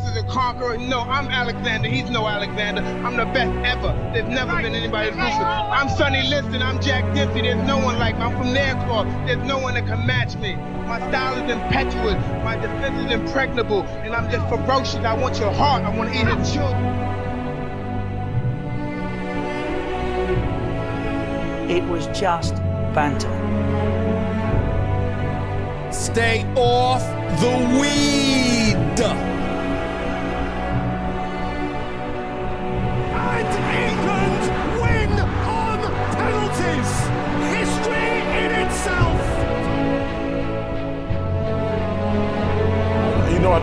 is a conqueror. No, I'm Alexander. He's no Alexander. I'm the best ever. There's never been anybody as ruthless. I'm Sonny Liston. I'm Jack Dempsey. There's no one like me. I'm from Nairclaw. There's no one that can match me. My style is impetuous. My defense is impregnable. And I'm just ferocious. I want your heart. I want to eat your children. It was just banter. Stay off the weed.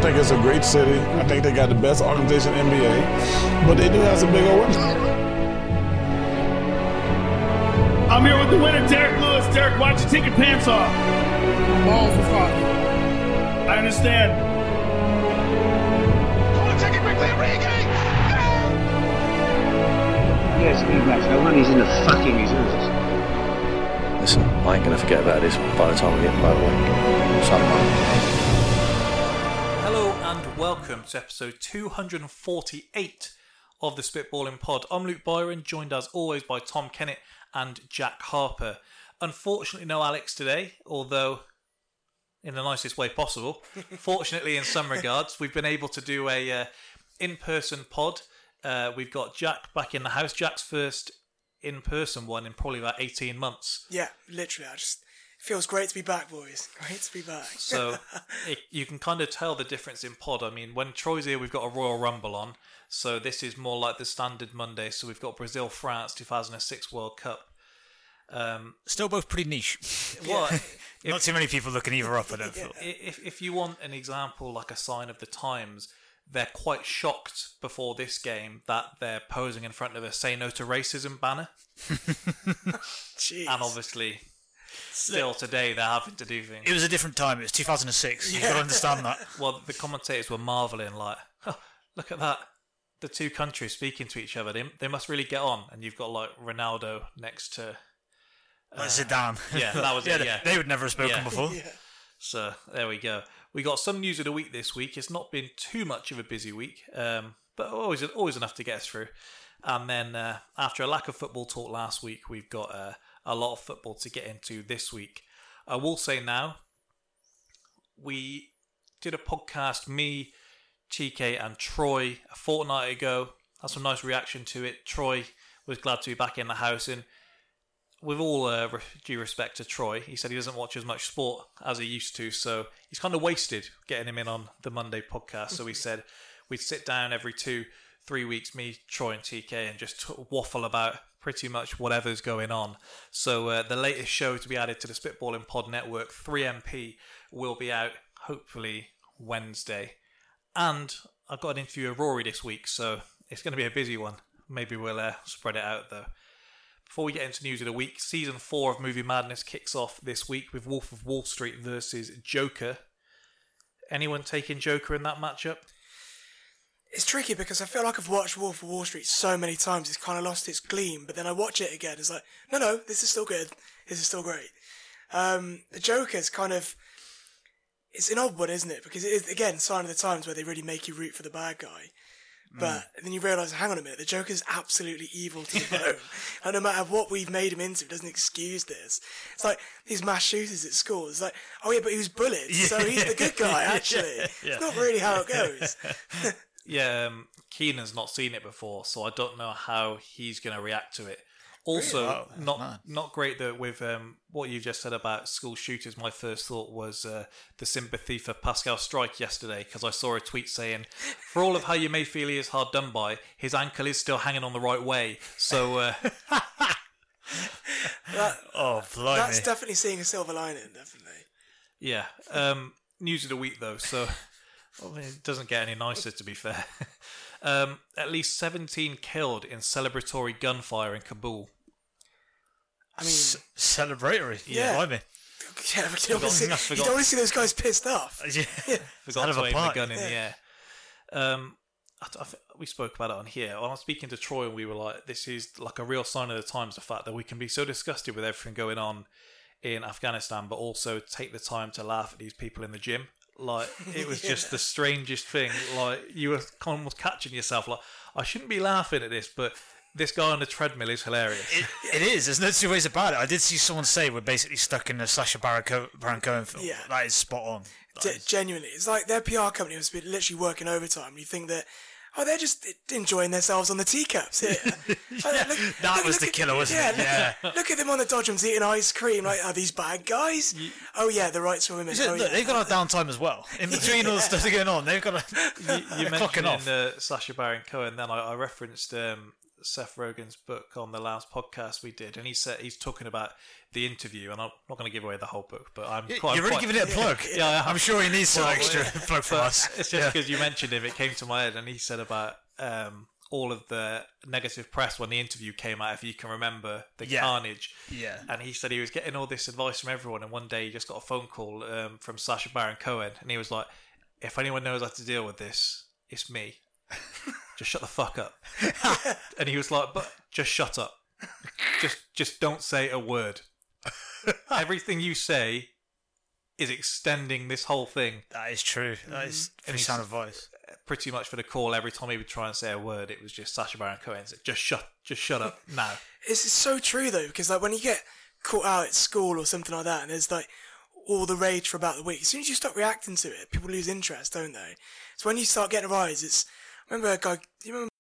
I think it's a great city. I think they got the best organization in NBA, but they do have some big old winners. I'm here with the winner, Derek Lewis. Derek, why don't you take your pants off? Balls was hockey. I understand. Take it quickly, Origi. Yes, congrats. No wonder he's in the fucking reserves. Listen, I ain't gonna forget about this by the time we get the motorway. Someone. Welcome to episode 248 of the Spitballing Pod. I'm Luke Byron, joined as always by Tom Kennett and Jack Harper. Unfortunately, no Alex today, although in the nicest way possible. Fortunately, in some regards, we've been able to do a uh, in-person pod. Uh, we've got Jack back in the house. Jack's first in-person one in probably about 18 months. Yeah, literally. I just feels great to be back, boys. Great to be back. So it, you can kind of tell the difference in pod. I mean, when Troy's here, we've got a Royal Rumble on. So this is more like the standard Monday. So we've got Brazil, France, 2006 World Cup. Um, Still both pretty niche. what Not too many people looking either up, I don't feel. if if you want an example, like a sign of the times, they're quite shocked before this game that they're posing in front of a "Say No to Racism" banner, Jeez. and obviously, still today they're having to do things. It was a different time. It was 2006. You've got to understand that. Well, the commentators were marveling, like, "Huh, look at that. The two countries speaking to each other. They, they must really get on. And you've got like Ronaldo next to. Like Zidane. yeah, that was it, they- yeah. They would never have spoken Yeah. before. So there we go. We got some news of the week this week. It's not been too much of a busy week, um, but always always enough to get us through. And then uh, after a lack of football talk last week, we've got uh, a lot of football to get into this week. I will say now, we did a podcast, me, TK, and Troy, a fortnight ago. Had some nice reaction to it. Troy was glad to be back in the house, and with all uh, due respect to Troy, he said he doesn't watch as much sport as he used to, so he's kind of wasted getting him in on the Monday podcast. So we said we'd sit down every two, three weeks, me, Troy, and TK, and just waffle about pretty much whatever's going on. So uh, the latest show to be added to the Spitballing Pod Network, 3MP, will be out hopefully Wednesday. And I've got an interview with Rory this week, so it's going to be a busy one. Maybe we'll uh, spread it out though. Before we get into news of the week, season four of Movie Madness kicks off this week with Wolf of Wall Street versus Joker. Anyone taking Joker in that matchup? It's tricky because I feel like I've watched Wolf of Wall Street so many times, it's kind of lost its gleam. But then I watch it again, it's like, no, no, this is still good. This is still great. Um, the Joker's kind of, it's an odd one, isn't it? Because it is again sign of the times where they really make you root for the bad guy. But then you realise, hang on a minute, the Joker's absolutely evil to the bone. and no matter what we've made him into, it doesn't excuse this. It's like these mass shooters at school. It's like, oh yeah, but he was bullied, so he's the good guy, actually. It's not really how it goes. Yeah, um, Keenan's not seen it before, so I don't know how he's going to react to it. Also, Really? Oh, not man. not great that with um, what you just said about school shooters. My first thought was uh, the sympathy for Pascal Struijk yesterday because I saw a tweet saying, "For all of how you may feel he is hard done by, his ankle is still hanging on the right way." So uh, That, Oh, blimey. that's definitely seeing a silver lining, definitely. yeah, um, news of the week though. So I mean, it doesn't get any nicer, to be fair. um, at least seventeen killed in celebratory gunfire in Kabul. I mean, S- celebratory. Yeah. Blimey. yeah, but you don't, want to see, I forgot. don't want see those guys pissed off. Yeah. Forgot Hell of to a aim the party. gun in the air. Um, I, I, think we spoke about it on here. When I was speaking to Troy, and we were like, "This is like a real sign of the times." The fact that we can be so disgusted with everything going on in Afghanistan, but also take the time to laugh at these people in the gym. Like it was just the strangest thing. Like you were almost catching yourself. Like I shouldn't be laughing at this, but this guy on the treadmill is hilarious. It, it is. There's no two ways about it. I did see someone say we're basically stuck in a Sacha Baron Co- Baron Cohen film. Yeah. That is spot on. Ge- genuinely, it's like their PR company must be literally working overtime. You think that, oh, they're just enjoying themselves on the teacups here. Yeah, that was the killer, wasn't yeah, it? Yeah. Look, look at them on the Dodgems eating ice cream. Like, are these bad guys? oh yeah, the rights for women. It- oh, look, yeah. they've got our downtime as well. In between all the stuff that's going on, they've got a. you, you they're clocking mentioned off. uh, Sacha Baron Cohen. Then I, I referenced um, Seth Rogen's book on the last podcast we did, and he said he's talking about the interview. And I'm not going to give away the whole book, but I'm quite. You're really quite- giving it a plug. Yeah, am. I'm sure he needs some Well, extra yeah. plug from us. It's just Yeah. because you mentioned him, it came to my head, and he said about um, all of the negative press when the interview came out. If you can remember the Yeah. carnage, Yeah. And he said he was getting all this advice from everyone, and one day he just got a phone call um, from Sacha Baron Cohen, and he was like, "If anyone knows how to deal with this, it's me. Just shut the fuck up." and he was like, "But just shut up. Just just don't say a word. Everything you say." Is extending this whole thing. That is true. That is mm-hmm. And pretty he's- sound advice. Uh, pretty much for the call, every time he would try and say a word, it was just Sacha Baron Cohen said, "Just shut, just shut up now." It's, it's so true though, because like when you get caught out at school or something like that, and there's like all the rage for about the week. As soon as you stop reacting to it, people lose interest, don't they? So when you start getting a rise, it's remember a guy. Do you remember?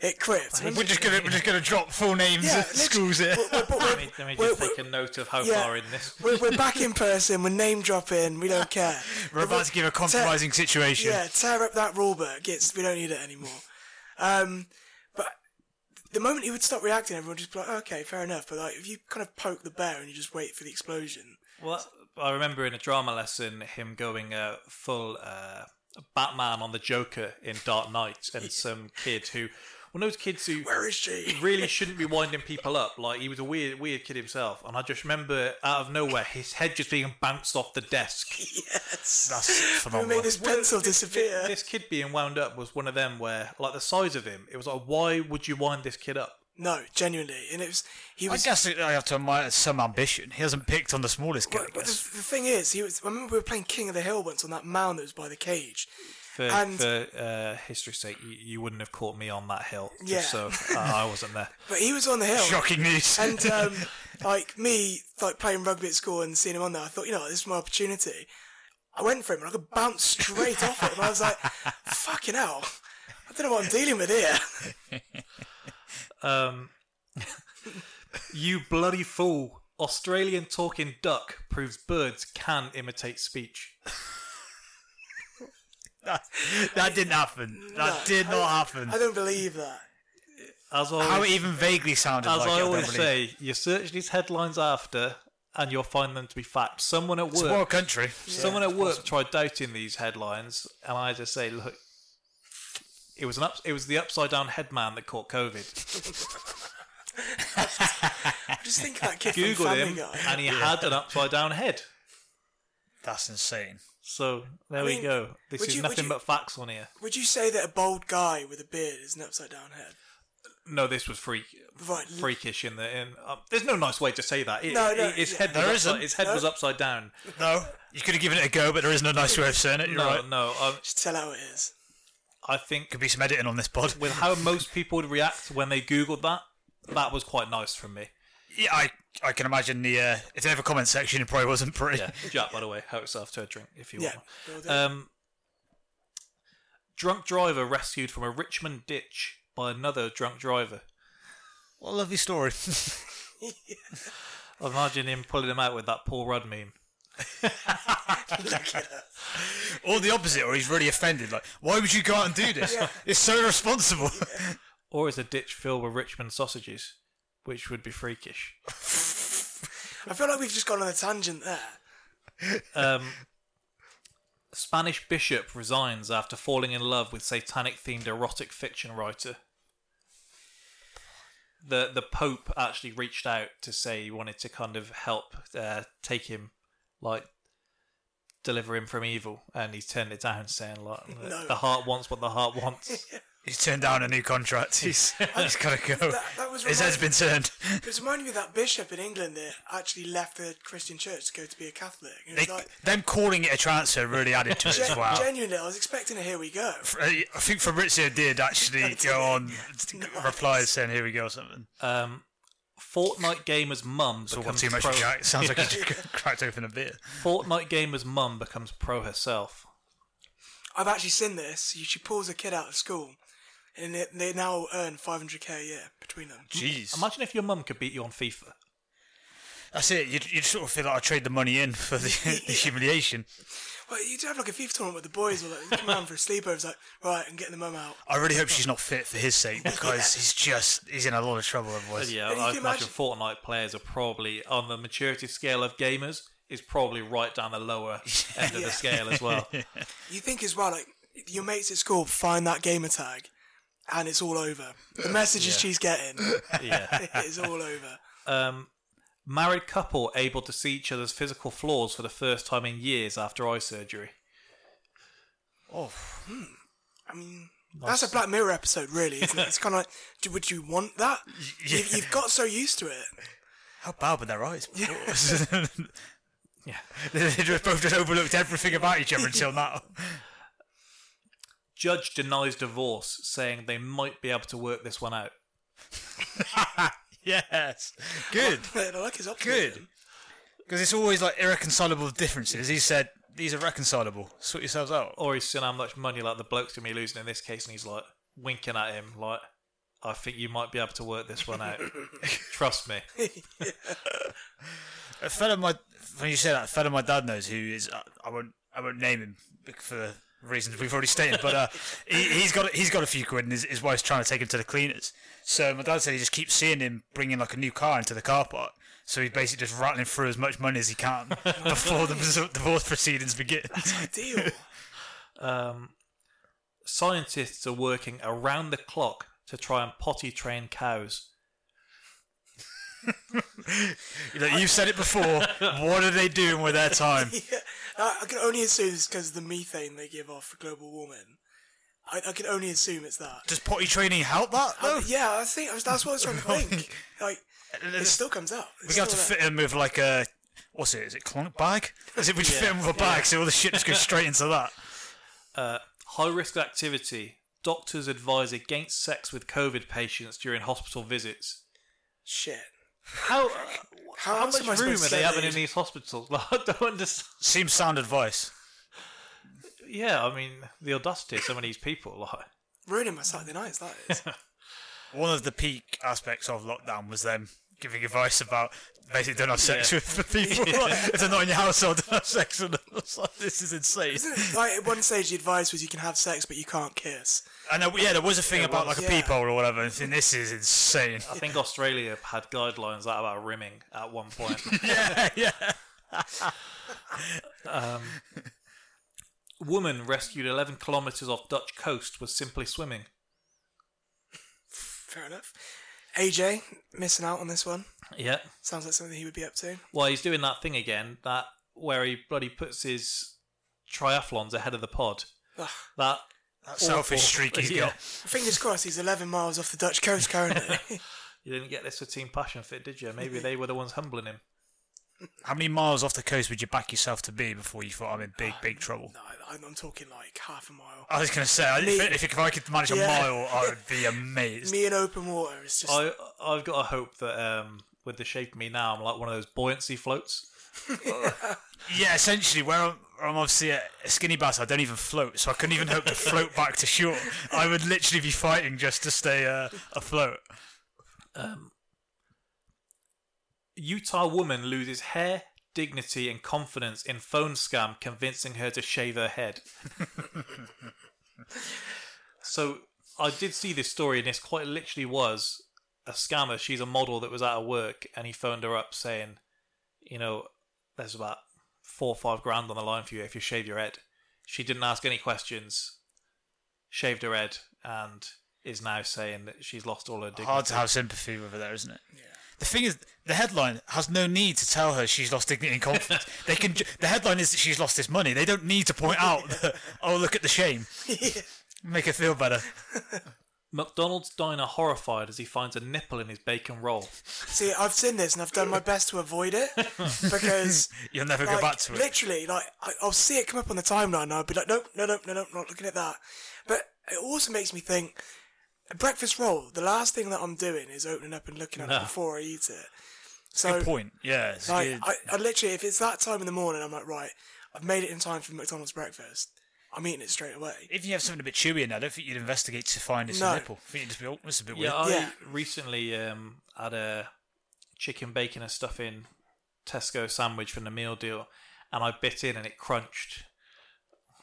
It Crips. We're just gonna we're just gonna drop full names, Yeah, of schools here. let me, let me just take a note of how yeah. far in this. We're, we're back in person. We're name dropping. We don't care. We're about to give a compromising situation. Yeah, tear up that rule book. It's we don't need it anymore. Um, but the moment he would stop reacting, everyone would just be like, okay, fair enough. But like, if you kind of poke the bear and you just wait for the explosion, Well, I remember in a drama lesson him going uh, full uh, Batman on the Joker in Dark Knight, and some kid who, one of those kids who where is she? really shouldn't be winding people up. Like he was a weird, weird kid himself, and I just remember out of nowhere his head just being bounced off the desk. yes, That's Who phenomenal. made this pencil disappear? This kid being wound up was one of them where, like the size of him, it was like, why would you wind this kid up? No, genuinely, and it was he was. I was. guess I have to admire some ambition. He hasn't picked on the smallest guy. Well, but the, the thing is, he was. I remember we were playing King of the Hill once on that mound that was by the cage. For, And- for uh, history's sake, you, you wouldn't have caught me on that hill, just Yeah. so uh, I wasn't there. But he was on the hill. Shocking news. And um, like me, like playing rugby at school and seeing him on there, I thought, you know, this is my opportunity. I went for him and I could bounce straight off it, and I was like, fucking hell, I don't know what I'm dealing with here. Um, you bloody fool! Australian talking duck proves birds can imitate speech. that, that didn't happen. That No, did not I- happen. I don't believe that. As always, How it even vaguely sounded as like I it, I don't always believe. say, you search these headlines after, and you'll find them to be fact. Someone at It's a work, world country. someone Yeah, at work possible. tried doubting these headlines, and I just say, look, it was an up, it was the upside down head man that caught COVID. I just think that kid from Google Family him, Guy. and he had an upside down head. That's insane. So there I we mean, go. This would is you- would nothing you- but facts on here. Would you say that a bald guy with a beard is an upside down head? No, this was freak, Right. freakish in the. In, um, there's no nice way to say that. It- No, no, it- his yeah. head was There upside, isn't. his head No. was upside down. No, you could have given it a go, but there is no nice way of saying it. You're no, right. no. Um, Just tell how it is. I think Could be some editing on this pod. with how most people would react when they googled that, that was quite nice from me. Yeah, I I can imagine the uh, if they have a comment section, it probably wasn't pretty. Yeah, Jack. By the way, help yourself to a drink if you Yeah, want. will. Um, drunk driver rescued from a Richmond ditch by another drunk driver. What a lovely story. I imagine him pulling him out with that Paul Rudd meme. or the opposite, or he's really offended. Like, why would you go out and do this? It's so irresponsible. Or is a ditch filled with Richmond sausages, which would be freakish. I feel like we've just gone on a tangent there. Um, Spanish bishop resigns after falling in love with satanic-themed erotic fiction writer. The the Pope actually reached out to say he wanted to kind of help uh, take him, like deliver him from evil, and he's turned it down, saying like No. the heart wants what the heart wants. He's turned down a new contract. He's, he's got to go. That, that was His head's been turned. It was reminding me of that bishop in England that actually left the Christian church to go to be a Catholic. They, it's like, them calling it a transfer really added to it as well. genuinely, I was expecting a here we go. Uh, I think Fabrizio did actually go on replies saying "Here we go" or something. Um, Fortnite Gamer's mum So what? becomes Too much pro. Jack. Sounds like he just cracked open a beer. Fortnite Gamer's mum becomes pro herself. I've actually seen this. She pulls a kid out of school, and they, they now earn 500k a year between them. Jeez. Imagine if your mum could beat you on FIFA. That's it. You'd, you'd sort of feel like I trade the money in for the, the humiliation. Well, you do have like a FIFA tournament with the boys, or like you come around for a sleepover. It's like, right, I'm getting the mum out. I really hope she's not fit for his sake because he's just he's in a lot of trouble otherwise. Yeah, And you I imagine imagine- Fortnite players are probably on the maturity scale of gamers is probably right down the lower end of Yeah. the scale as well. You think as well, like your mates at school find that gamer tag, and it's all over. The messages she's getting, Yeah. it's all over. Um, married couple able to see each other's physical flaws for the first time in years after eye surgery. Oh, hmm. I mean, that's a Black Mirror episode, really, isn't it? It's kind of like, would you want that? You've, you've got so used to it. how bad were their eyes? Yeah. they just both just overlooked everything about each other until now. Judge denies divorce, saying they might be able to work this one out. yes, good, I like his optimism. good. Because it's always like irreconcilable differences. He said these are reconcilable. Sort yourselves out. Or he's seen how much money like the bloke's gonna be losing in this case, and he's like winking at him, like, "I think you might be able to work this one out. Trust me." A fellow my when you say that, a fellow my dad knows who is uh, I won't I won't name him for the reasons we've already stated, but uh, he, he's got he's got a few quid and his, his wife's trying to take him to the cleaners. So my dad said he just keeps seeing him bringing like a new car into the car park. So he's basically just rattling through as much money as he can before the divorce proceedings begin. That's ideal. Um, scientists are working around the clock to try and potty train cows. You know, you've said it before. what are they doing with their time? yeah, I, I can only assume it's because of the methane they give off for global warming. I, I can only assume it's that. Does potty training help that? I- Though? yeah, I think that's what I was trying to think. Like, it still comes out. We It's have to still fit him with like a what's it? Is it clunk bag? Is it we just fit him with a bag so all the shit just goes straight into that? Uh, high risk activity. Doctors advise against sex with COVID patients during hospital visits. Shit. How How how much room are they having in these hospitals? Like, I don't understand. Seems sound advice. Yeah, I mean the audacity of some of these people. Like, Ruining my Saturday nights, that is. One of the peak aspects of lockdown was them giving advice about basically don't have sex Yeah. with the people. if they're not in your household, don't have sex with them. It's like, this is insane. Isn't it? Like, at one stage, the advice was you can have sex, but you can't kiss. And there, yeah, there was a thing Yeah, about well, like a yeah. peephole or whatever. And this is insane. I think Australia had guidelines out about rimming at one point. yeah, yeah. Um, woman rescued 11 kilometres off Dutch coast was simply swimming. Fair enough. AJ, missing out on this one. Yeah. Sounds like something he would be up to. Well, he's doing that thing again, that where he bloody puts his triathlons ahead of the pod. Ugh. That, That selfish streak he's yeah. got. Fingers crossed he's 11 miles off the Dutch coast currently. You didn't get this for Team Passion Fit, did you? Maybe they were the ones humbling him. How many miles off the coast would you back yourself to be before you thought I'm in big, big trouble? no, I'm, I'm talking like half a mile. I was going to say, I- Me- if, if I could manage a Yeah. mile, I would be amazed. Me in open water is just. I, I've got to hope that um, with the shape of me now, I'm like one of those buoyancy floats. Yeah, essentially, where I'm, where I'm obviously a, a skinny bastard, I don't even float, so I couldn't even hope to float back to shore. I would literally be fighting just to stay uh, afloat. Um, Utah woman loses hair, dignity, and confidence in phone scam, convincing her to shave her head. so I did see this story, and this quite literally was a scammer. She's a model that was out of work, and he phoned her up saying, "You know, there's about four or five grand on the line for you if you shave your head." She didn't ask any questions, shaved her head, and is now saying that she's lost all her dignity. Hard to have sympathy with her there, isn't it? The thing is, the headline has no need to tell her she's lost dignity and confidence. they can. ju- The headline is that she's lost this money. They don't need to point out that. Oh, look at the shame. Make her feel better. McDonald's diner horrified as he finds a nipple in his bacon roll. See, I've seen this and I've done my best to avoid it because You'll never go back to it. Literally, like I, I'll see it come up on the timeline and I'll be like, nope, no, no, no, no, not looking at that. But it also makes me think. A breakfast roll. The last thing that I'm doing is opening up and looking at No. it before I eat it. So Good point. Yeah, it's like, good. I, I literally, if it's that time in the morning, I'm like, right, I've made it in time for McDonald's breakfast. I'm eating it straight away. If you have something a bit chewy in there, I don't think you'd investigate to find it's No. a nipple. I think you'd just be, oh, this a bit Yeah, weird. I recently um, had a chicken bacon and stuffing Tesco sandwich from the meal deal, and I bit in and it crunched.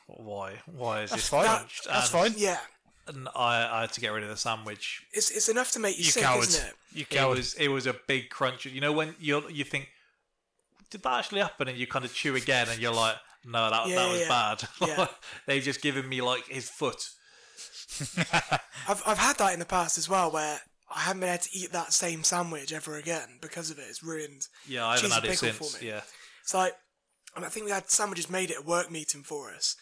Why? Why is That's this fine. crunched? That's And- fine. Yeah. And I, I had to get rid of the sandwich. It's it's enough to make you, You sick, coward. isn't it? You It was it was a big crunch. You know when you you think did that actually happen, and you kind of chew again, and you're like, no, that Yeah, that was yeah. bad. Yeah. They've just given me like his foot. I've I've had that in the past as well, where I haven't been able to eat that same sandwich ever again because of it. It's ruined. Yeah, I haven't had it since. for me. Yeah. It's like, and I think we had sandwiches made at a work meeting for us,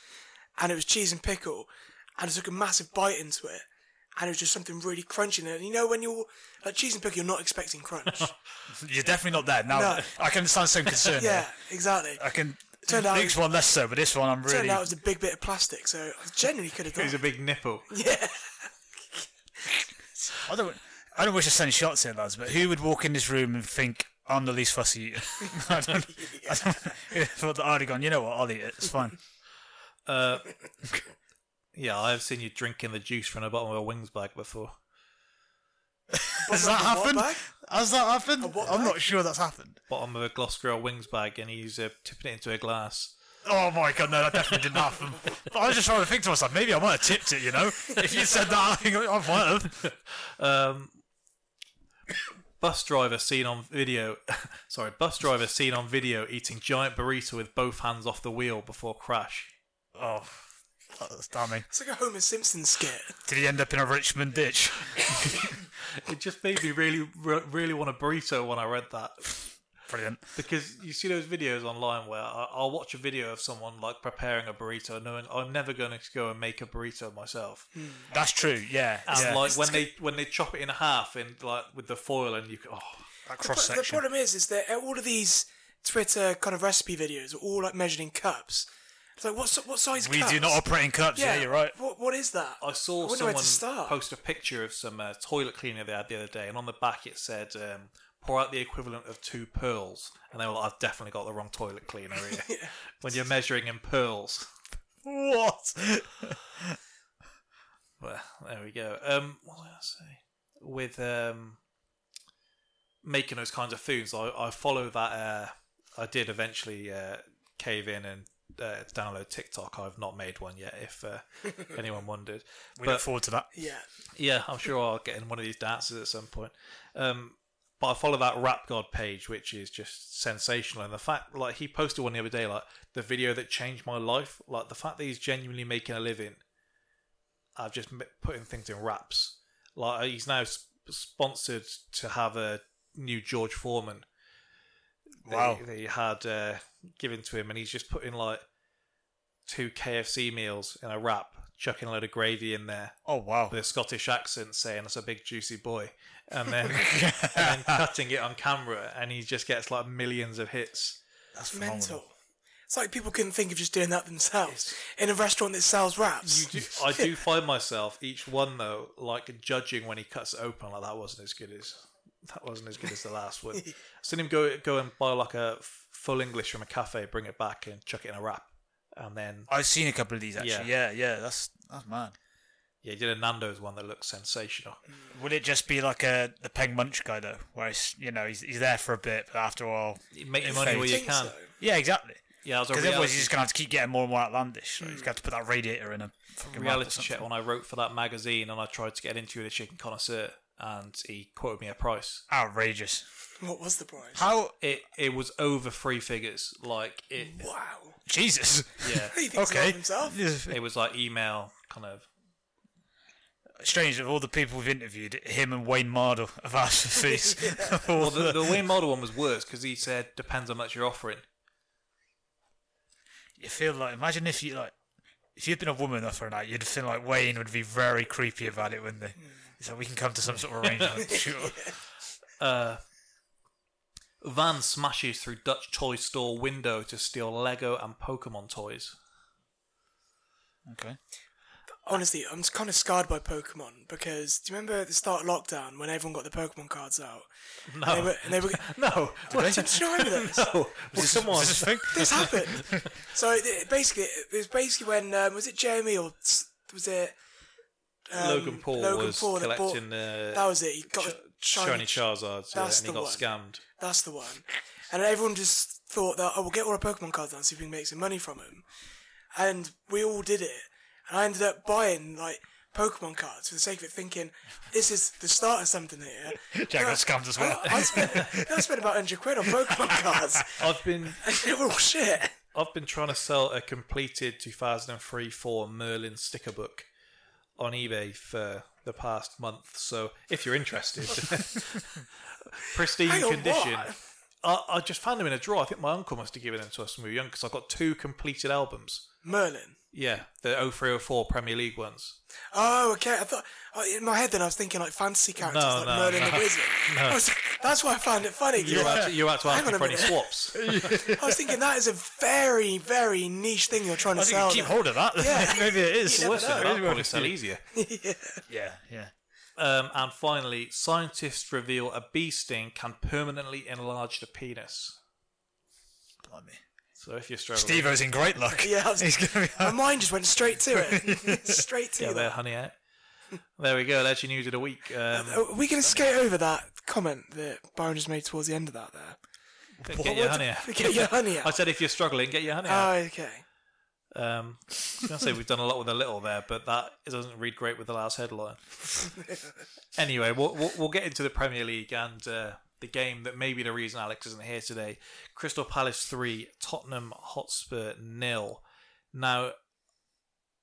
and it was cheese and pickle, and I took a massive bite into it, and it was just something really crunchy in it. And you know when you're like cheese and pickle, you're not expecting crunch. You're definitely not there. Now, No. I can understand some concern. yeah, here. exactly. I can. Turned out- Next one less so, but this one I'm Turned really. out it was a big bit of plastic, so I genuinely could have It done. was a big nipple. Yeah. I don't. I don't wish to send shots here, lads. But who would walk in this room and think I'm the least fussy eater? I don't. I don't I thought that I'd have gone. You know what? I'll eat it. It's fine. Uh, yeah, I've seen you drinking the juice from the bottom of a wings bag before. Has that happened? Has that happened? I'm not sure that's happened. Bottom of a Gloucester wings bag, and he's uh, tipping it into a glass. Oh my god, no, that definitely didn't happen. But I was just trying to think to myself, maybe I might have tipped it, you know? If you said that, I think I might have. Um, bus driver seen on video. sorry, bus driver seen on video eating giant burrito with both hands off the wheel before crash. Oh, that's damning. It's like a Homer Simpson skit. Did he end up in a Richmond ditch? It just made me really, really want a burrito when I read that. Brilliant. Because you see those videos online where I- I'll watch a video of someone like preparing a burrito, knowing I'm never going to go and make a burrito myself. Hmm. That's true, yeah. And yeah. like when they when they chop it in half and like with the foil and you oh that cross pro- The section. problem is, is that all of these Twitter kind of recipe videos are all like measured in cups. It's like what si- what size? We cups? do not operate in cups, yeah, you're right. What what is that? I saw wonder where to someone start. post a picture of some uh, toilet cleaner they had the other day, and on the back it said, um, "Pour out the equivalent of two pearls." And they were like, "I've definitely got the wrong toilet cleaner here." yeah. When you're measuring in pearls. What? Well, there we go. Um, what did I say? With um, making those kinds of foods, I, I follow that. Uh, I did eventually uh, cave in and uh, download TikTok. I've not made one yet. If uh, anyone wondered, We But- look forward to that. Yeah. Yeah, I'm sure I'll get in one of these dances at some point. Um, but I follow that Rap God page, which is just sensational. And the fact, like, he posted one the other day, like, the video that changed my life, like, the fact that he's genuinely making a living, I've just putting things in raps. Like, he's now sp- sponsored to have a new George Foreman. Wow. That he had uh, given to him, and he's just putting, like, two KFC meals in a wrap, chucking a load of gravy in there Oh, wow. with a Scottish accent saying it's a big juicy boy, and then and then cutting it on camera, and he just gets like millions of hits. That's phenomenal. mental. It's like people couldn't think of just doing that themselves in a restaurant that sells wraps. You do, I do find myself each one though, like judging when he cuts it open, like that wasn't as good as that wasn't as good as the last one. I've seen him go go and buy like a full English from a cafe, bring it back, and chuck it in a wrap, and then I've seen a couple of these actually. Yeah, yeah, that's that's mad. yeah, he did a Nando's one that looks sensational. Mm. Will it just be like a the Peng Munch guy though, where he's you know he's he's there for a bit, but after a while, You make your money fades. where you can. so. Yeah, exactly. Yeah, I was a Because otherwise, reality- you're just gonna have to keep getting more and more outlandish. Like, You're gonna have to put that radiator in a fucking reality check when I wrote for that magazine and I tried to get into the chicken connoisseur and he quoted me a price. Outrageous. What was the price? How It it was over three figures. Like it Wow. Jesus? yeah. He thinks Okay. himself. It was like email kind of Strange of all the people we've interviewed, him and Wayne Mardle have asked for fees. All Well the, the- the Wayne Mardle one was worse because he said depends how much you're offering. you feel like imagine if you like if you'd been a woman enough for a you'd feel like Wayne would be very creepy about it, wouldn't they? Hmm. So we can come to some sort of arrangement. sure. Uh, van smashes through Dutch toy store window to steal Lego and Pokemon toys. Okay. Honestly, I'm kind of scarred by Pokemon because do you remember at the start of lockdown when everyone got the Pokemon cards out? No. And they were, and they were no. What, did you remember this? No. Well, this- come on. is this? This happened. so it, it basically, it was basically when um, was it Jeremy or was it um, Logan Paul Logan was Paul that bought- collecting the that was it. He got a shiny, shiny Charizards, yeah, and he got one. scammed. That's the one. And everyone just thought that, oh, we'll get all our Pokemon cards and see if we can make some money from them. And we all did it. And I ended up buying, like, Pokemon cards for the sake of it, thinking, this is the start of something here. Jack got scammed as well. I, I, spent, I spent about 100 quid on Pokemon cards. I've been And they were all shit. I've been trying to sell a completed 2003 4 Merlin sticker book on eBay for the past month. So if you're interested, pristine on, condition. I, I just found them in a drawer. I think my uncle must have given them to us when we were young because I've got two completed albums. Merlin. Yeah, the 0304 Premier League ones. Oh, okay. I thought oh, in my head then I was thinking like fantasy characters No, like no, Merlin no. the Wizard. No. I was, that's why I found it funny. You're about to, you're about to ask Hang me on for a any minute. swaps. I was thinking that is a very, very niche thing you're trying to I think sell. you keep there. hold of that. Yeah. Maybe it is. You never Listen, know. that'll probably sell easier. yeah. Yeah, yeah. Um, and finally, scientists reveal a bee sting can permanently enlarge the penis. Blimey. So if you're struggling, Steve O's in great luck. Yeah, was- He's gonna be My mind just went straight to it. straight to Get there, honey out. There we go. That's your news of the week. Um, Are we going to skate over that comment that Byron just made towards the end of that there? get your honey out. Get your honey out. I said if you're struggling, get your honey Oh, out. okay. Um, I was going to say we've done a lot with a little there, but that doesn't read great with the last headline. anyway, we'll, we'll, we'll get into the Premier League and uh, the game that may be the reason Alex isn't here today. Crystal Palace 3, Tottenham Hotspur nil. Now,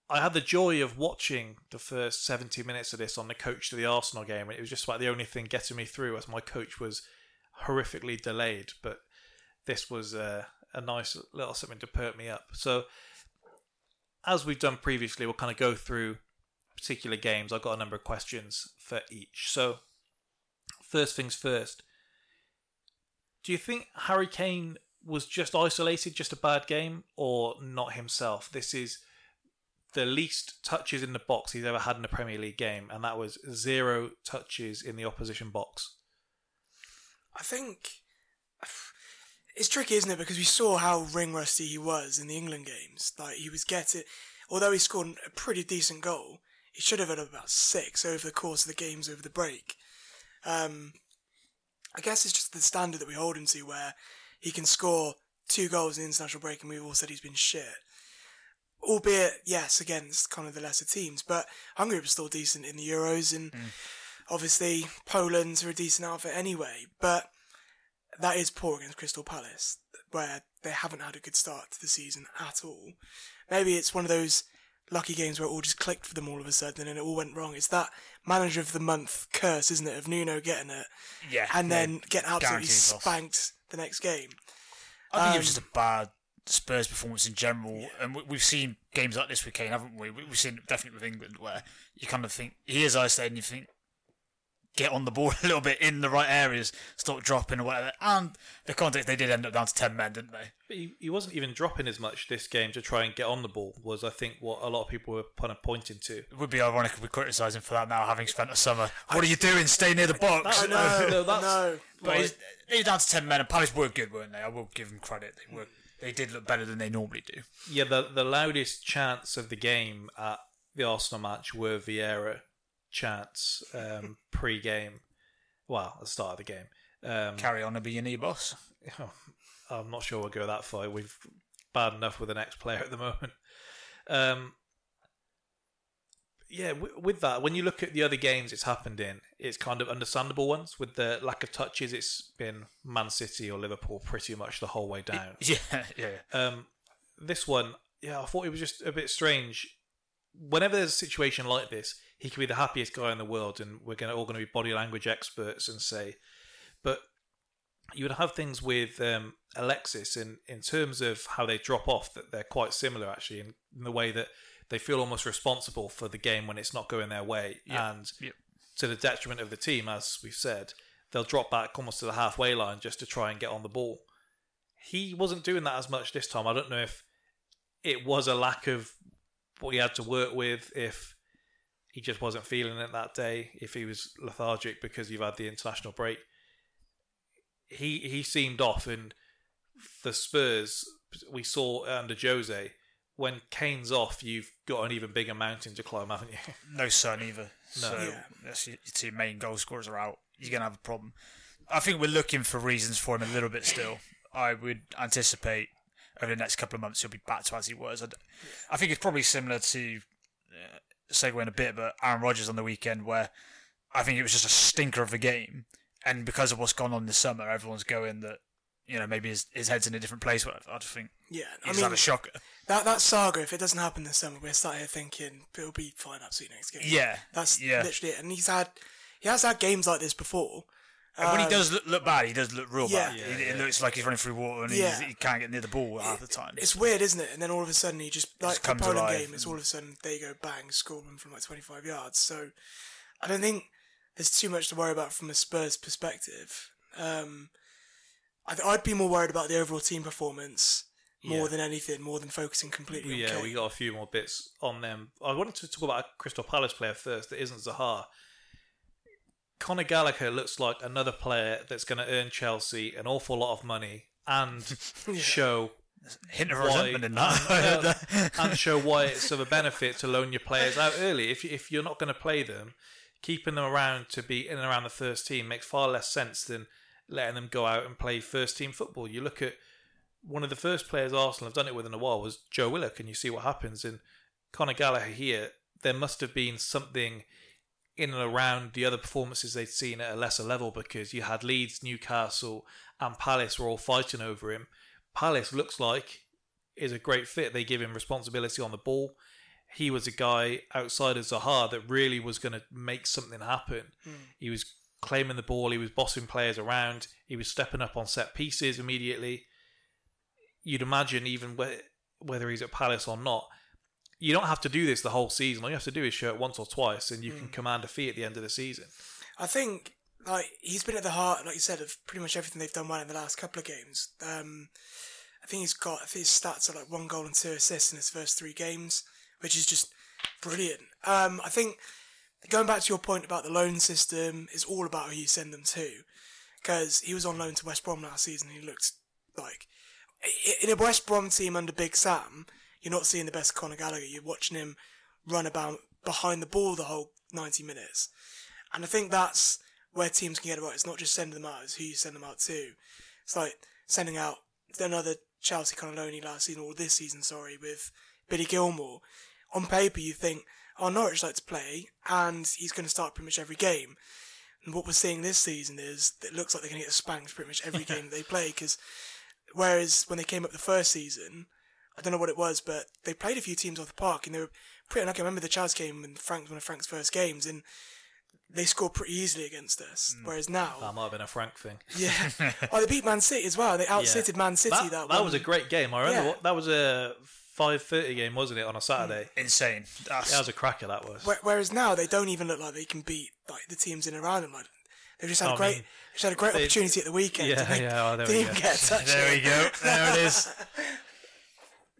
I had the joy of watching the first 70 minutes of this on the coach to the Arsenal game, and it was just about the only thing getting me through as my coach was horrifically delayed. But this was uh, a nice little something to perk me up. So, as we've done previously, we'll kind of go through particular games. I've got a number of questions for each. So, first things first. Do you think Harry Kane was just isolated, just a bad game, or not himself? This is the least touches in the box he's ever had in a Premier League game, and that was zero touches in the opposition box. I think it's tricky, isn't it? Because we saw how ring rusty he was in the England games. Like he was getting, although he scored a pretty decent goal, he should have had about six over the course of the games over the break. Um, I guess it's just the standard that we hold him to, where he can score two goals in the international break, and we've all said he's been shit. Albeit, yes, against kind of the lesser teams, but Hungary was still decent in the Euros, and mm. obviously Poland's are a decent outfit anyway. But that is poor against Crystal Palace, where they haven't had a good start to the season at all. Maybe it's one of those lucky games where it all just clicked for them all of a sudden and it all went wrong. It's that manager of the month curse, isn't it, of Nuno getting it Yeah. and yeah. then get absolutely spanked the next game. I think it was Um, just a bad Spurs performance in general, and we- we've seen games like this with Kane, haven't we? We- We've seen it definitely with England, where you kind of think he is isolated, and you think get on the ball a little bit in the right areas, stop dropping or whatever. And the context they did end up down to ten men, didn't they? But he, he wasn't even dropping as much this game to try and get on the ball, was I think what a lot of people were kind of pointing to. It would be ironic if we criticise him for that now, having spent a summer. What are you doing? Stay near the box. I know, No, that's- I know. But he's, they were down to ten men, and Palace were good, weren't they? I will give them credit. They were. They did look better than they normally do. Yeah, the the loudest chants of the game at the Arsenal match were Vieira chants um, pre-game. Well, at the start of the game. Um, Carry on and be your knee boss. I'm not sure we'll go that far. We've bad enough with the next player at the moment. Um, yeah, w- with that, when you look at the other games it's happened in, it's kind of understandable ones. With the lack of touches, it's been Man City or Liverpool pretty much the whole way down. Yeah, yeah. Um, this one, yeah, I thought it was just a bit strange. Whenever there's a situation like this, he could be the happiest guy in the world, and we're gonna all going to be body language experts and say, but you would have things with um, Alexis in in terms of how they drop off that they're quite similar actually in, in the way that they feel almost responsible for the game when it's not going their way, Yeah. and Yeah. to the detriment of the team, as we've said, they'll drop back almost to the halfway line just to try and get on the ball. He wasn't doing that as much this time. I don't know if it was a lack of what he had to work with, if he just wasn't feeling it that day, if he was lethargic because you've had the international break. He he seemed off, and the Spurs we saw under Jose when Kane's off, you've got an even bigger mountain to climb, haven't you? No Son either. No. So Yeah. that's your, your two main goal scorers are out. You're gonna have a problem. I think we're looking for reasons for him a little bit still. I would anticipate over the next couple of months he'll be back to as he was. I, d- I think it's probably similar to uh, segue in a bit, but Aaron Rodgers on the weekend where I think it was just a stinker of a game, and because of what's gone on this summer, everyone's going that you know maybe his, his head's in a different place. Whatever. I just think Yeah, I he's mean, had a shocker. That that saga, if it doesn't happen this summer, we're sat here thinking it'll be fine absolutely next game. Yeah, that's yeah. literally it. And he's had he has had games like this before. And when he Um, does look, look bad, he does look real Yeah. bad. Yeah, it, it looks like he's running through water and Yeah. he can't get near the ball half the time. It's weird, isn't it? And then all of a sudden he just like Just the comes Poland alive game. It's all of a sudden they go bang, score them from like twenty five yards. So I don't think there's too much to worry about from a Spurs perspective. Um, I'd, I'd be more worried about the overall team performance more Yeah. than anything, more than focusing completely Yeah, on Kane. we got a few more bits on them. I wanted to talk about a Crystal Palace player first that isn't Zaha. Conor Gallagher looks like another player that's going to earn Chelsea an awful lot of money and show hint of why- resentment in that. and, uh, and show why it's of a benefit to loan your players out early. If if you're not going to play them, keeping them around to be in and around the first team makes far less sense than letting them go out and play first team football. You look at one of the first players Arsenal have done it with in a while was Joe Willock, and you see what happens. And Conor Gallagher here, there must have been something in and around the other performances they'd seen at a lesser level because you had Leeds, Newcastle, and Palace were all fighting over him. Palace looks like is a great fit. They give him responsibility on the ball. He was a guy outside of Zaha that really was going to make something happen. Hmm. He was claiming the ball. He was bossing players around. He was stepping up on set pieces immediately. You'd imagine even whe- whether he's at Palace or not, you don't have to do this the whole season. All you have to do is show it once or twice, and you can command a fee at the end of the season. I think like he's been at the heart, like you said, of pretty much everything they've done well in the last couple of games. Um, I think he's got his stats are like one goal and two assists in his first three games, which is just brilliant. Um, I think going back to your point about the loan system is all about who you send them to, because he was on loan to West Brom last season. and He looked like in a West Brom team under Big Sam, you're not seeing the best Conor Gallagher. You're watching him run about behind the ball the whole 90 minutes. And I think that's where teams can get it right. It's not just sending them out, it's who you send them out to. It's like sending out another Chelsea loney last season, or this season, sorry, with Billy Gilmour. On paper, you think, oh, Norwich like to play, and he's going to start pretty much every game. And what we're seeing this season is that it looks like they're going to get spanked pretty much every game they play, because whereas when they came up the first season, I don't know what it was, but they played a few teams off the park, and they were pretty unlucky. I can remember the Chelsea game and Frank's one of Frank's first games, and they scored pretty easily against us. Mm. Whereas now, That might have been a Frank thing. yeah, oh, they beat Man City as well. They outsitted Man City. That, that, one. was a great game. I remember Yeah. what, that was a five thirty game, wasn't it, on a Saturday? Mm. Insane. That's, That was a cracker. That was. Whe- Whereas now they don't even look like they can beat like the teams in around them. Like, they've just had oh, I a great, mean, just had a great opportunity at the weekend. Yeah, to make, yeah, oh, there didn't we even go. get a touch. there we go. There it is.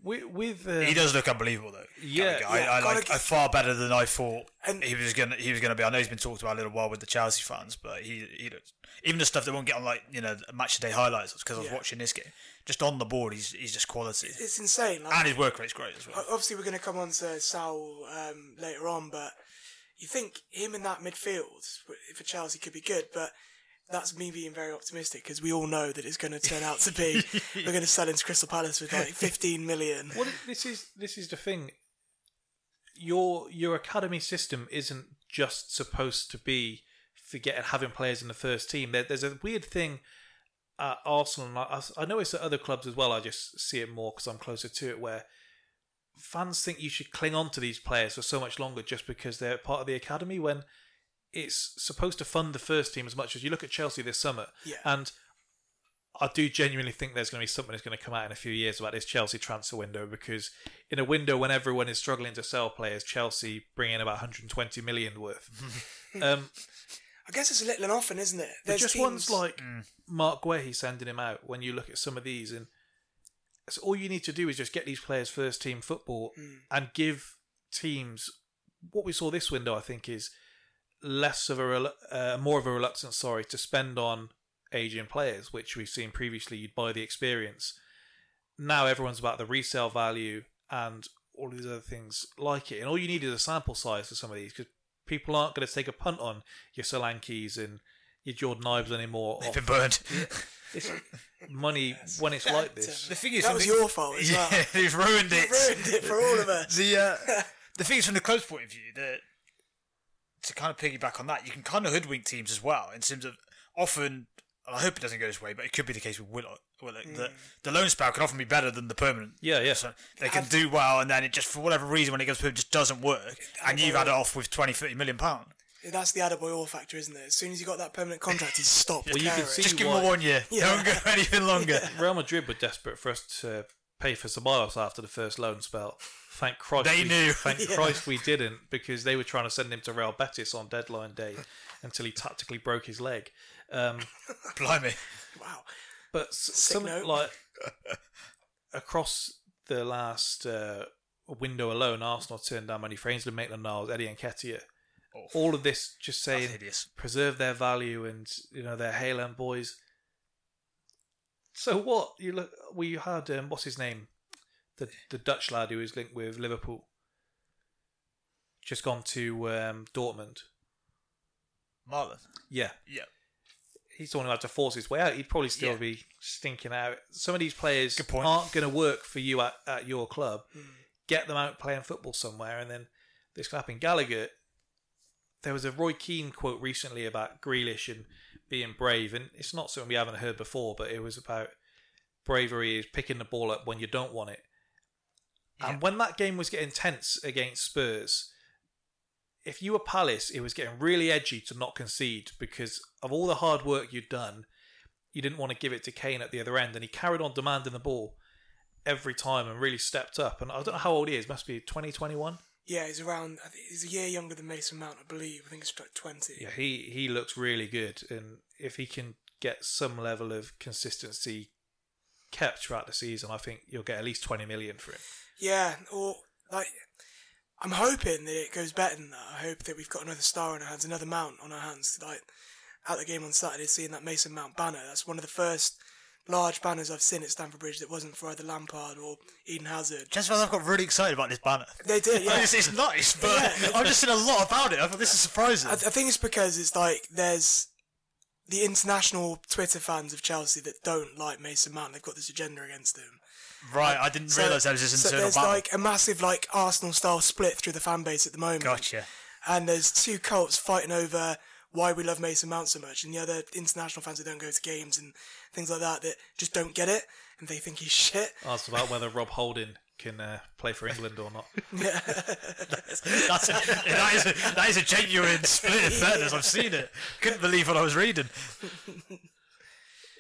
With, with uh, He does look unbelievable though. Yeah. I, yeah, I gotta like I far better than I thought And- he was gonna he was gonna be. I know he's been talked about a little while with the Chelsea fans, but he he looks even the stuff that won't get on like you know match day highlights because I was Yeah. watching this game. Just on the board, he's he's just quality, It's insane. Like, and his work rate's great as well. obviously, we're going to come on to Saul um, later on, but you think him in that midfield for Chelsea could be good, but that's me being very optimistic because we all know that it's going to turn out to be we're going to sell into Crystal Palace with like 15 million. Well, this is this is the thing. Your your academy system isn't just supposed to be for getting having players in the first team. There, there's a weird thing at Arsenal. I, I know it's at other clubs as well. I just see it more because I'm closer to it. Where fans think you should cling on to these players for so much longer just because they're part of the academy when it's supposed to fund the first team as much as you look at Chelsea this summer Yeah. and I do genuinely think there's going to be something that's going to come out in a few years about this Chelsea transfer window because in a window when everyone is struggling to sell players, Chelsea bring in about 120 million worth. um, I guess it's a little and often, isn't it? but There's just teams- ones like Marc Guehi sending him out. When you look at some of these, and so all you need to do is just get these players first team football and give teams what we saw this window. I think is less of a uh, more of a reluctance, sorry, to spend on aging players, which we've seen previously. You'd buy the experience. Now everyone's about the resale value and all these other things like it, and all you need is a sample size for some of these because people aren't going to take a punt on your Solankis and your Jordan Ibes anymore. They've off- been burned. It's money when it's like this. The thing is, That from was the- your fault as well. Yeah, you've ruined it. ruined it for all of us. The uh, the thing is, from the club's point of view, that to kind of piggyback on that, you can kind of hoodwink teams as well in terms of often. I hope it doesn't go this way, but it could be the case with Willock. Willock the, hmm. the loan spell can often be better than the permanent. Yeah, yeah. So they can do well, and then it just for whatever reason when it goes permanent, just doesn't work, and you've had it off with 20, 30 million pound. That's the Adebayor factor, isn't it? As soon as you got that permanent contract, he's stopped. Well, you can see Just give him a one year. Yeah. Don't go anything longer. Real Madrid were desperate for us to uh, pay for Ceballos after the first loan spell. Thank Christ They we, knew. Thank Yeah. Christ we didn't because they were trying to send him to Real Betis on deadline day until he tactically broke his leg. Um, Blimey. Wow. but s- some note. like across the last uh, window alone, Arsenal turned down money for Ainsley Maitland-Niles, Eddie Nketiah. All of this just saying hideous. preserve their value and you know they're Haaland boys. So what you look? We had um, what's his name, the the Dutch lad who is linked with Liverpool. Just gone to um, Dortmund. Malen. Yeah, Yeah. he's the one who had to force his way out. He'd probably still Yeah. be stinking out. Some of these players Good point. aren't going to work for you at, at your club. Get them out playing football somewhere, and then this can happen. Gallagher, there was a Roy Keane quote recently about Grealish and being brave, and it's not something we haven't heard before, but it was about bravery is picking the ball up when you don't want it. And when that game was getting tense against Spurs, if you were Palace, it was getting really edgy to not concede because of all the hard work you'd done. You didn't want to give it to Kane at the other end, and he carried on demanding the ball every time and really stepped up. And I don't know how old he is; must be twenty twenty one. Yeah, he's around. I think he's a year younger than Mason Mount, I believe. I think it's like twenty. Yeah, he he looks really good, and if he can get some level of consistency kept throughout the season, I think you'll get at least twenty million for him. Yeah, or like I'm hoping that it goes better than that. I hope that we've got another star on our hands, another Mount on our hands. Like at the game on Saturday, seeing that Mason Mount banner. That's one of the first large banners I've seen at Stamford Bridge that wasn't for either Lampard or Eden Hazard. Just as I've got really excited about this banner. They did, yeah. it's, it's nice, but Yeah. I've just seen a lot about it. I thought this is surprising. I, I think it's because it's like there's the international Twitter fans of Chelsea that don't like Mason Mount. They've got this agenda against him. right, uh, I didn't realise there was this so internal there's battle. like a massive like Arsenal style split through the fan base at the moment. Gotcha. And there's two cults fighting over why we love Mason Mount so much, and the other international fans that don't go to games and things like that that just don't get it and they think he's shit. Asked about whether Rob Holding can uh, play for England or not. That's a, that, is a, that is a genuine split in fairness. I've seen it. Couldn't believe what I was reading.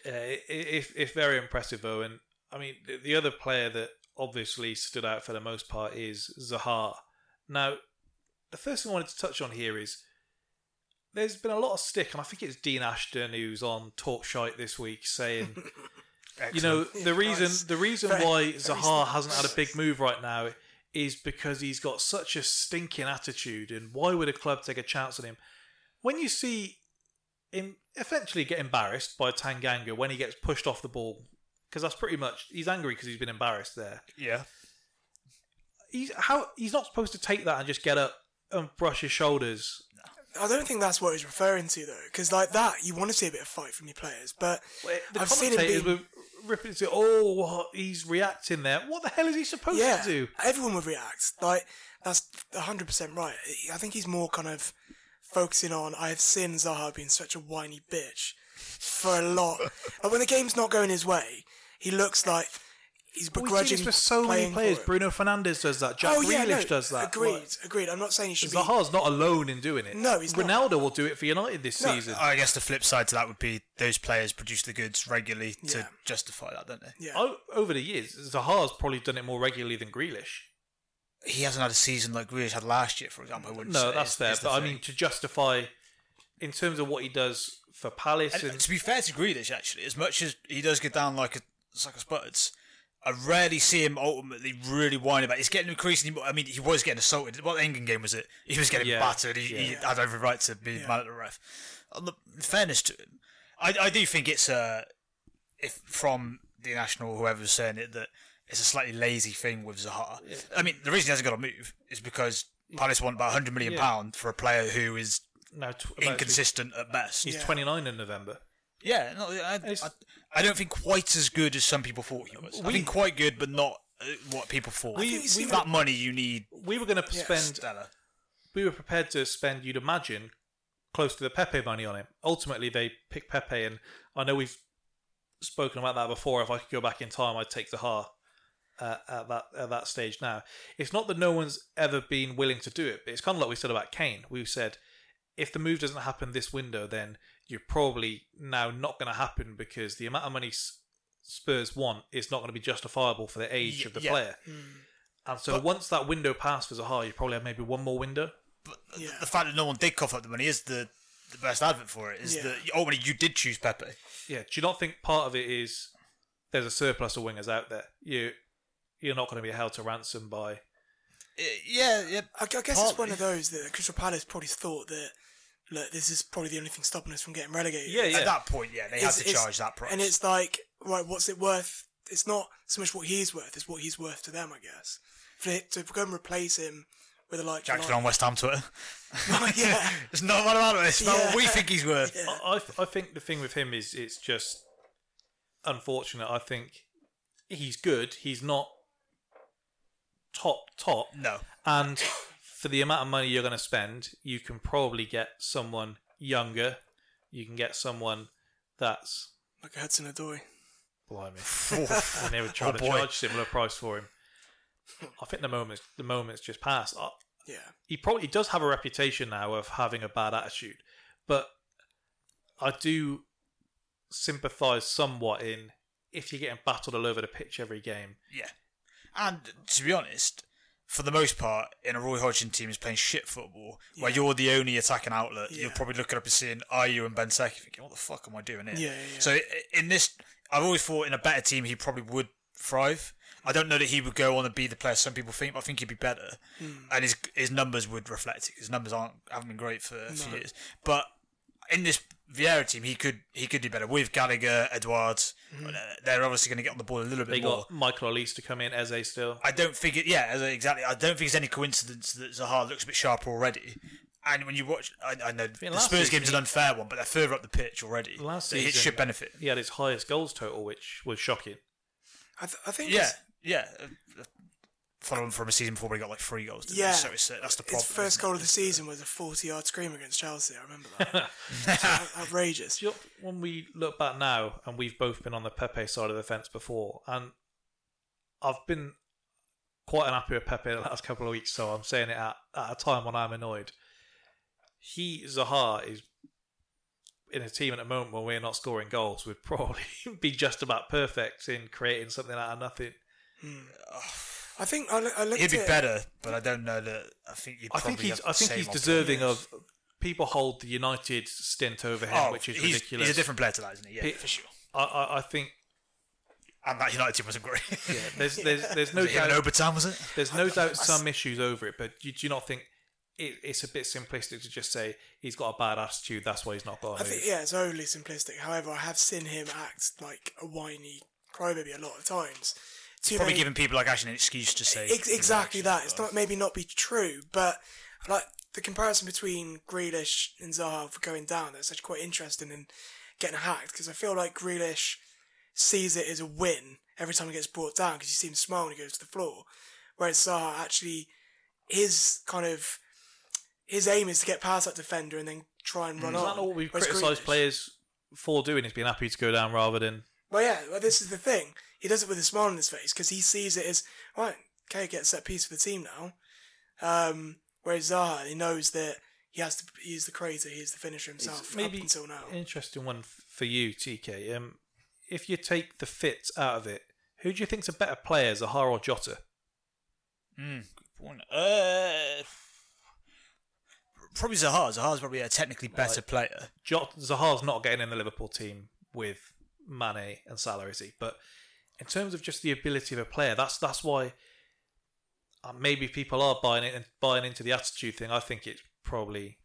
Uh, it, it, it's very impressive though, and I mean the, the other player that obviously stood out for the most part is Zaha. Now, the first thing I wanted to touch on here is there's been a lot of stick, and I think it's Dean Ashton who's on Talk Shite this week saying, you know, Excellent. the reason Nice. the reason Very- why Zaha hasn't had a big move right now is because he's got such a stinking attitude, and why would a club take a chance on him? When you see him eventually get embarrassed by Tanganga when he gets pushed off the ball, because that's pretty much he's angry because he's been embarrassed there. Yeah. He's how he's not supposed to take that and just get up and brush his shoulders. I don't think that's what he's referring to though, because like that you want to see a bit of fight from your players, but The I've seen him commentators be were ripping it. Oh, he's reacting there. What the hell is he supposed yeah, to do? everyone would react. Like that's hundred percent right. I think he's more kind of focusing on. I've seen Zaha being such a whiny bitch for a lot. like when the game's not going his way, he looks like he's But we've seen this with so many players. Bruno Fernandes does that. Jack oh yeah, Grealish no, does that. Agreed, Like, agreed. I'm not saying he should be. Zaha's not alone in doing it. No, he's not. Ronaldo will do it for United this No, season. I guess the flip side to that would be those players produce the goods regularly to Yeah. justify that, don't they? Yeah. O- over the years, Zaha's probably done it more regularly than Grealish. He hasn't had a season like Grealish had last year, for example. I wouldn't No, say, that's is- fair. is the But I mean, to justify, in terms of what he does for Palace, And and, to be fair to Grealish, actually, as much as he does get down like a like a spuds, I rarely see him ultimately really whine about. it. He's getting increasingly. I mean, he was getting assaulted. What England game was it? He was getting Yeah, battered. He, he had every right to be mad at the ref. Oh, On the, in fairness to him, I, I do think it's a if from the national whoever's saying it that it's a slightly lazy thing with Zaha. I mean, the reason he hasn't got a move is because Palace want about 100 million Yeah. pound for a player who is now tw- about to- inconsistent at best. he's Yeah. 29 in November. Yeah, no, I, I, I don't think quite as good as some people thought he was. I We- think quite good, but not uh, what people thought. We- we, that money you need. We were going to Yes. spend. Stella. We were prepared to spend. You'd imagine close to the Pepe money on him. Ultimately, they picked Pepe, and I know we've spoken about that before. If I could go back in time, I'd take Zaha. Uh, at that at that stage now, it's not that no one's ever been willing to do it, but it's kind of like we said about Kane. We said if the move doesn't happen this window, then you're probably now not going to happen because the amount of money Spurs want is not going to be justifiable for the age Y- of the yeah. player. And so once that window passed for Zaha, you probably have maybe one more window. But Yeah. the fact that no one did cough up the money is the, the best advert for it. Is Yeah. that ultimately you did choose Pepe. Yeah. Do you not think part of it is there's a surplus of wingers out there? You you're not going to be held to ransom by. Uh, yeah, yeah. I, I guess it's one of those that Crystal Palace probably thought that look, this is probably the only thing stopping us from getting relegated. Yeah, yeah. At that point, yeah, they It's- had to charge that price. And it's like, right, what's it worth? It's not so much what he's worth; it's what he's worth to them, I guess. For it, to go and replace him with a like, Jack's been on West Ham Twitter. Oh, yeah, it's not what about it. It's about what we think he's worth. Yeah. I, I I think the thing with him is it's just unfortunate. I think he's good. He's not top top. No. And for the amount of money you're going to spend, you can probably get someone younger. You can get someone that's like a Hudson Odoi. blimey, and they would try Oh, to boy. charge similar price for him. I think the moment the moment's just passed. I, Yeah, he probably he does have a reputation now of having a bad attitude, but I do sympathise somewhat in if you're getting battled all over the pitch every game. Yeah. And to be honest, for the most part, in a Roy Hodgson team is playing shit football, where you're the only attacking outlet, you're probably looking up and seeing Ayew and Benteke thinking, what the fuck am I doing here? Yeah, yeah, yeah. So in this, I've always thought in a better team he probably would thrive. I don't know that he would go on and be the player some people think, but I think he'd be better, Hmm. and his his numbers would reflect it. His numbers aren't haven't been great for a few years, but in this Vieira team, he could he could do better with Gallagher, Edwards. Hmm. Uh, They're obviously going to get on the ball a little bit They more. got Michael Olise to come in, Eze still. I don't think it. Yeah, as- exactly. I don't think it's any coincidence that Zaha looks a bit sharper already. And when you watch, I, I know the Spurs game is an unfair one, but they're further up the pitch already. Last so it should benefit. He had his highest goals total, which was shocking. I, th- I think. Yeah, yeah. Following from a season before, he got like three goals. didn't he? Yeah. so it's, uh, that's the problem. His first goal of the season was a 40 yard scream against Chelsea. I remember that. Outrageous. You know, when we look back now, and we've both been on the Pepe side of the fence before, and I've been quite unhappy with Pepe the last couple of weeks, so I'm saying it at, at a time when I'm annoyed. He, Zaha, is in a team at a moment where we're not scoring goals, We'd probably be just about perfect in creating something out of nothing. I think I, I looked he'd be at better, but I don't know that. I think you'd I think he's, have I think he's deserving of. People hold the United stint over him, Oh, which is he's, ridiculous. He's a different player to that, isn't he? Yeah, He- for sure. I, I, I think And that United team wasn't great. yeah, there's there's there's no Was it him doubt in Obertan, was it? There's no doubt some issues over it, but you, do you not think it, it's a bit simplistic to just say he's got a bad attitude, that's why he's not got a I think yeah, it's overly simplistic. However, I have seen him act like a whiny crybaby a lot of times. Too Probably many- giving people like Ash an excuse to say Ex- exactly that. It's not maybe not be true, but like the comparison between Grealish and Zaha for going down. That's actually quite interesting and getting hacked because I feel like Grealish sees it as a win every time he gets brought down because you see him smile when he goes to the floor, whereas Zaha actually his kind of his aim is to get past that defender and then try and hmm. run Is on. that not what we've criticised players for doing? Is being happy to go down rather than Well, yeah. Well, this is the thing. He does it with a smile on his face because he sees it as right. Okay, get a set piece for the team now. Um, whereas Zaha, he knows that he has to. He's the creator. He's the finisher himself. It's maybe up until now. interesting one for you, TK. Um, if you take the fit out of it, who do you think's a better player, Zaha or Jota? Mm, good point. Uh, probably Zaha. Zaha's probably a technically better Like- player. Jota, Zaha's not getting in the Liverpool team with Mane and Salah, is he? But in terms of just the ability of a player, that's that's why uh, maybe people are buying it and buying into the attitude thing. I think it's probably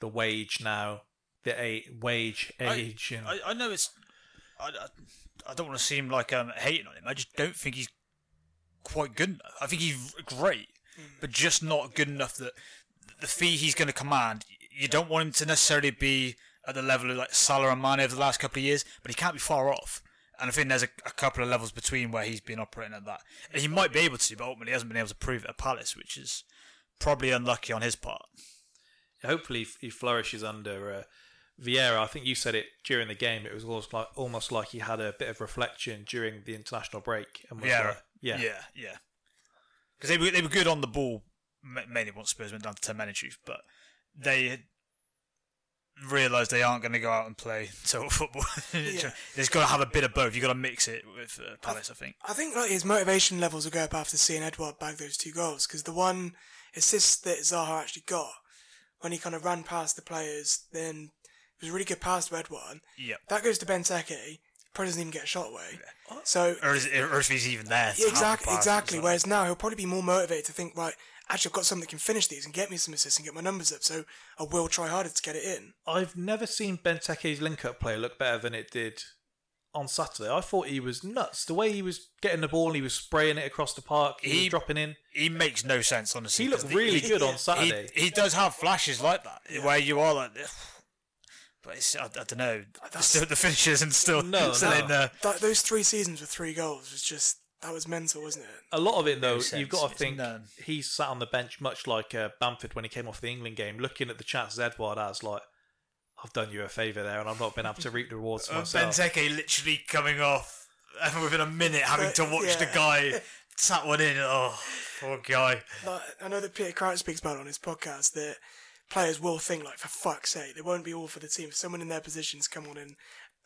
the wage now, the a- wage age, and I, I know it's. I, I, I don't want to seem like I'm hating on him. I just don't think he's quite good enough. I think he's great, but just not good enough that the fee he's going to command. You don't want him to necessarily be at the level of like Salah and Mane over the last couple of years, but he can't be far off. And I think there's a, a couple of levels between where he's been operating at that. And he might be able to, but ultimately he hasn't been able to prove it at Palace, which is probably unlucky on his part. hopefully he flourishes under uh, Vieira. I think you said it during the game. It was almost like almost like he had a bit of reflection during the international break. And Vieira. like- yeah, yeah, yeah. Because they were they were good on the ball, mainly once Spurs went down to ten men but they realised they aren't going to go out and play total football. There's got to have a bit of both. You've got to mix it with uh, Palace, I think. I think like his motivation levels will go up after seeing Edouard bag those two goals because the one assist that Zaha actually got when he kind of ran past the players, then it was a really good pass to Edouard. Yep. That goes to Benteke. Probably doesn't even get a shot away. So Or, is, or if he's even there. to Yeah, have the exactly, exactly. Whereas now he'll probably be more motivated to think, right, actually I've got something that can finish these and get me some assists and get my numbers up. So I will try harder to get it in. I've never seen Benteke's link-up play look better than it did on Saturday. I thought he was nuts. The way he was getting the ball, and he was spraying it across the park. He, was dropping in. He makes no sense, on honestly. He looked 'cause really he- good on he- Saturday. He, does have flashes like that, where you are like, but it's, I, I don't know. That's, Still the finishes and still, No, still no. in there. That, those three seasons with three goals was just that was mental, wasn't it? A lot of it, though, sense. you've got to It's think he sat on the bench much like uh, Bamford when he came off the England game, looking at the chances Edouard has, like, I've done you a favour there, and I've not been able to reap the rewards for Uh, myself. Benteke literally coming off, and within a minute having to watch the guy tap one in. Oh, poor guy. Like, I know that Peter Crouch speaks about it on his podcast that players will think like, for fuck's sake, they won't be all for the team. If someone in their positions come on and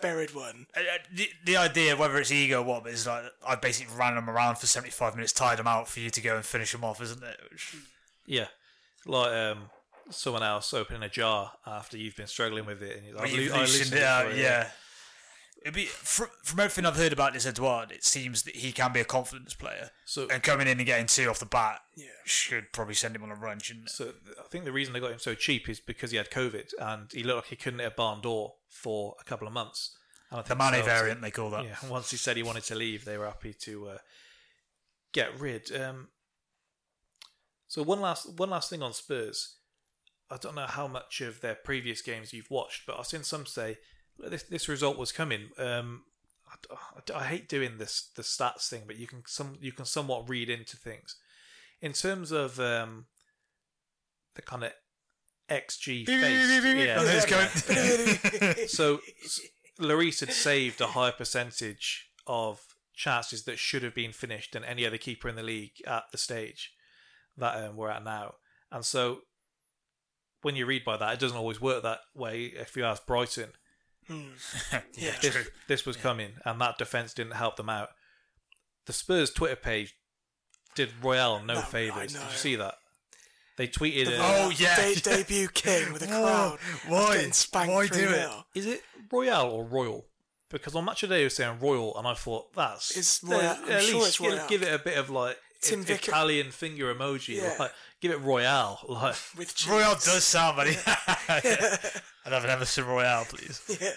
buried one. Uh, uh, The, the idea, whether it's ego or what, is like I basically ran them around for 75 minutes, tied them out for you to go and finish them off, isn't it? Which, Yeah, like um, someone else opening a jar after you've been struggling with it, and you're Well, like, you've "I loosened loosened it out, for yeah. It'd be from, from everything I've heard about this Edouard, it seems that he can be a confidence player. So- and coming in and getting two off the bat Yeah. should probably send him on a run, shouldn't it? So I think the reason they got him so cheap is because he had COVID and he looked like he couldn't hit a barn door for a couple of months. And I The money Chelsea- variant, they call that. Yeah, once he said he wanted to leave, they were happy to uh, get rid. Um, so one last one last thing on Spurs. I don't know how much of their previous games you've watched, but I've seen some say this this result was coming. Um, I, I- I hate doing this the stats thing, but you can some you can somewhat read into things in terms of um, the kind of XG face. yeah. And it's going- so s- Lloris had saved a higher percentage of chances that should have been finished than any other keeper in the league at the stage that um, we're at now. And so when you read by that, it doesn't always work that way. If you ask Brighton, yeah, this, true. this was coming, and that defence didn't help them out. The Spurs Twitter page did Royale no No, favours. Did you see that? They tweeted. The Oh, yeah. de- debut king with a oh, crowd. why? Getting spanked Why do 3-0. it? Is it Royale or Royal? Because on Match of the Day it was saying Royal, and I thought that's It's Royale. I'm At sure least it's give- Royale. give it a bit of like Tim I- Vicker- Italian finger emoji. Yeah. Like, give it Royale. Like With cheese. Royale does sound funny. I'd have an Emerson Royale, please. Yeah.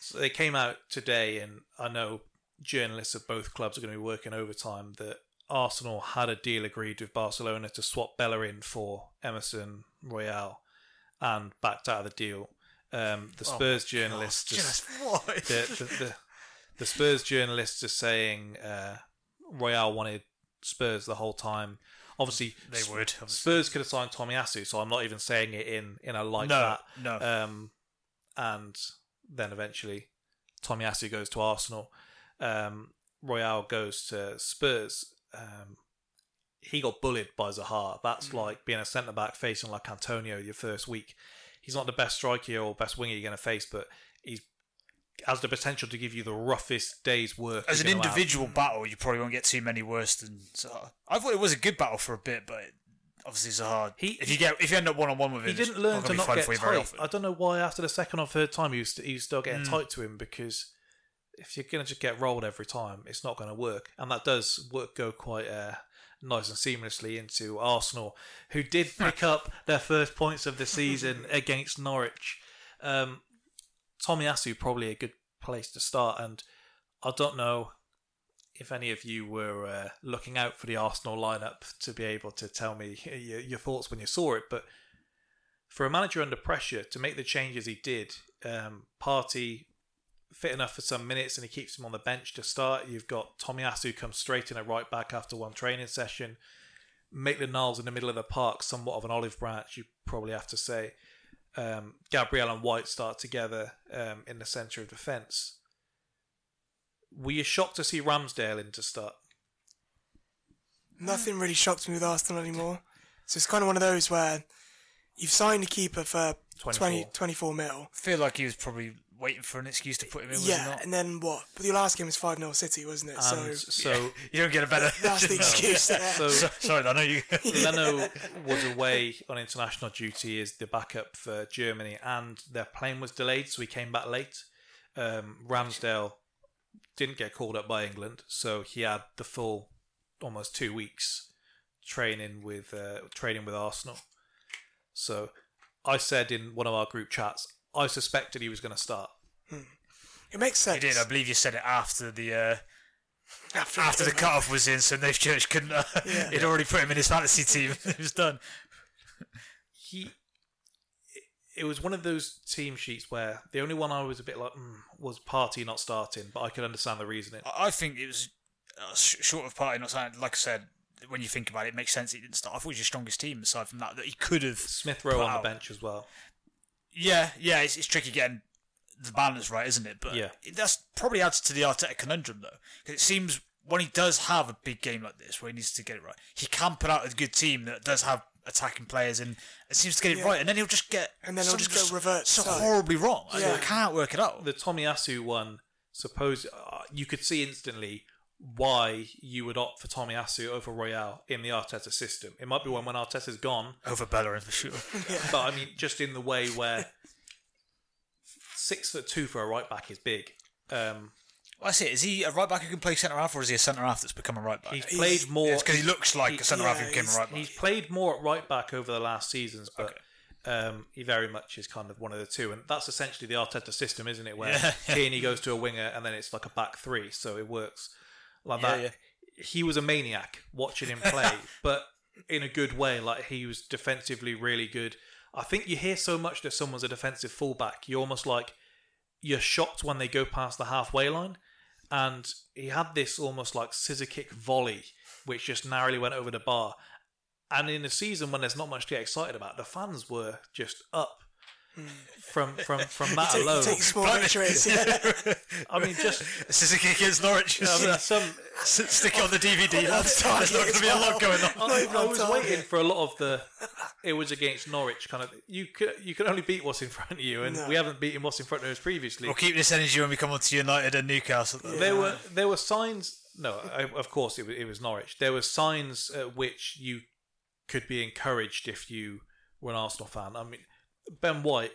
so they came out today, and I know journalists of both clubs are going to be working overtime. That Arsenal had a deal agreed with Barcelona to swap Bellerin for Emerson Royale, and backed out of the deal. Um, the Spurs journalists just Just the, the, the, the Spurs journalists are saying uh, Royale wanted Spurs the whole time. Obviously, They would, obviously. Spurs could have signed Tomiyasu, so I'm not even saying it in in a like No, that. no. Um, and then eventually, Tomiyasu goes to Arsenal. um, Royale goes to Spurs, um, he got bullied by Zaha. That's like being a centre back facing like Antonio your first week. He's not the best striker or best winger you're going to face, but he's has the potential to give you the roughest day's work As an you're have. individual battle, you probably won't get too many worse than Zaha. I thought it was a good battle for a bit, but obviously Zaha. He- if you get if you end up one on one with him, He didn't learn not to not get for you very tight. I don't know why after the second or third time he was, he was still getting Mm. tight to him because if you're going to just get rolled every time, it's not going to work. And that does work go quite uh, nice and seamlessly into Arsenal, who did pick up their first points of the season against Norwich. Um, Tomiyasu probably a good place to start, and I don't know if any of you were uh, looking out for the Arsenal lineup to be able to tell me your, your thoughts when you saw it, but for a manager under pressure to make the changes he did, um, Partey fit enough for some minutes and he keeps him on the bench to start. You've got Tomiyasu come straight in at right back after one training session. Maitland Niles in the middle of the park, somewhat of an olive branch, you probably have to say. Um, Gabriel and White start together um, in the centre of defence. Were you shocked to see Ramsdale in to start? Nothing really shocks me with Arsenal anymore. So it's kind of one of those where you've signed a keeper for 20, 24. 24 mil. I feel like he was probably waiting for an excuse to put him in. Yeah, not? and then what? But your last game was 5 0 City, wasn't it? And so, so you don't get a better. That's the excuse there. So, sorry, I know you. Leno was away on international duty as the backup for Germany, and their plane was delayed, so he came back late. Um, Ramsdale didn't get called up by England, so he had the full almost two weeks training with uh, training with Arsenal. So I said in one of our group chats, I suspected he was going to start. It makes sense. You did. I believe you said it after the uh, After, after the cut off was in, so Nave Church couldn't. Uh, Yeah. He'd already put him in his fantasy team. it was done. he it was one of those team sheets where the only one I was a bit like mm, was Partey not starting, but I could understand the reasoning. I I think it was uh, sh- short of Partey not saying. Like I said, when you think about it, it makes sense he didn't start. I thought he was your strongest team aside from that. That he could have Smith Rowe on out. the bench as well. Yeah, yeah, it's, it's tricky getting the balance right, isn't it? But Yeah. it, that's probably adds to the Arteta conundrum though, because it seems when he does have a big game like this, where he needs to get it right, he can put out a good team that does have attacking players and it seems to get it Yeah. right, and then he'll just get And then he'll just go revert so side. horribly wrong. I- Yeah. I can't work it out. The Tomiyasu one, suppose uh, you could see instantly why you would opt for Tomiyasu over Royale in the Arteta system. It might be one when Arteta's gone, Over Bellerin for sure. but I mean, just in the way where six foot two for a right back is big. Um, Well, I see. Is he a right back who can play centre half, or is he a centre half that's become a right back? he's played more because he looks like he- a centre half yeah, who became a he's- right back. He's played more at right back over the last seasons, but um, he very much is kind of one of the two, and that's essentially the Arteta system, isn't it? Where Yeah. Tierney goes to a winger, and then it's like a back three, so it works like Yeah, that. yeah. He was a maniac watching him play, but in a good way. Like he was defensively really good. I think you hear so much that someone's a defensive fullback, you're almost like you're shocked when they go past the halfway line. And he had this almost like scissor kick volley, which just narrowly went over the bar. And in a season when there's not much to get excited about, the fans were just up from from from that take, alone. take small victories. Yeah. I mean, just Suzuki against Norwich. I mean, some. Stick it on the DVD, lads. time There's not going to be a lot going on. I, I was target. waiting for a lot of the. It was against Norwich, kind of. You could you can only beat what's in front of you, and No. we haven't beaten what's in front of us previously. We'll keep this energy when we come on to United and Newcastle. though. There were there were signs. No, I, of course it was, it was Norwich. There were signs at which you could be encouraged if you were an Arsenal fan. I mean, Ben White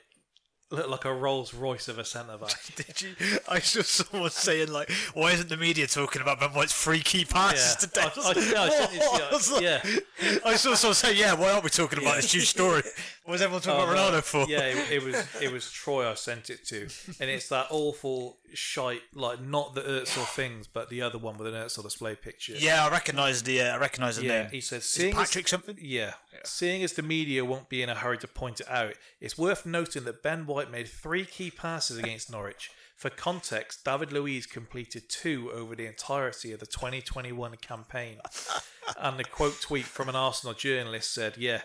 looked like a Rolls Royce of a centre back. Did you? I saw someone saying like, "Why isn't the media talking about Ben White's free key passes Yeah. today?" I- I- yeah, I sent I yeah. I saw someone say, "Yeah, why aren't we talking about this huge story? What is everyone talking Oh, about. Ronaldo for?" Yeah, it, it was it was Troy I sent it to, and it's that awful shite, like not the Özil things, but the other one with an Özil display picture. Yeah, I recognise the. Uh, I recognise the Yeah, name. he says seeing as- Patrick something. Yeah. Seeing as the media won't be in a hurry to point it out, it's worth noting that Ben White made three key passes against Norwich. For context, David Luiz completed two over the entirety of the 2021 campaign. and the quote tweet from an Arsenal journalist said, Yeah,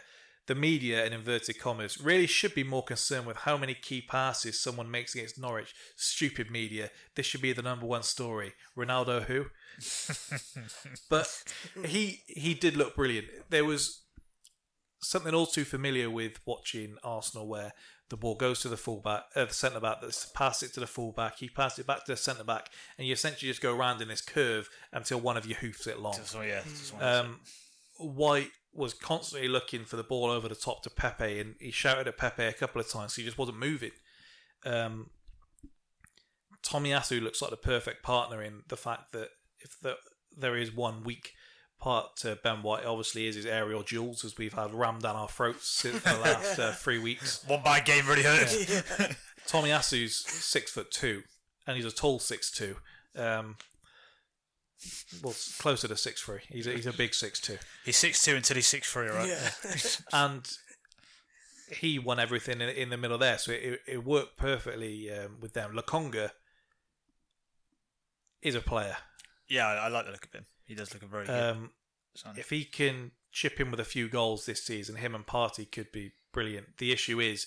the media, in inverted commas, really should be more concerned with how many key passes someone makes against Norwich. Stupid media. This should be the number one story. Ronaldo who? but he he did look brilliant. There was something all too familiar with watching Arsenal where the ball goes to the fullback, uh, the centre back, that's pass it to the fullback, he passed it back to the centre back, and you essentially just go around in this curve until one of you hoofs it long. So, yeah, Um, White was constantly looking for the ball over the top to Pepe, and he shouted at Pepe a couple of times. So he just wasn't moving. Um, Tomiyasu looks like the perfect partner in the fact that if the, there is one weak part to Ben White, obviously is his aerial duels, as we've had rammed down our throats since the last uh, three weeks. One bad game really hurt. Yeah. Tomiyasu's six foot two, and he's a tall six two. Um, well, closer to six three. He's a, he's a big six two. He's six two until he's six three, right? Yeah. and he won everything in, in the middle there, so it, it worked perfectly um, with them. Lokonga is a player. Yeah, I, I like the look of him. He does look a very good. Um, if he can chip in with a few goals this season, him and Partey could be brilliant. The issue is,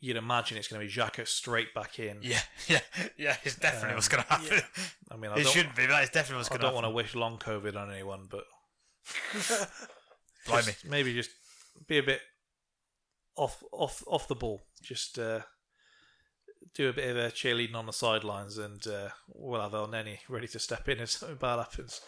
you'd imagine it's going to be Xhaka straight back in. Yeah, yeah, yeah. It's definitely Um, what's going to happen. I mean, I it shouldn't be, but it's definitely what's going to happen. I don't want to wish long COVID on anyone, but just maybe just be a bit off off off the ball. Just uh, do a bit of a cheerleading on the sidelines, and uh, we'll have El ready to step in if something bad happens.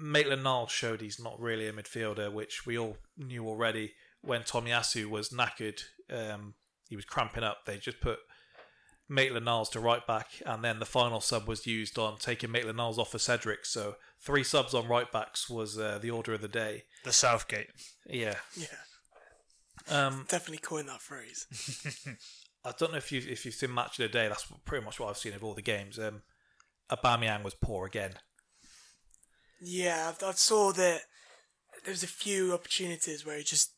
Maitland Niles showed he's not really a midfielder, which we all knew already. When Tomiyasu was knackered, um, he was cramping up. They just put Maitland Niles to right back, and then the final sub was used on taking Maitland Niles off for Cedric. So three subs on right backs was uh, the order of the day. The Southgate. Yeah. Yeah. Um, Definitely coined that phrase. I don't know if you if you've seen match of the day. That's pretty much what I've seen of all the games. Um, Aubameyang was poor again. Yeah, I, I saw that there was a few opportunities where he just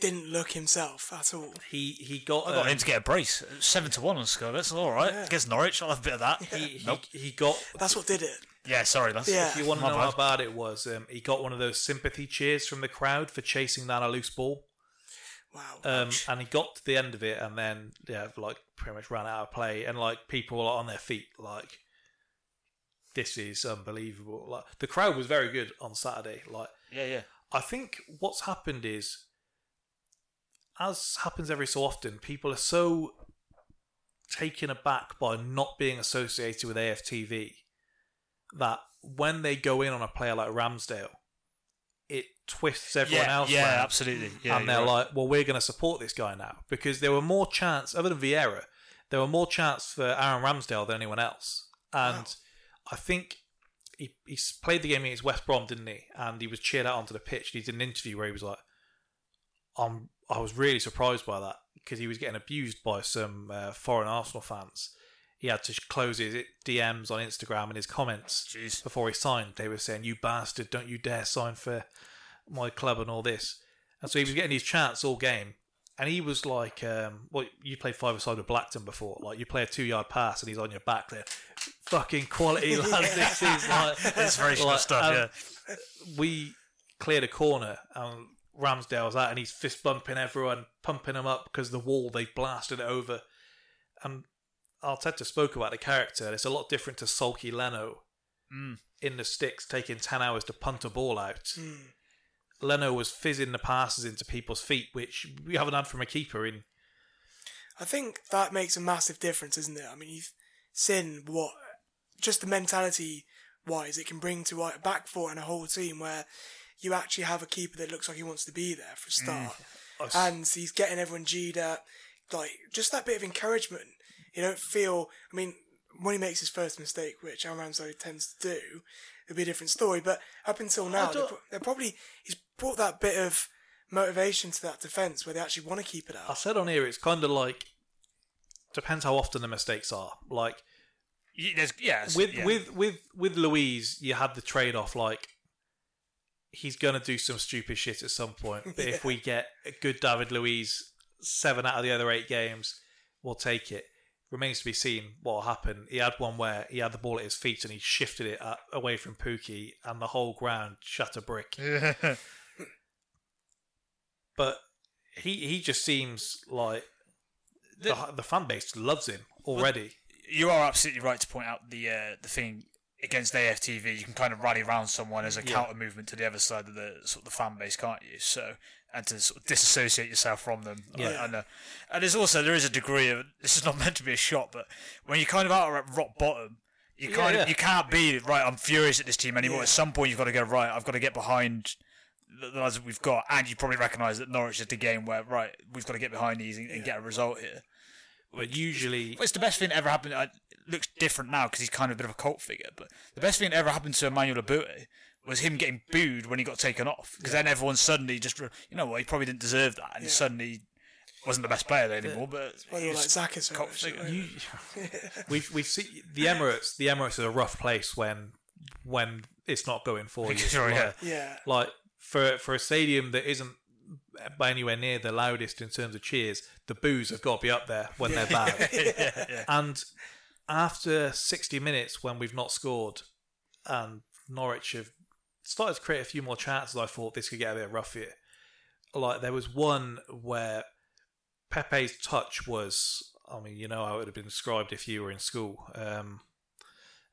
didn't look himself at all. He he got. I got um, him to get a brace. Seven to one on Skull. That's all right. Yeah. Against Norwich, I'll have a bit of that. He, nope. he he got. That's what did it. Yeah, sorry. That's, Yeah. If you want to know bad. how bad it was, um, he got one of those sympathy cheers from the crowd for chasing down a loose ball. Wow. Um, and he got to the end of it, and then yeah, like pretty much ran out of play, and like people were on their feet, like this is unbelievable. Like the crowd was very good on Saturday. Like Yeah, yeah. I think what's happened is, as happens every so often, people are so taken aback by not being associated with AFTV that when they go in on a player like Ramsdale, it twists everyone yeah, else yeah, round absolutely. Yeah, and they're right. like, "Well, we're going to support this guy now," because there were more chance, other than Vieira, there were more chance for Aaron Ramsdale than anyone else. And I think he he played the game against West Brom, didn't he? And he was cheered out onto the pitch. He did an interview where he was like, "I'm I was really surprised by that because he was getting abused by some uh, foreign Arsenal fans." He had to close his DMs on Instagram and his comments Jeez. before he signed. They were saying, "You bastard! Don't you dare sign for my club and all this." And so he was getting his chance all game, and he was like, um, "Well, you played five aside with Blackton before. Like you play a two-yard pass and he's on your back there. Fucking quality, lad. This is like Inspirational like, stuff, um, yeah. We cleared a corner and Ramsdale's out and he's fist bumping everyone, pumping them up because the wall they blasted it over. And Arteta spoke about the character. It's a lot different to sulky Leno Mm. in the sticks, taking ten hours to punt a ball out. Hmm. Leno was fizzing the passes into people's feet, which we haven't had from a keeper in. I think that makes a massive difference, isn't it? I mean, you've seen what just the mentality wise it can bring to a back four and a whole team where you actually have a keeper that looks like he wants to be there for a mm. start, Us- and he's getting everyone G'd up. Like just that bit of encouragement. You don't feel. I mean, when he makes his first mistake, which Aaron Ramsey tends to do, it'll be a different story. But up until now, they're, pro- they're probably he's brought that bit of motivation to that defence where they actually want to keep it up. I up. said on here, it's kind of like depends how often the mistakes are. Like Y- There's, yeah, it's- with yeah. with with with Luiz, you had the trade off. Like he's gonna do some stupid shit at some point, but if we get a good David Luiz seven out of the other eight games, we'll take it. Remains to be seen what will happen. He had one where he had the ball at his feet and he shifted it uh away from Pukki, and the whole ground shat a brick. but he he just seems like the, the fan base loves him already. You are absolutely right to point out the uh, the thing against AFTV. You can kind of rally around someone as a Yeah. counter movement to the other side of the sort of the fan base, can't you? So and to sort of disassociate yourself from them. Yeah. I, know. And there's also there is a degree of this is not meant to be a shot, but when you're kind of out at rock bottom. You Yeah, kind of yeah. you can't be right. I'm furious at this team anymore. Yeah. At some point, you've got to go right. I've got to get behind the lads that we've got, and you probably recognise that Norwich is the game where right we've got to get behind these and, and get a result here. But usually, Well, it's the best thing that ever happened. uh, looks different now because he's kind of a bit of a cult figure. But the best thing that ever happened to Emmanuel Eboué was him getting booed when he got taken off. Because then everyone suddenly just, you know what, he probably didn't deserve that, and he suddenly wasn't the best player there anymore. But Well, you're like was Xhaka so cult figure. you, we've we've seen the Emirates. The Emirates is a rough place when when it's not going for you. Sure, like, yeah. Yeah. like for for a stadium that isn't by anywhere near the loudest in terms of cheers, the boos have got to be up there when they're bad. And after 60 minutes, when we've not scored, and Norwich have started to create a few more chances, I thought this could get a bit rough here. Like there was one where Pepe's touch was, I mean, you know how it would have been described if you were in school. Um,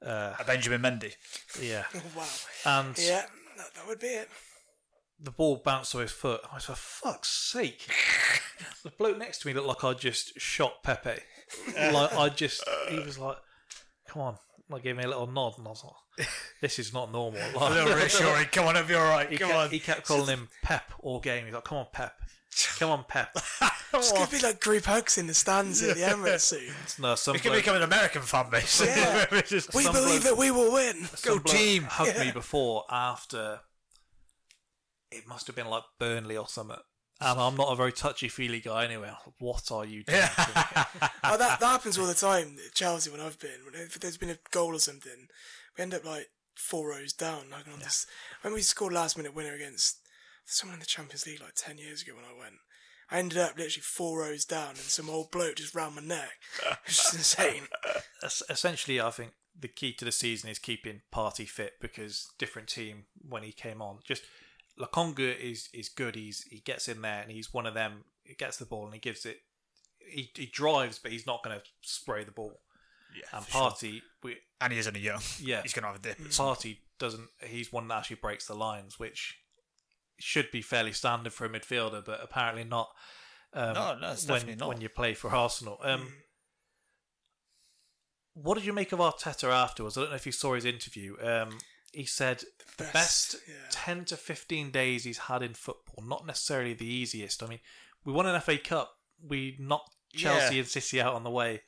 uh, Benjamin Mendy. yeah, wow. and Yeah, that, that would be it. The ball bounced off his foot. I was for fuck's sake. the bloke next to me looked like I just shot Pepe. like I just, he was like, "Come on!" Like gave me a little nod, and I was like, "This is not normal." Like, A little reassuring. Come on, it'll be all right. he Come kept, on. he kept calling him Pep all game. He's like, "Come on, Pep. Come on, Pep." It's going to be like group hugs in the stands at the Emirates soon. No, some It's going to bloke, become an American fan base. Yeah. We believe bloke- that we will win. some bloke team. Hugged me before after. It must have been like Burnley or something. And I'm not a very touchy feely guy anyway. What are you doing? oh, that, that happens all the time at Chelsea when I've been. When if there's been a goal or something, we end up like four rows down. Like on this, when we scored last minute winner against someone in the Champions League like ten years ago when I went, I ended up literally four rows down and some old bloke just round my neck. It's just insane. Es- essentially, I think the key to the season is keeping Partey fit because different team when he came on. Just Lokonga is is good. He's he gets in there and he's one of them. He gets the ball and he gives it. He, he drives, but he's not going to spray the ball. Yeah, And for sure. Partey, we, And he is only young. yeah, He's going to have a dip. Partey doesn't. He's one that actually breaks the lines, which should be fairly standard for a midfielder, but apparently not. Um, No, no, when, definitely not. When you play for Arsenal, um, what did you make of Arteta afterwards? I don't know if you saw his interview. Um, he said the best, best, yeah. ten to fifteen days he's had in football, not necessarily the easiest. I mean, we won an FA Cup. We knocked Chelsea Yeah. and City out on the way.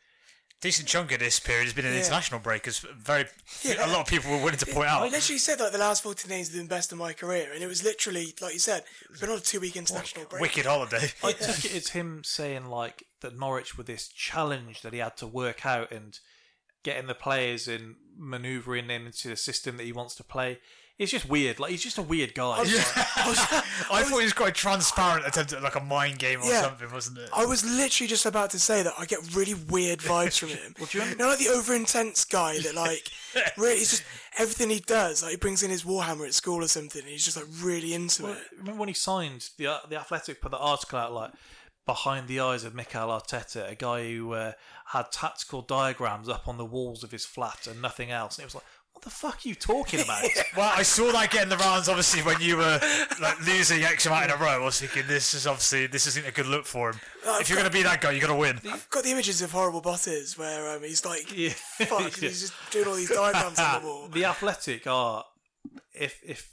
Decent chunk of this period has been an Yeah. international break, as very Yeah. a lot of people were willing to point out. I literally said like the last 14 days have been the best of my career, and it was literally like you said, we've been on a two week international break. Wicked holiday. I took it as him saying like that Norwich were this challenge that he had to work out and getting the players and manoeuvring in into the system that he wants to play. It's just weird. Like he's just a weird guy. I was, I was, I thought he was quite transparent attempt at like a mind game or Yeah. something, wasn't it? I was literally just about to say that I get really weird vibes from him. Well, do you know, like the over intense guy that like really, it's just everything he does. Like he brings in his Warhammer at school or something, and he's just like really into Well, it. remember when he signed the uh, the Athletic put the article out like behind the eyes of Mikel Arteta, a guy who uh, had tactical diagrams up on the walls of his flat and nothing else, and it was like, what the fuck are you talking about? Well, I saw that getting the rounds. Obviously, when you were like losing X amount in a row, I was thinking this is obviously this isn't a good look for him. I've if you're going to be that guy, you got to win. I've got the images of horrible bosses where um, he's like, Yeah. fuck, and he's just doing all these diagrams on the wall. the Athletic are if if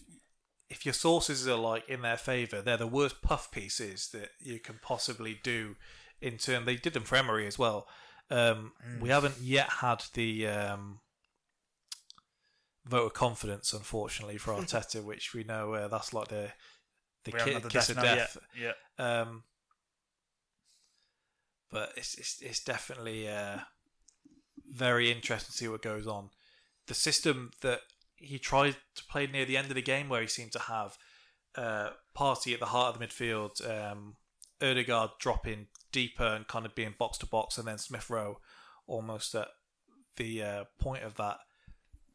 if your sources are like in their favour, they're the worst puff pieces that you can possibly do. In turn, they did them for Emery as well. Um, We haven't yet had the um, vote of confidence, unfortunately, for Arteta, which we know uh, that's like the the ki- the kiss death of death. Yeah. Um, but it's, it's it's definitely uh, very interesting to see what goes on. The system that he tried to play near the end of the game, where he seemed to have uh, Partey at the heart of the midfield, um, Odegaard dropping deeper and kind of being box to box, and then Smith Rowe almost at the uh, point of that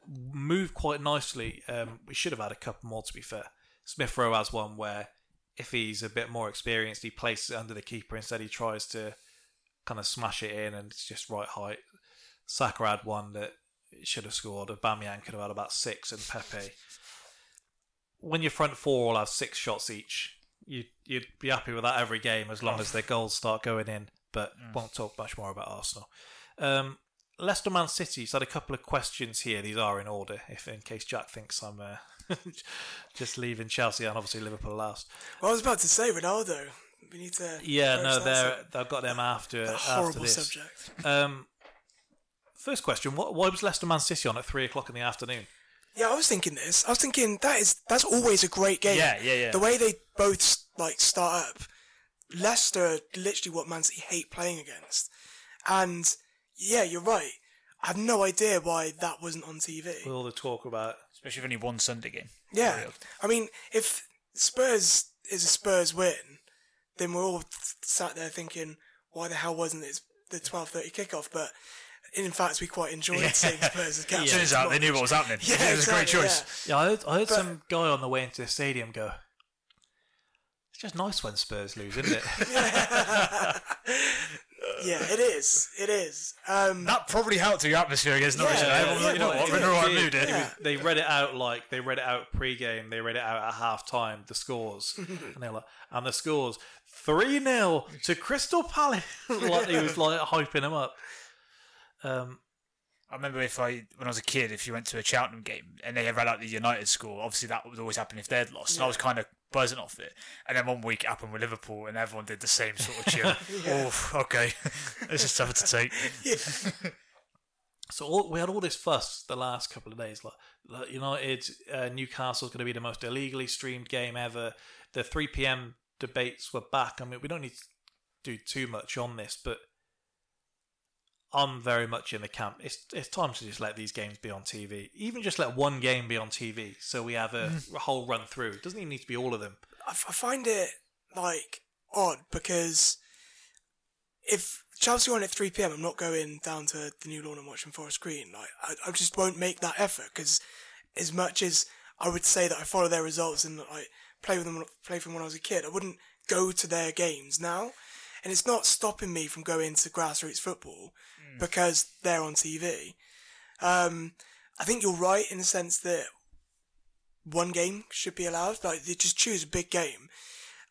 move quite nicely. Um, we should have had a couple more, to be fair. Smith Rowe has one where if he's a bit more experienced, he places it under the keeper instead. He tries to kind of smash it in, and it's just right height. Saka had one that should have scored. Aubameyang could have had about six, and Pepe. When your front four all have six shots each, you you'd be happy with that every game as long as their goals start going in. But won't talk much more about Arsenal. Um, Leicester Man City. So had a couple of questions here. These are in order, if in case Jack thinks I'm uh, just leaving Chelsea and obviously Liverpool last. Well, I was about to say Ronaldo. We need to. Yeah, no, they're they've got them after that after this. subject. Um, first question: what, Why was Leicester Man City on at three o'clock in the afternoon? Yeah, I was thinking this. I was thinking that is that's always a great game. Yeah, yeah, yeah. The way they both like start up, Leicester literally what Man City hate playing against, and yeah, you're right. I have no idea why that wasn't on TV. With all the talk about, especially if only one Sunday game. Yeah, I mean, if Spurs is a Spurs win, then we're all sat there thinking, why the hell wasn't it the twelve thirty kickoff? But in fact, we quite enjoyed Yeah. seeing Spurs as captains. Turns out they knew what was happening. Yeah, it was a great choice. Yeah, I heard, I heard But- some guy on the way into the stadium go. It's just nice when Spurs lose, isn't it? Yeah, it is. It is. Um, that probably helped the atmosphere against Norwich. Yeah, Everyone was like, you know what, it we're in the right mood. It was- they read it out like they read it out pre-game. They read it out at half time. The scores, and they were like, and the scores three 0 to Crystal Palace. like he was like hyping them up. Um, I remember if I, when I was a kid, if you went to a Cheltenham game and they had read out the United score, obviously that would always happen if they'd lost. And I was kind of buzzing off it. And then one week it happened with Liverpool and everyone did the same sort of cheer. Yeah. Oh, okay. this is tougher to take. So all, we had all this fuss the last couple of days. Like, like United, uh, Newcastle's going to be the most illegally streamed game ever. The 3 p.m. debates were back. I mean, we don't need to do too much on this, but I'm very much in the camp. It's it's time to just let these games be on TV. Even just let one game be on TV, so we have a, mm. a whole run through. It doesn't even need to be all of them. I, f- I find it like odd because if Chelsea on at 3 p.m., I'm not going down to the new lawn and watching Forest Green. Like I, I just won't make that effort because as much as I would say that I follow their results and like play with them, play them when I was a kid, I wouldn't go to their games now. And it's not stopping me from going to grassroots football because they're on TV. Um, I think you're right in the sense that one game should be allowed. Like they just choose a big game.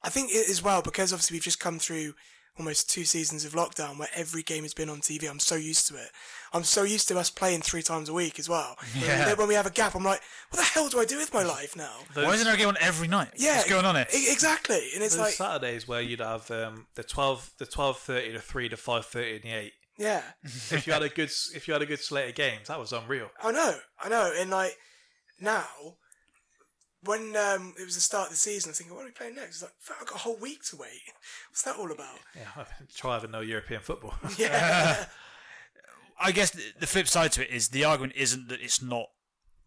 I think it as well because obviously we've just come through almost two seasons of lockdown where every game has been on TV. I'm so used to it. I'm so used to us playing three times a week as well. Yeah. When, when we have a gap, I'm like, what the hell do I do with my life now? Why isn't there a game on every night? Yeah, What's going on here? exactly. And it's Those like, Saturdays where you'd have um, the twelve, the twelve thirty, the three to five thirty, and the eight. Yeah, if you had a good, if you had a good slate of games, that was unreal. I know, I know. And like now, when um, it was the start of the season, I was thinking, what are we playing next? It's like, I've got a whole week to wait. What's that all about? Yeah, try having no European football. Yeah. I guess the, the flip side to it is the argument isn't that it's not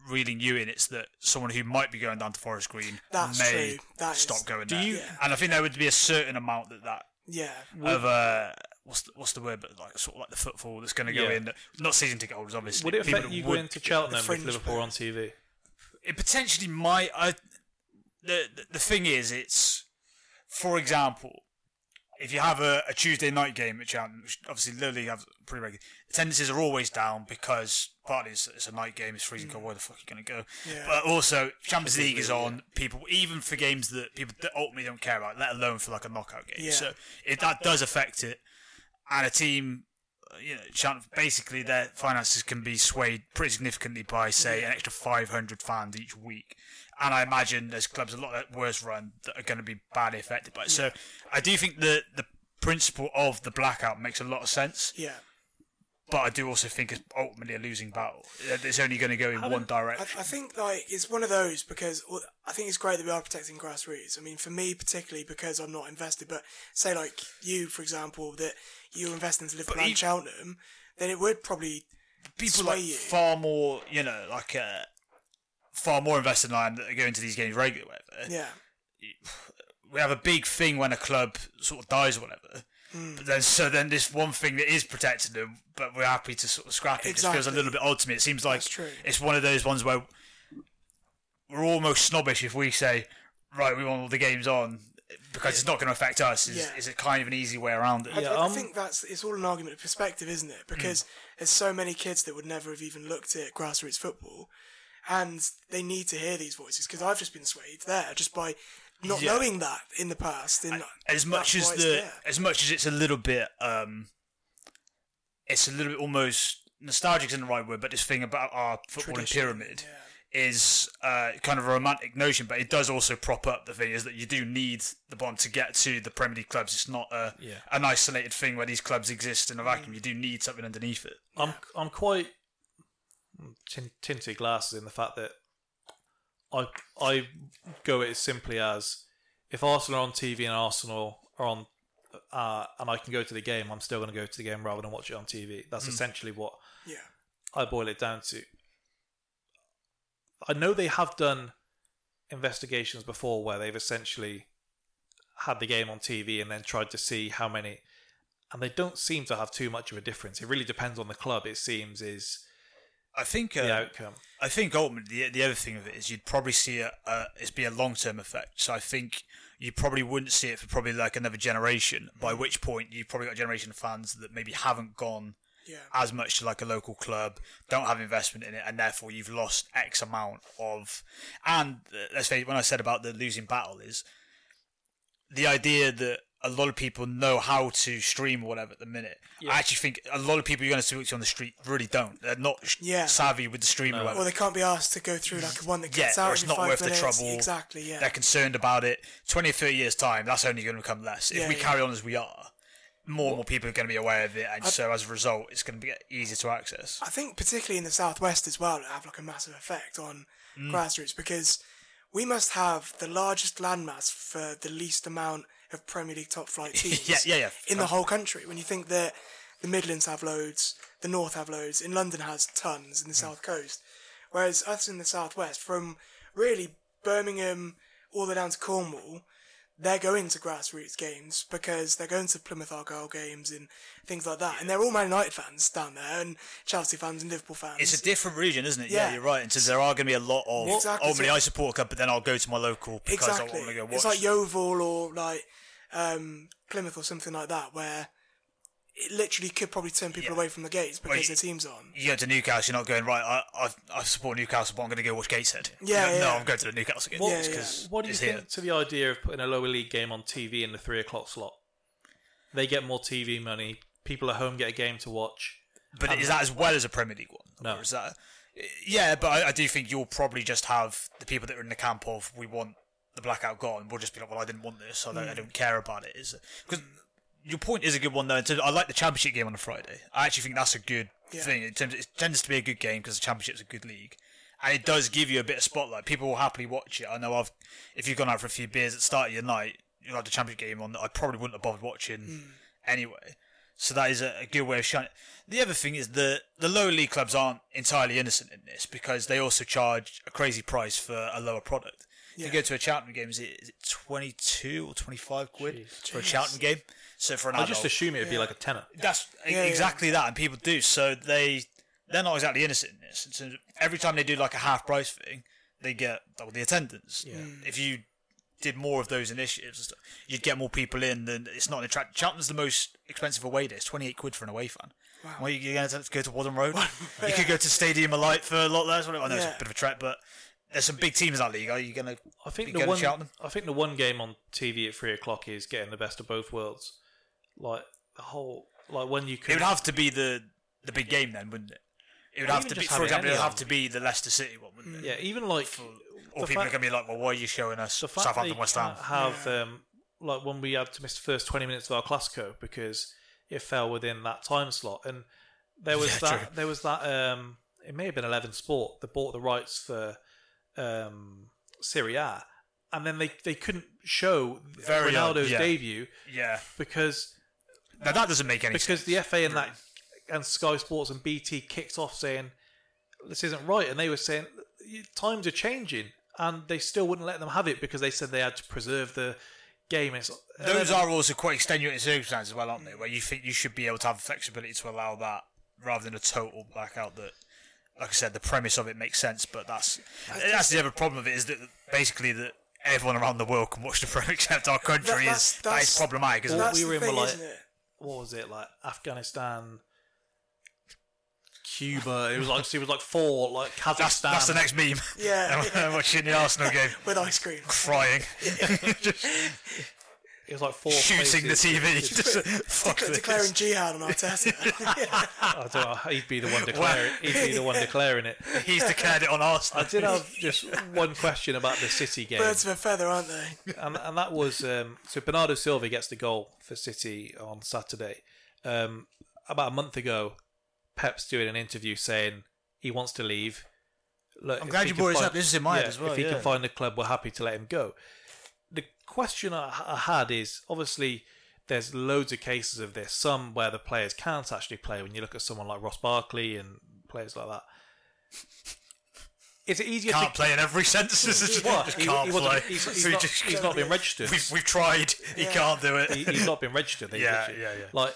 reeling you in, it's that someone who might be going down to Forest Green That's may. That stop is- going Do there. you- Yeah. And I think there would be a certain amount that that Yeah. of uh, what's the, what's the word, but like sort of like the footfall that's going to go Yeah. in. Not season ticket holders, obviously. Would it people affect that you would going to Cheltenham with Liverpool on TV? It potentially might. I, the, the the thing is, it's for example, if you have a, a Tuesday night game at Cheltenham, which obviously Lily have pretty regular, attendances are always down because partly it's, it's a night game, it's freezing cold. Where the fuck are you going to go? But also, Champions League is on. People, even for games that people that ultimately don't care about, let alone for like a knockout game. Yeah. So it, that does affect it. And a team, uh, you know, basically their finances can be swayed pretty significantly by, say, an extra 500 fans each week. And I imagine there's clubs a lot worse run that are going to be badly affected by it. So I do think that the principle of the blackout makes a lot of sense. Yeah. But I do also think it's ultimately a losing battle. It's only going to go in one I, direction. I think like it's one of those because well, I think it's great that we are protecting grassroots. I mean, for me particularly because I'm not invested, but say like you, for example, that you invest into Liverpool and Cheltenham, then it would probably people like you. far more, you know, like uh, far more invested in line that are going to these games regularly. Whatever. Yeah. We have a big thing when a club sort of dies or whatever. Mm. But then, so then this one thing that is protecting them, but we're happy to sort of scrap it. It feels a little bit odd to me. It seems like it's one of those ones where we're almost snobbish if we say, right, we want all the games on. Because it's not going to affect us. Is, Yeah. is it kind of an easy way around it? I, I- I think that's it's all an argument of perspective, isn't it? Because there's so many kids that would never have even looked at grassroots football, and they need to hear these voices. Because I've just been swayed there just by not Yeah. knowing that in the past. And as much as the there. as much as it's a little bit um it's a little bit almost nostalgic isn't the right word but this thing about our footballing Tradition, pyramid is uh, kind of a romantic notion but it does also prop up the thing is that you do need the bond to get to the Premier League clubs it's not a, Yeah. an isolated thing where these clubs exist in a vacuum you do need something underneath it I'm I'm quite tin- tinted glasses in the fact that I I go it as simply as if Arsenal are on TV and Arsenal are on uh, and I can go to the game, I'm still going to go to the game rather than watch it on TV. That's Mm. essentially what Yeah. I boil it down to. I know they have done investigations before where they've essentially had the game on TV and then tried to see how many, and they don't seem to have too much of a difference. It really depends on the club. It seems is I think the uh, outcome. I think ultimately the, the other thing of it is you'd probably see it uh, it's be a long term effect. So I think you probably wouldn't see it for probably like another generation. By which point you've probably got a generation of fans that maybe haven't gone Yeah. as much to like a local club, don't have investment in it, and therefore you've lost X amount of. And uh, let's face it, when I said about the losing battle is the idea that a lot of people know how to stream or whatever at the minute. I actually think a lot of people you're going to speak to on the street really don't. They're not Yeah. savvy with the stream or whatever. Or they can't be asked to go through like one that Yeah, gets or out it's not five worth minutes. the trouble. Exactly. Yeah. They're concerned about it. 20 or 30 years' time, that's only going to become less. If Yeah, we yeah. carry on as we are, more and more people are going to be aware of it, and so as a result, it's going to be easier to access. I think particularly in the southwest as well, it have like a massive effect on Mm. grassroots because we must have the largest landmass for the least amount of Premier League top flight teams Yeah, yeah, yeah. in the whole country. When you think that the Midlands have loads, the North have loads, in London has tons, in the Mm. South Coast, whereas us in the Southwest, from really Birmingham all the way down to Cornwall, they're going to grassroots games because they're going to Plymouth Argyle games and things like that. And they're all Man United fans down there and Chelsea fans and Liverpool fans. It's a different region, isn't it? Yeah, Yeah. you're right. And so there are going to be a lot of, Exactly, ultimately, I support a club, but then I'll go to my local because I want to go watch. It's like Yeovil or like um, Plymouth or something like that, where it literally could probably turn people away from the gates because Well, their team's on. you go to Newcastle, you're not going right. I I, I support Newcastle, but I'm going to go watch Gateshead. Yeah, no, yeah. no, I'm going to the Newcastle game. Yeah, just What do you think here. to the idea of putting a lower league game on TV in the three o'clock slot? They get more TV money. People at home get a game to watch. But is that as well as a Premier League one? No. Or is that? Yeah, but I, I do think you'll probably just have the people that are in the camp of we want the blackout gone. We'll just be like, well, I didn't want this, so I, don't, I Mm. don't care about it. Is because your point is a good one though. In terms, I like the championship game on a Friday. I actually think that's a good Yeah. thing. In terms, it tends to be a good game because the championship's a good league. And it does give you a bit of spotlight. People will happily watch it. I know I've, if you've gone out for a few beers at the start of your night, you have the championship game on. I probably wouldn't have bothered watching Mm. anyway. So that is a, a good way of shining. The other thing is that the lower league clubs aren't entirely innocent in this because they also charge a crazy price for a lower product. If you go to a Cheltenham game, is it, is it 22 or 25 quid for a Jeez. Cheltenham game? So for an I adult, just assume it'd be like a tenner. that's Yeah, yeah. exactly that, and people do. So they they're not exactly innocent in this. In terms of every time they do like a half price thing, they get double the attendance. Yeah. Mm. If you did more of those initiatives, and stuff, you'd get more people in. Then it's not an attract. Cheltenham's the most expensive away day. It's twenty eight quid for an away fan. Wow. Well, you're going to have to go to Whaddon Road. You could go to Stadium of Light for a lot less. I know it's a bit of a trek, but there's some big teams in that league. Are you going to? I think You the go one. I think the one game on TV at three o'clock is getting the best of both worlds. Like the whole, like when you could. It would have to be the the big game then, wouldn't it? It would Or have even to be, just for it example, it would have to be the Leicester City one, wouldn't it? yeah, even like Or the people are going to be like, well, why are you showing us the fact Southampton, West Ham? can't have um, like when we had to miss the first twenty minutes of our Classico because it fell within that time slot, and there was Yeah, that true. there was that um, it may have been Eleven Sport that bought the rights for um, Serie A, and then they they couldn't show Very odd, Ronaldo's yeah. debut Yeah. because Now that doesn't make any sense. because sense. the FA and that and Sky Sports and BT kicked off saying this isn't right, and they were saying times are changing, and they still wouldn't let them have it because they said they had to preserve the game. It's, Those are also quite extenuating circumstances as well, aren't they? Where you think you should be able to have flexibility to allow that rather than a total blackout that like I said, the premise of it makes sense, but that's that's the other problem of it is that basically that everyone around the world can watch the Pro except our country That- that's- is that is that's- problematic, isn't that's it? we were the in thing, like isn't it? What was it like Afghanistan, Cuba. It was like it was like four like Kazakhstan. That's, that's the next meme. Yeah, I'm watching the Arsenal game, with ice cream. crying, It was like four shooting the. TV. Just, fuck Decla- this. declaring jihad on Arteta. I don't know. He'd be the one declaring. He'd be the one declaring it. He's declared it on Arsenal. I did have just one question about the City game. Birds of a feather, aren't they? and, and that was um, so Bernardo Silva gets the goal for City on Saturday. Um, about a month ago, Pep's doing an interview saying he wants to leave. Look, I'm glad you brought this up. This is in my head yeah, as well, If he yeah. can find a club, we're happy to let him go. Question I, I had is obviously there's loads of cases of this. Some where the players can't actually play. When you look at someone like Ross Barkley and players like that. Is it easier Can't to play in every sense. Is What? just can't he wasn't- play. he's- he's not- just- he's not been registered. We've, we've tried. He Yeah. can't do it. he, he's not been registered. Yeah, yeah, yeah. Like,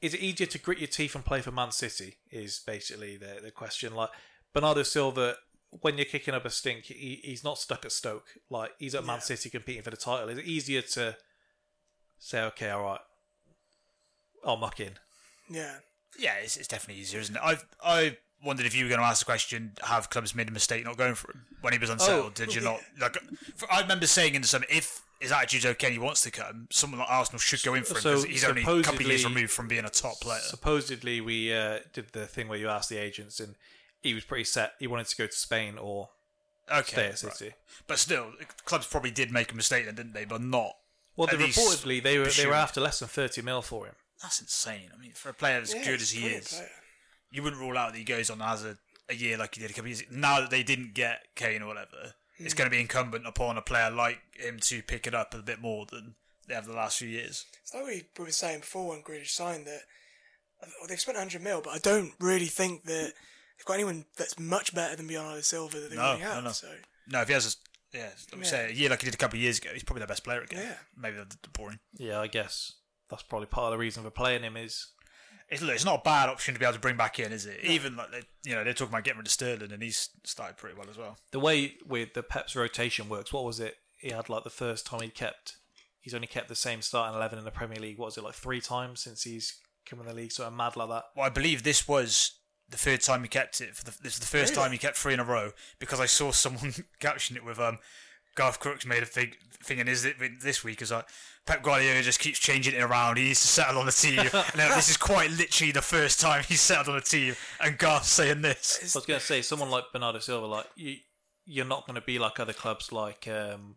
is it easier to grit your teeth and play for Man City? Is basically the the question. Like Bernardo Silva, when you're kicking up a stink, he, he's not stuck at Stoke. Like he's at Man City competing for the title. Is it easier to say, okay, all right, I'll muck in? Yeah. Yeah, it's, it's definitely easier, isn't it? I I wondered if you were going to ask the question: Have clubs made a mistake not going for him when he was unsettled? Oh, did you not? Like, for, I remember saying in the summer, if his attitude's okay and he wants to come, someone like Arsenal should go in for him So, because he's only a couple of years removed from being a top player. Supposedly, we uh, did the thing where you asked the agents, and he was pretty set. He wanted to go to Spain or Okay, stay at right. City. but still, clubs probably did make a mistake then, didn't they? But not. Well, they reportedly they were they were after less than thirty mil for him. That's insane. I mean, for a player as Yeah, good as he is, player. you wouldn't rule out that he goes on as a, a year like he did a couple of years. Now that they didn't get Kane or whatever, it's hmm. going to be incumbent upon a player like him to pick it up a bit more than they have the last few years. It's like we were saying before when Grealish signed that well, they've spent 100 mil, but I don't really think that they've got anyone that's much better than Bernardo Silva that they No, already no, have. no. So No, if he has, a, yeah, like we Yeah. say, a year like he did a couple of years ago, he's probably their best player again. Yeah. maybe they're, they're boring. Yeah, I guess that's probably part of the reason for playing him is It's, it's not a bad option to be able to bring back in, is it? Even like they, you know, they're talking about getting rid of Sterling, and he's started pretty well as well. the way with the Pep's rotation works. What was it? He had like the first time he kept. He's only kept the same starting eleven in the Premier League. What was it like three times since he's come in the league? Sort of mad like that. Well, I believe this was the third time he kept it. For the, this is the first Really? time he kept three in a row because I saw someone caption it with um, Garth Crooks made a big thing in his this week is like Pep Guardiola just keeps changing it around. He needs to settle on the team. and then this is quite literally the first time he's settled on a team, and Garth's saying this. I was going to say someone like Bernardo Silva, like you, you're not going to be like other clubs like um,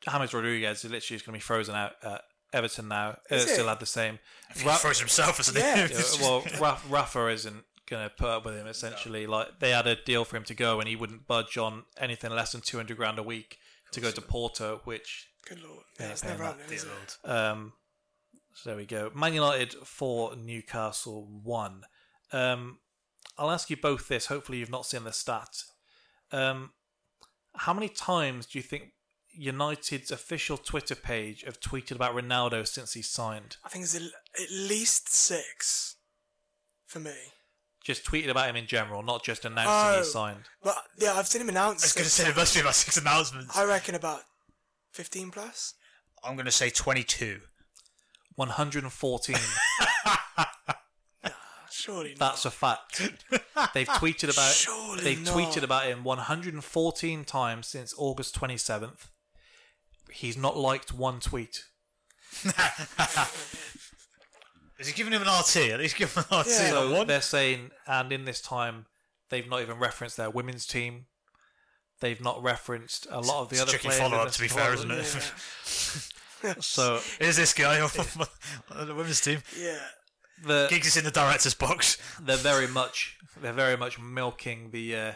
James Rodriguez. Is literally just going to be frozen out at Everton now. Uh, Is it? still had the same. He throws himself as an Yeah. It's Yeah, well, Rafa, Rafa isn't going to put up with him. Essentially, like they had a deal for him to go, and he wouldn't budge on anything less than two hundred grand a week to go to Porto, which good lord, yeah, Yeah, it's paying never that happening, is it? um, so there we go. Man United for Newcastle one. Um, I'll ask you both this. Hopefully, you've not seen the stat. Um, how many times do you think United's official Twitter page have tweeted about Ronaldo since he signed? I think it's at at least six for me. Just tweeted about him in general, not just announcing Oh. he signed. But yeah, I've seen him announce. I was going to six say there must be about six announcements. I reckon about 15 plus. I'm going to say 22. 114. Surely not. That's a fact. They've tweeted about Surely they've not. tweeted about him 114 times since August 27th. He's not liked one tweet. Is he giving him an RT? At least give him an RT. Yeah. So one. they're saying, and in this time, they've not even referenced their women's team. They've not referenced a lot of the It's other tricky players. in follow-up, to be fair, isn't it? So Here's this guy on the women's team. Yeah. the, Giggs is in the director's box. they're very much they're very much milking the uh,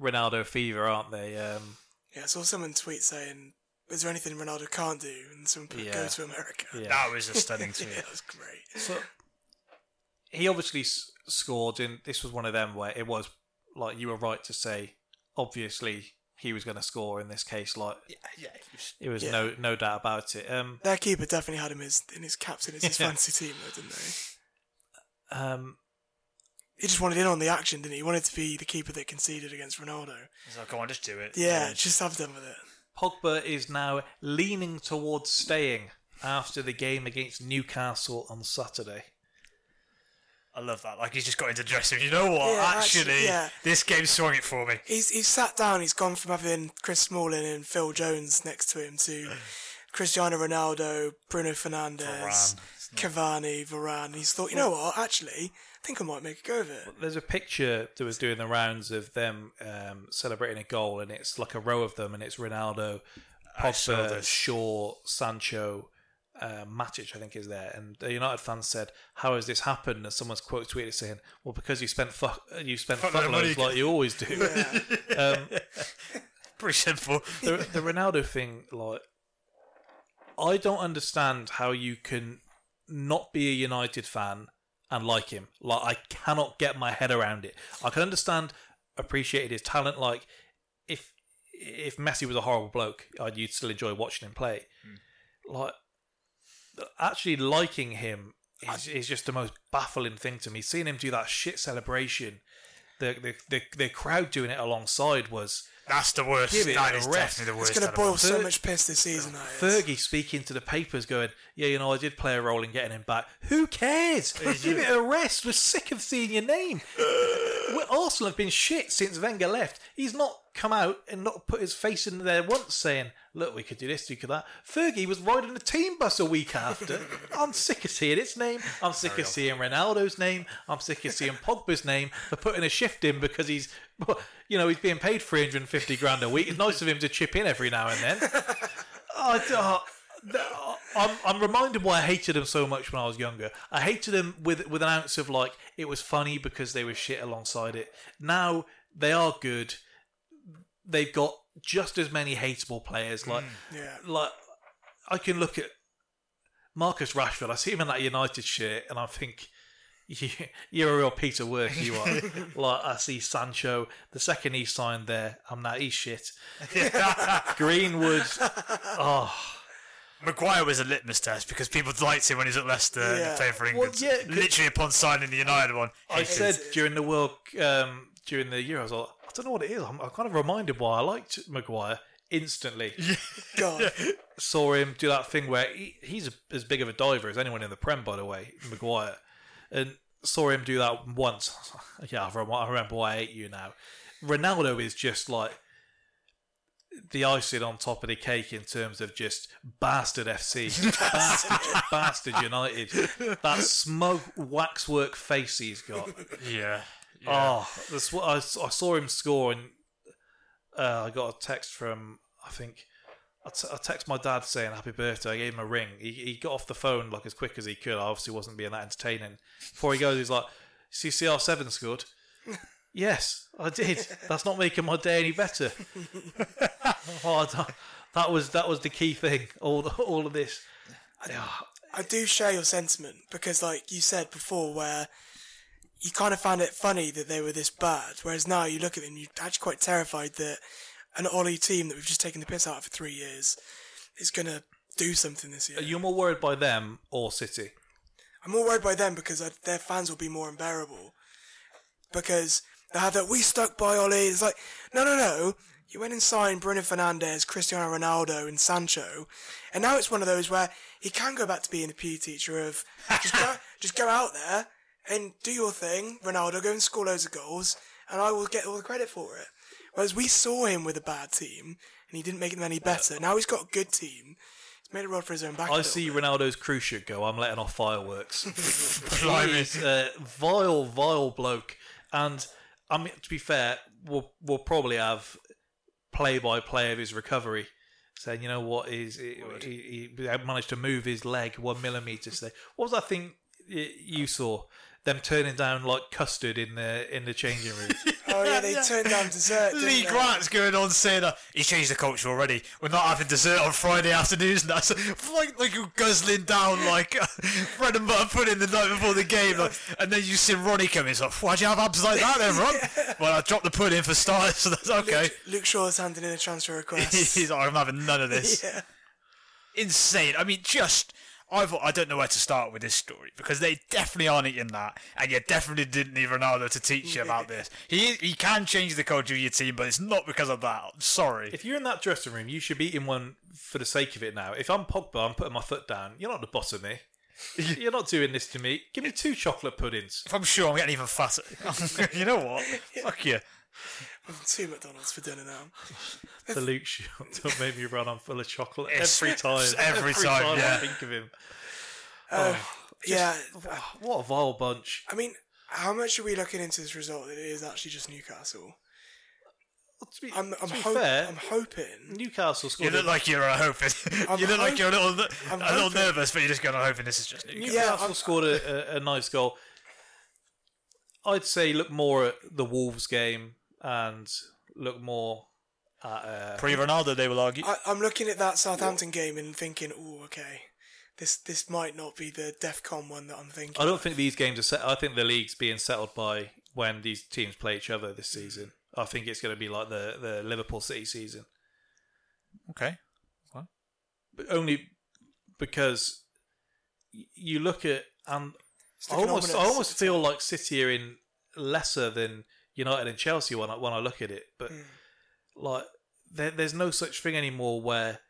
Ronaldo fever, aren't they? Um, Yeah, I saw someone tweet saying, "Is there anything Ronaldo can't do?" And someone put, Yeah. "Go to America." yeah. That was a stunning Yeah, tweet. that was great. So he obviously s- scored, and this was one of them where it was like you were right to say. Obviously, he was going to score in this case. Like yeah, it was Yeah. no no doubt about it. Um, Their keeper definitely had him as in his captain as his fantasy team, though, didn't they? um, he just wanted in on the action, didn't he? He wanted to be the keeper that conceded against Ronaldo. He's like, come on, just do it. Yeah, And just have done with it. Pogba is now leaning towards staying after the game against Newcastle on Saturday. I love that. Like he's just got into the dressing room. You know what? Yeah, actually, actually, yeah. this game swung it for me. He's he's sat down. He's gone from having Chris Smalling and Phil Jones next to him to Cristiano Ronaldo, Bruno Fernandes, Varane. Cavani, Varane. He's thought, you know what? Actually, I think I might make a go of it. There's a picture that was doing the rounds of them um, celebrating a goal, and it's like a row of them, and it's Ronaldo, I Pogba. Shaw, Sancho, uh, Matic, I think is there. And the United fans said, "How has this happened?" And someone's quote tweeted saying, "Well, because you spent fuck, you spent Fuck load of money. fuckloads like you always do." um, Pretty simple. the, the Ronaldo thing, like, I don't understand how you can not be a United fan and like him. Like, I cannot get my head around it. I can understand, appreciated his talent. Like, if if Messi was a horrible bloke, I'd you'd still enjoy watching him play. Hmm. Like, actually liking him is, is just the most baffling thing to me. Seeing him do that shit celebration, the the the, the crowd doing it alongside was That's the worst. Give it That a is rest. definitely the It's going to boil so Fer- much piss this season. Fergie speaking to the papers, going, "Yeah, you know, I did play a role in getting him back. Who cares? Give it a rest. We're sick of seeing your name. Arsenal have been shit since Wenger left. He's not come out and not put his face in there once, saying, "Look, we could do this, we could that." Fergie was riding a team bus a week after. I'm sick of seeing its name. I'm sick of seeing Ronaldo's name. I'm sick of seeing Pogba's name for putting a shift in because he's, you know, he's being paid 350 grand a week. It's nice of him to chip in every now and then. I, uh, I'm, I'm reminded why I hated them so much when I was younger. I hated them with with an ounce of like it was funny because they were shit alongside it. Now they are good. They've got just as many hateable players. Like Yeah. like I can look at Marcus Rashford. I see him in that United shirt, and I think. "You- You're a real Peter work, you are. like I see Sancho, the second he signed there, I'm that he's shit. Greenwood, oh, Maguire was a litmus test because people liked him when he was at Leicester Yeah. and playing for Well, England. Literally upon signing the United one. I said during the World um, during the year, I was like, I don't know what it is. I'm, I'm kind of reminded why I liked Maguire instantly. God. Saw him do that thing where he, he's as big of a diver as anyone in the Prem, by the way, Maguire, and saw him do that once. Yeah, I remember, I remember why I hate you now. Ronaldo is just like the icing on top of the cake in terms of just bastard FC, bastard, bastard United. That smug waxwork face he's got. Yeah. Oh, that's what I, I saw him score, and uh, I got a text from I think I, t- I text my dad saying happy birthday. I gave him a ring. He, he got off the phone like as quick as he could. I obviously wasn't being that entertaining. Before he goes, he's like, "See, CR7 scored." yes, I did. That's not making my day any better. oh, that was that was the key thing. All the, all of this. Yeah. I do share your sentiment because, like you said before, where you kind of found it funny that they were this bad, whereas now you look at them, you're actually quite terrified that an Ollie team that we've just taken the piss out of for three years is going to do something this year. Are you more worried by them or City? I'm more worried by them because I, their fans will be more unbearable. Because they have that, we stuck by Ollie. It's like, no, no, no. You went and signed Bruno Fernandes, Cristiano Ronaldo, and Sancho. And now it's one of those where he can go back to being the PE teacher of just go, just go out there and do your thing, Ronaldo, go and score loads of goals, and I will get all the credit for it. Whereas we saw him with a bad team, and he didn't make them any better. Now he's got a good team. He's made a run for his own back. I see bit. Ronaldo's cruise ship go. I'm letting off fireworks. Blimey. He's a uh, vile, vile bloke. And I mean, to be fair, we'll we'll probably have play by play of his recovery, saying, you know what, is he, he, he managed to move his leg one millimeter today. What was that thing y- you saw? Them turning down like custard in the in the changing room. Oh yeah, they turned down dessert. didn't Lee they? Grant's going on saying uh, that he's changed the culture already. We're not having dessert on Friday afternoons. And that's like like you're guzzling down like bread and butter pudding the night before the game. Like, and then you see Ronnie come in. It's like, why'd you have abs like that, then, Ron? Well, I dropped the pudding for starters, so that's okay. Luke, Luke Shaw's handing in a transfer request. He's like, I'm having none of this. yeah. Insane. I mean, just I thought I don't know where to start with this story because they definitely aren't in that, and you definitely didn't need Ronaldo to teach you about this. He he can change the culture of your team, but it's not because of that. I'm sorry. If you're in that dressing room, you should be eating one for the sake of it now. If I'm Pogba, I'm putting my foot down. You're not the boss of me. You're not doing this to me. Give me two chocolate puddings. If I'm sure I'm getting even fatter. you know what? Fuck you. I'm two McDonald's for dinner now. The Luke shot don't make me run on full of chocolate It's- every time. every time, yeah. I think of him. Uh, Oh, yeah, What a vile bunch. I mean, how much are we looking into this result that it is actually just Newcastle? I'm, I'm, to be hop- fair, I'm hoping. Newcastle You look a- like you're uh, hoping. You look like you're a little, I'm a little hoping. nervous, but you're just going, I'm hoping this is just. Newcastle Yeah, scored a, a, a nice goal. I'd say look more at the Wolves game and look more at. Uh, Pre Ronaldo, they will argue. I, I'm looking at that Southampton game and thinking, oh, okay, this this might not be the DEFCON one that I'm thinking. I don't think these games are set. I think the league's being settled by when these teams play each other this season. I think it's going to be like the, the Liverpool City season. Okay. But only because you look at and I almost I almost feel like City are in lesser than United and Chelsea when I, when I look at it. But Hmm. like there, there's no such thing anymore where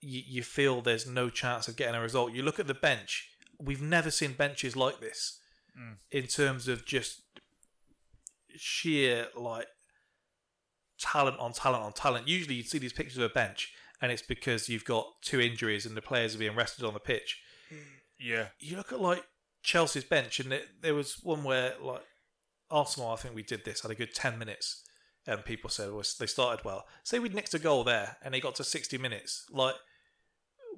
you, you feel there's no chance of getting a result. You look at the bench. We've never seen benches like this Mm. in terms of just sheer like talent on talent on talent. Usually you'd see these pictures of a bench and it's because you've got two injuries and the players are being rested on the pitch. Yeah. You look at like Chelsea's bench and there, there was one where like Arsenal, I think we did this, had a good 10 minutes and people said well, they started well. Say we'd nicked a goal there and they got to 60 minutes. Like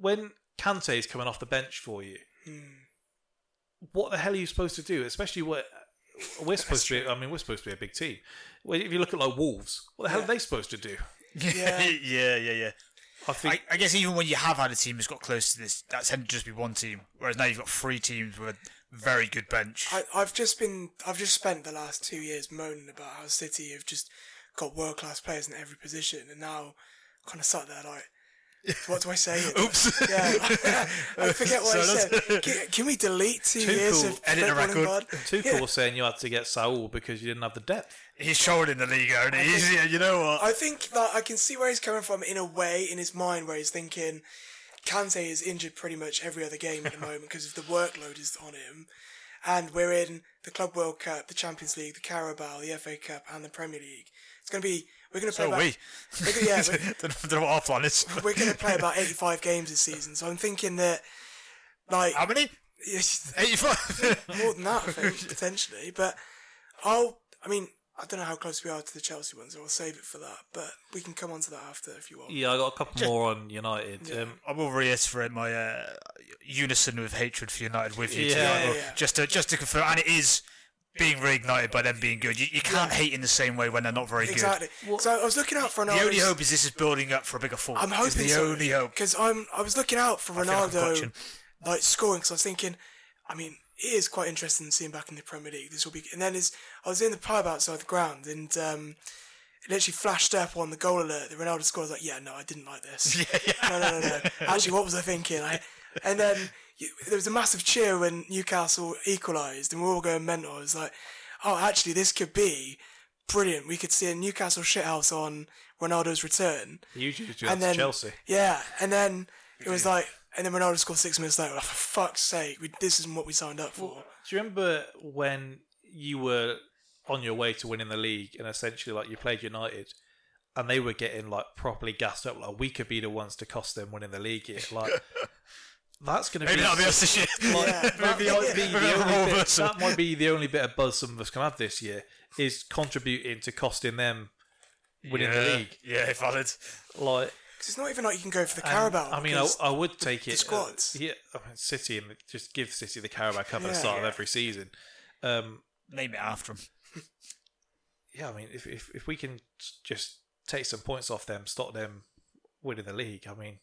when Kante's coming off the bench for you, hmm. what the hell are you supposed to do? Especially what we're supposed to be. I mean, we're supposed to be a big team. If you look at like Wolves, what the hell are they supposed to do? Yeah, yeah, yeah, yeah. I think. I, I guess even when you have had a team who's got close to this, that tended to just be one team. Whereas now you've got three teams with a very good bench. I, I've just been, I've just spent the last two years moaning about how City have just got world class players in every position, and now kind of sat there like, what do I say? Oops. Yeah, I forget what I said. Can, can we delete two Tuchel- years of Edit the football and record. bud? Tuchel was saying you had to get Saul because you didn't have the depth. He's showing in the league, isn't he? He's, yeah, you know what? I think that I can see where he's coming from in a way in his mind where he's thinking Kante is injured pretty much every other game at the moment because of the workload is on him. And we're in the Club World Cup, the Champions League, the Carabao, the FA Cup, and the Premier League. It's going to be, we're going to play So about, we. we're gonna- yeah, we're, don't, don't know what our plan is. we're going to play about 85 games this season. So I'm thinking that, like, How many? 85. more than that, I think, potentially. But I'll, I mean, I don't know how close we are to the Chelsea one, so I'll save it for that. But we can come on to that after if you want. Yeah, I got a couple more on United. Yeah. Um, I will reiterate my uh, unison with hatred for United with you. Yeah, tonight, yeah, yeah. Just to just to confirm, and it is being reignited by them being good. You, you can't hate in the same way when they're not very good. Exactly. so I was looking out for good. Ronaldo. The only hope is this is building up for a bigger fall. I'm Is hoping the so. only hope. because I'm. I was looking out for I feel like Ronaldo, like scoring. Because I was thinking, I mean, it is quite interesting seeing back in the Premier League. This will be. And then is I was in the pub outside the ground, and um, it literally flashed up on the goal alert that Ronaldo scored. I was like, yeah, no, I didn't like this. No, no, no, no. Actually, what was I thinking? I, and then you, there was a massive cheer when Newcastle equalised, and we were all going mental. It was like, oh, actually, this could be brilliant. We could see a Newcastle shithouse on Ronaldo's return. usually And then- Chelsea. Yeah, and then it was like, and then Ronaldo scored six minutes later. Like, for fuck's sake, we, this isn't what we signed up for. Do you remember when you were on your way to winning the league and essentially like you played United and they were getting like properly gassed up like we could be the ones to cost them winning the league here like that's going to Maybe be that'll be us this year. like, Yeah. that, might be Yeah. the only bit, that might be the only bit of buzz some of us can have this year is contributing to costing them winning yeah, the league Yeah, valid. like 'Cause it's not even like you can go for the and, Carabao. I mean, I, I would take it. uh, squads. yeah, I mean, City and just give City the Carabao Cup at the Yeah. start of every season. Um, Name it after him. yeah, I mean, if, if if we can just take some points off them, stop them winning the league, I mean,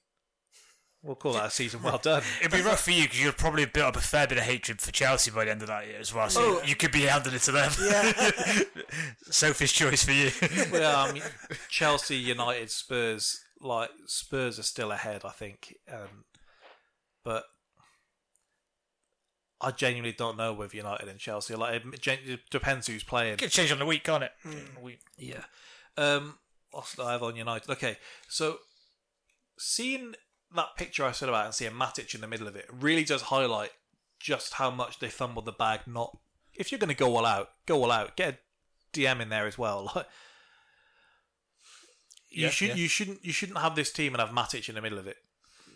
we'll call that a season well done. It'd be rough for you because you'd probably built up a fair bit of hatred for Chelsea by the end of that year as well. So Oh. you could be handing it to them. Yeah. Sophie's choice for you. well, I mean, Chelsea, United, Spurs, like Spurs are still ahead, I think. Um, but I genuinely don't know with United and Chelsea. Like it, gen- it depends who's playing. It can change on the week, can't it? Week. Yeah. Um, did I have on United? Okay, so seeing that picture I said about and seeing Matic in the middle of it really does highlight just how much they fumbled the bag. Not if you're going to go all out, go all out. Get a DM in there as well. Like, you Yeah, should yeah. you shouldn't you shouldn't have this team and have Matic in the middle of it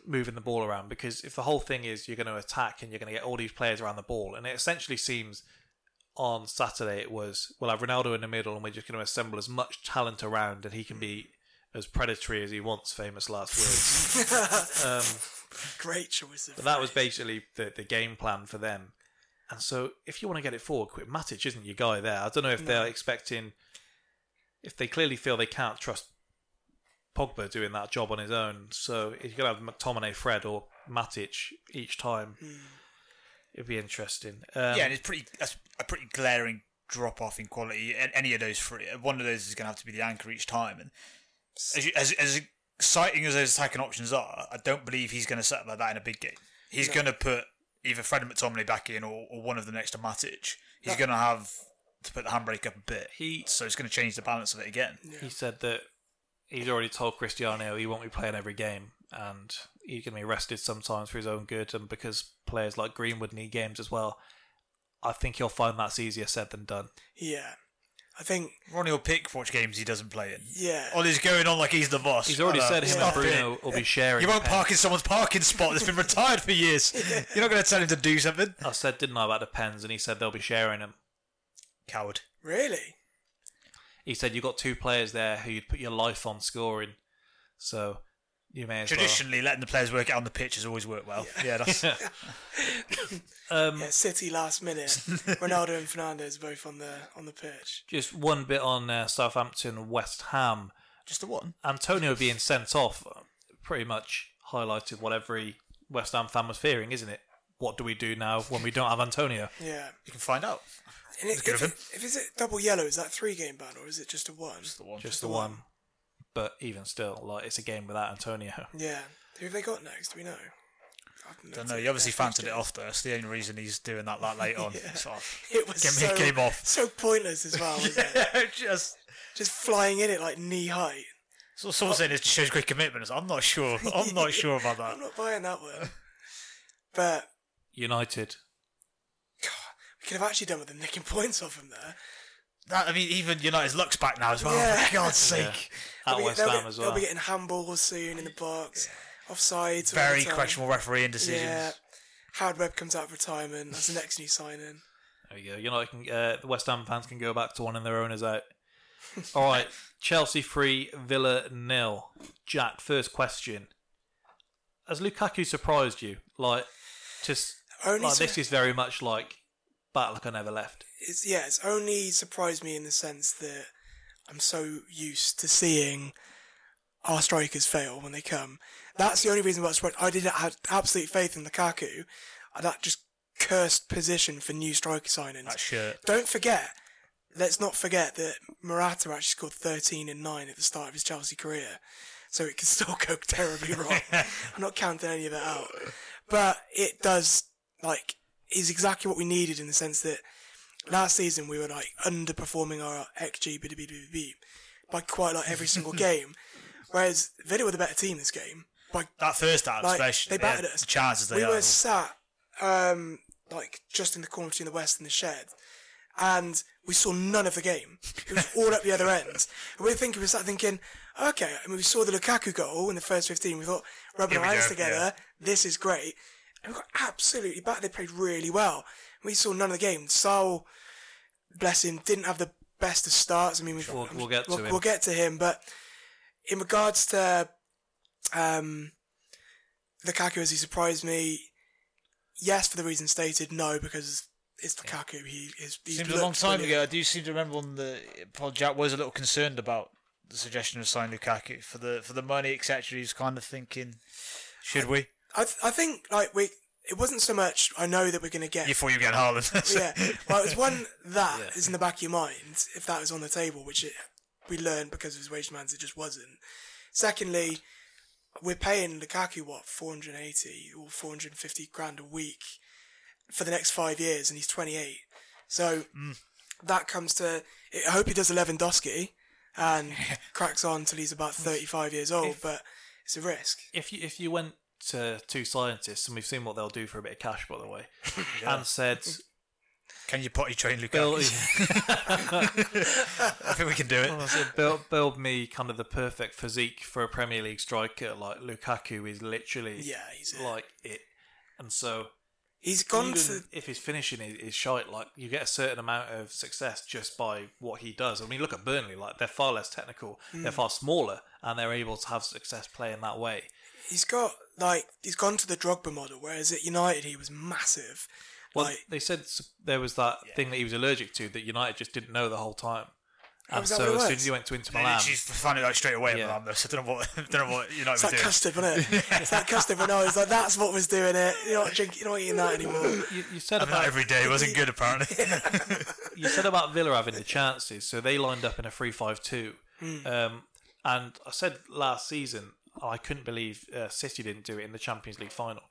moving the ball around because if the whole thing is you're going to attack and you're going to get all these players around the ball and it essentially seems on Saturday it was we'll have Ronaldo in the middle and we're just going to assemble as much talent around and he can be as predatory as he wants famous last words. Um, Great choice of but that was basically the, the game plan for them. And so if you want to get it forward quick Matic isn't your guy there. I don't know if they're expecting if they clearly feel they can't trust Pogba doing that job on his own. So if you're gonna have McTominay, Fred, or Matic each time, it'd be interesting. Um, yeah, and it's pretty that's a pretty glaring drop off in quality. Any of those three, one of those is going to have to be the anchor each time. And as you, as, as exciting as those attacking options are, I don't believe he's going to set up like that in a big game. He's going to put either Fred McTominay back in or, or one of them next to Matic. He's Yeah. going to have to put the handbrake up a bit. He so it's going to change the balance of it again. he said that he's already told Cristiano he won't be playing every game, and he's going to be rested sometimes for his own good, and because players like Greenwood need games as well. I think he'll find that's easier said than done. Yeah. I think Ronnie will pick which games he doesn't play in. Yeah. Ollie's going on like he's the boss. He's already said him Stop and Bruno it. will be sharing. You won't pen. park in someone's parking spot that's been retired for years. You're not going to tell him to do something. I said, didn't I, about the pens, and he said they'll be sharing them. Coward. Really? He said you've got two players there who you'd put your life on scoring, so you may as Traditionally, letting the players work it on the pitch has always worked well. Yeah, that's. well. Um, yeah, City last minute. Ronaldo and Fernandes both on the on the pitch. Just one bit on uh, Southampton, West Ham. Just the one. Antonio being sent off uh, pretty much highlighted what every West Ham fan was fearing, isn't it? What do we do now when we don't have Antonio? Yeah. You can find out. And it, It's good if, of it, if it's a double yellow, is that three game ban or is it just a one? Just the one. Just the one. But even still, like it's a game without Antonio. Yeah. Who have they got next? Do we know? don't know. He obviously fancied it off though. That's the only reason he's doing that that late on. Yeah. So, It was get me so, a game off. so pointless as well, wasn't it? just just flying in it like knee height. So someone saying it shows great commitment. I'm not sure. I'm not sure about that. I'm not buying that one. But United. We could have actually done with them nicking points off him there. That, I mean, even United's luck's back now as well. Yeah. For God's Yeah. sake. At They'll be- West Ham be, as They'll be getting handballs soon in the box. Offsides. Very questionable refereeing decisions. Yeah. Howard Webb comes out of retirement. That's the next new signing. There we go. United can, uh, the West Ham fans can go back to one and their owners out. All right, Chelsea three, Villa nil. Jack, first question: Has Lukaku surprised you? Like, just Only like sur- this is very much like back like I never left. It's yeah. It's only surprised me in the sense that I'm so used to seeing our strikers fail when they come. That's the only reason why I was surprised. I did have absolute faith in Lukaku. That just cursed position for new striker signings. That shirt. Don't forget. Let's not forget that Morata actually scored 13 and 9 at the start of his Chelsea career. So it can still go terribly wrong. I'm not counting any of that out. But it does, like, is exactly what we needed in the sense that last season we were, like, underperforming our XG by quite, like, every single game. Whereas Villa were the better team this game. By, That first half, like, especially. They battered us. The chances they we had. were sat, um, like, just in the corner between the West and the Shed and we saw none of the game. It was all at the other end. And we were thinking, we started thinking, okay, I mean, we saw the Lukaku goal in the first 15. We thought, rubbing Here our hands together, yeah. this is great. And got absolutely back. They played really well. We saw none of the game. Saul, bless him, didn't have the best of starts. I mean, we've, We'll- we'll get to we'll, him. We'll get to him. But in regards to um, Lukaku, has he surprised me? Yes, for the reason stated. No, because it's Lukaku. He is. He Seems a long time ago. I do seem to remember when the Paul Jack was a little concerned about the suggestion of signing Lukaku for the for the money, etc. He was kind of thinking, should we? I th- I think like we. It wasn't so much. I know that we're going to get. Before you get Haaland. yeah. Well, it was one that is in the back of your mind if that was on the table, which it, we learned because of his wage demands. It just wasn't. Secondly, we're paying Lukaku what 480 or 450 grand a week, for the next five years, and he's 28. So mm. that comes to. I hope he does a Lewandowski and cracks on till he's about 35 years old, but it's a risk. If you if you went to two scientists, and we've seen what they'll do for a bit of cash, by the way, Yeah. and said, Can you potty train Bill, Lukaku? I think we can do it. Well, said, build, build me kind of the perfect physique for a Premier League striker. Like Lukaku is literally Yeah, he's like it, and so He's gone even to- if his finishing is, is shite, like you get a certain amount of success just by what he does. I mean, look at Burnley; like they're far less technical, they're Mm. far smaller, and they're able to have success playing that way. He's got like he's gone to the Drogba model, whereas at United he was massive. Well, like they said there was that thing that he was allergic to that United just didn't know the whole time. And so as soon as he went to Inter They Milan, literally found it out straight away. Yeah. Yeah. So I don't know what, don't know what United It's were like doing. custard, wasn't it? it's like custard, but no, it's like that's what was doing it. You're not drinking, you're not eating that anymore. you, you said Having about that every day wasn't good, apparently. you said about Villa having the chances, so they lined up in a 3 5 2. Hmm. Um, and I said last season, I couldn't believe uh, City didn't do it in the Champions League final.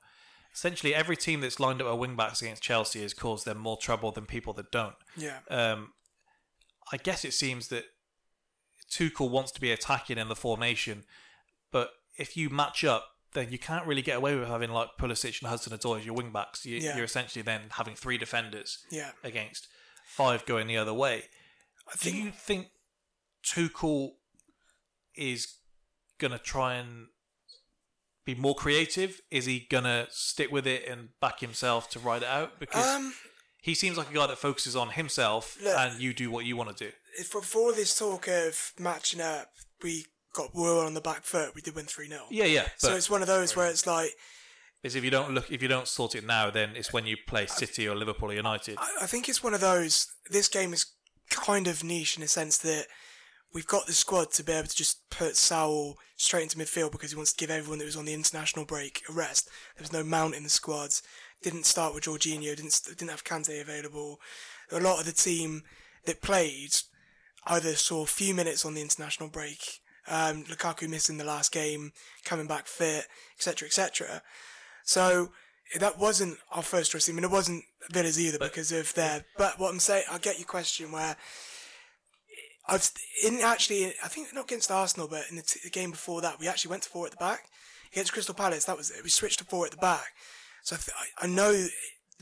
Essentially, every team that's lined up at wing backs against Chelsea has caused them more trouble than people that don't. Yeah. Um, I guess it seems that Tuchel wants to be attacking in the formation, but if you match up, then you can't really get away with having like Pulisic and Hudson Odoi as your wing backs. You, Yeah. You're essentially then having three defenders Yeah. against five going the other way. I Do think you think Tuchel is gonna try and be more creative? Is he gonna stick with it and back himself to ride it out? Because Um, he seems like a guy that focuses on himself, Look- and you do what you want to do. for, for all this talk of matching up, we got we on the back foot. We did win three 0 Yeah, yeah. So it's one of those where it's like is if you don't look, if you don't sort it now, then it's when you play City or Liverpool or United. I, I think it's one of those. This game is kind of niche in a sense that we've got the squad to be able to just put Saul straight into midfield because he wants to give everyone that was on the international break a rest. There was no Mount in the squads. Didn't start with Jorginho. Didn't didn't have Kante available. A lot of the team that played either saw a few minutes on the international break. Um, Lukaku missing the last game, coming back fit, etc., etc. So that wasn't our first choice. I mean, it wasn't Villa's either because of their. But what I'm saying, I get your question where I've in actually, I think not against Arsenal, but in the, t- the game before that, we actually went to four at the back against Crystal Palace. That was it. We switched to four at the back. So I, th- I know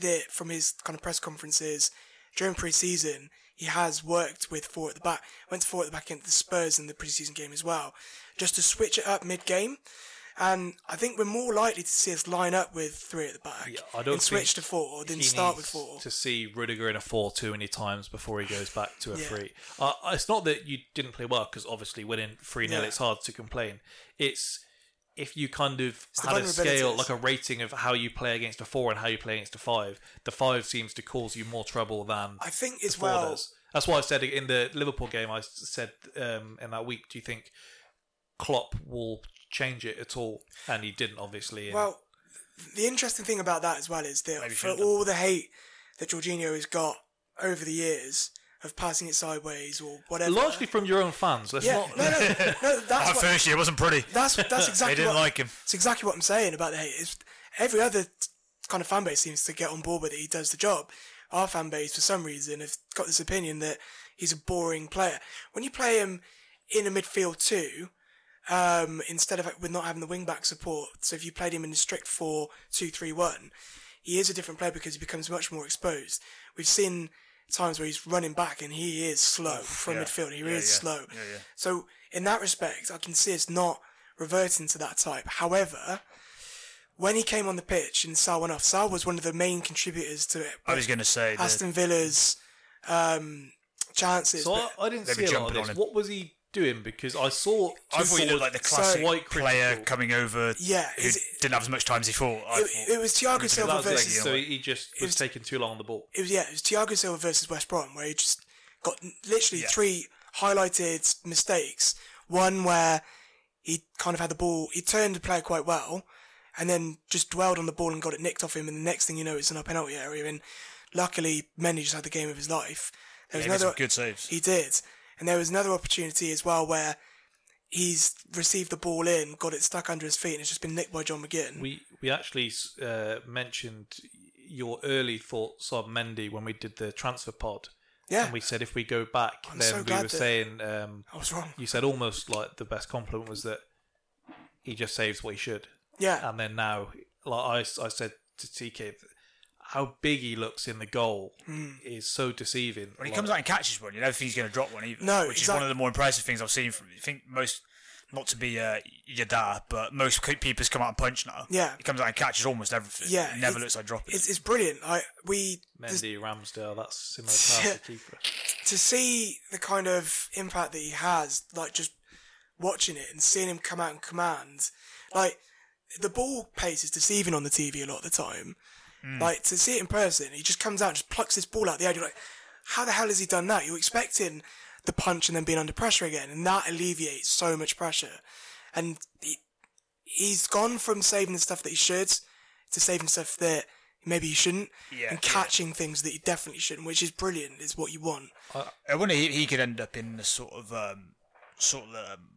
that from his kind of press conferences during pre-season, he has worked with four at the back. Went to four at the back against the Spurs in the pre-season game as well, just to switch it up mid-game. And I think we're more likely to see us line up with three at the back I don't and switch to four than start with four. To see Rudiger in a four too many times before he goes back to a Yeah. three. Uh, it's not that you didn't play well because obviously winning three 0 Yeah. it's hard to complain. It's if you kind of It's had a scale like a rating of how you play against a four and how you play against a five. The five seems to cause you more trouble than I think as well. does. That's why I said in the Liverpool game. I said um, in that week, do you think Klopp will change it at all? And he didn't, obviously. and- Well, the interesting thing about that as well is that Maybe for shouldn't have. all the hate that Jorginho has got over the years of passing it sideways or whatever. largely from your own fans. Let's yeah, not. no, no, no, that's Our what, first year wasn't pretty. That's that's exactly. They didn't what, like him. It's exactly what I'm saying about the hate. It's, every other kind of fan base seems to get on board with it. He does the job. Our fan base, for some reason, have got this opinion that he's a boring player. When you play him in a midfield too, um, instead of with not having the wing back support, so if you played him in a strict four two three one, he is a different player because he becomes much more exposed. We've seen times where he's running back and he is slow from yeah. midfield. He Yeah, is yeah. slow. Yeah, yeah. So in that respect, I can see us not reverting to that type. However, when he came on the pitch and Saul went off, Saul was one of the main contributors to it. I was going to say Aston Villa's um, chances. So I, I didn't see a lot of jumping on this. What was he doing? Because I saw. I thought he looked like the classic quite player critical. coming over Yeah, who is it- didn't have as much time as he thought. I it, thought. it was Thiago Silva was like versus. the So he just was, was- taking too long on the ball. It was yeah, it was Thiago Silva versus West Brom, where he just got literally Yeah. three highlighted mistakes. One where he kind of had the ball, he turned the player quite well, and then just dwelled on the ball and got it nicked off him. And the next thing you know, it's in our penalty area. And luckily, Mendy just had the game of his life. There Yeah, was he made another some good saves. He did, and there was another opportunity as well where he's received the ball in, got it stuck under his feet, and it's just been nicked by John McGinn. We we actually uh, mentioned your early thoughts on Mendy when we did the transfer pod. Yeah. And we said if we go back, I'm then so we were saying. Um, I was wrong. You said almost like the best compliment was that he just saves what he should. Yeah. And then now, like I, I said to TK, how big he looks in the goal Mm. is so deceiving. When he Like- comes out and catches one, you never think he's going to drop one either. No, which is one of the more impressive things I've seen from. I think most, not to be uh, your dad, but most keepers come out and punch now. Yeah. he comes out and catches almost everything. Yeah, he never looks like dropping. It's, it's brilliant. Like we Mendy, Ramsdale, that's similar class of keeper. to see the kind of impact that he has, like just watching it and seeing him come out and command, like the ball pace is deceiving on the TV a lot of the time. Hmm. Like to see it in person, he just comes out and just plucks this ball out the air. You're like, how the hell has he done that? You're expecting the punch and then being under pressure again, and that alleviates so much pressure. And he, he's gone from saving the stuff that he should to saving stuff that maybe he shouldn't, Yeah, and yeah. catching things that he definitely shouldn't, which is brilliant. Is what you want. I wonder he, he could end up in the sort of um, sort of um,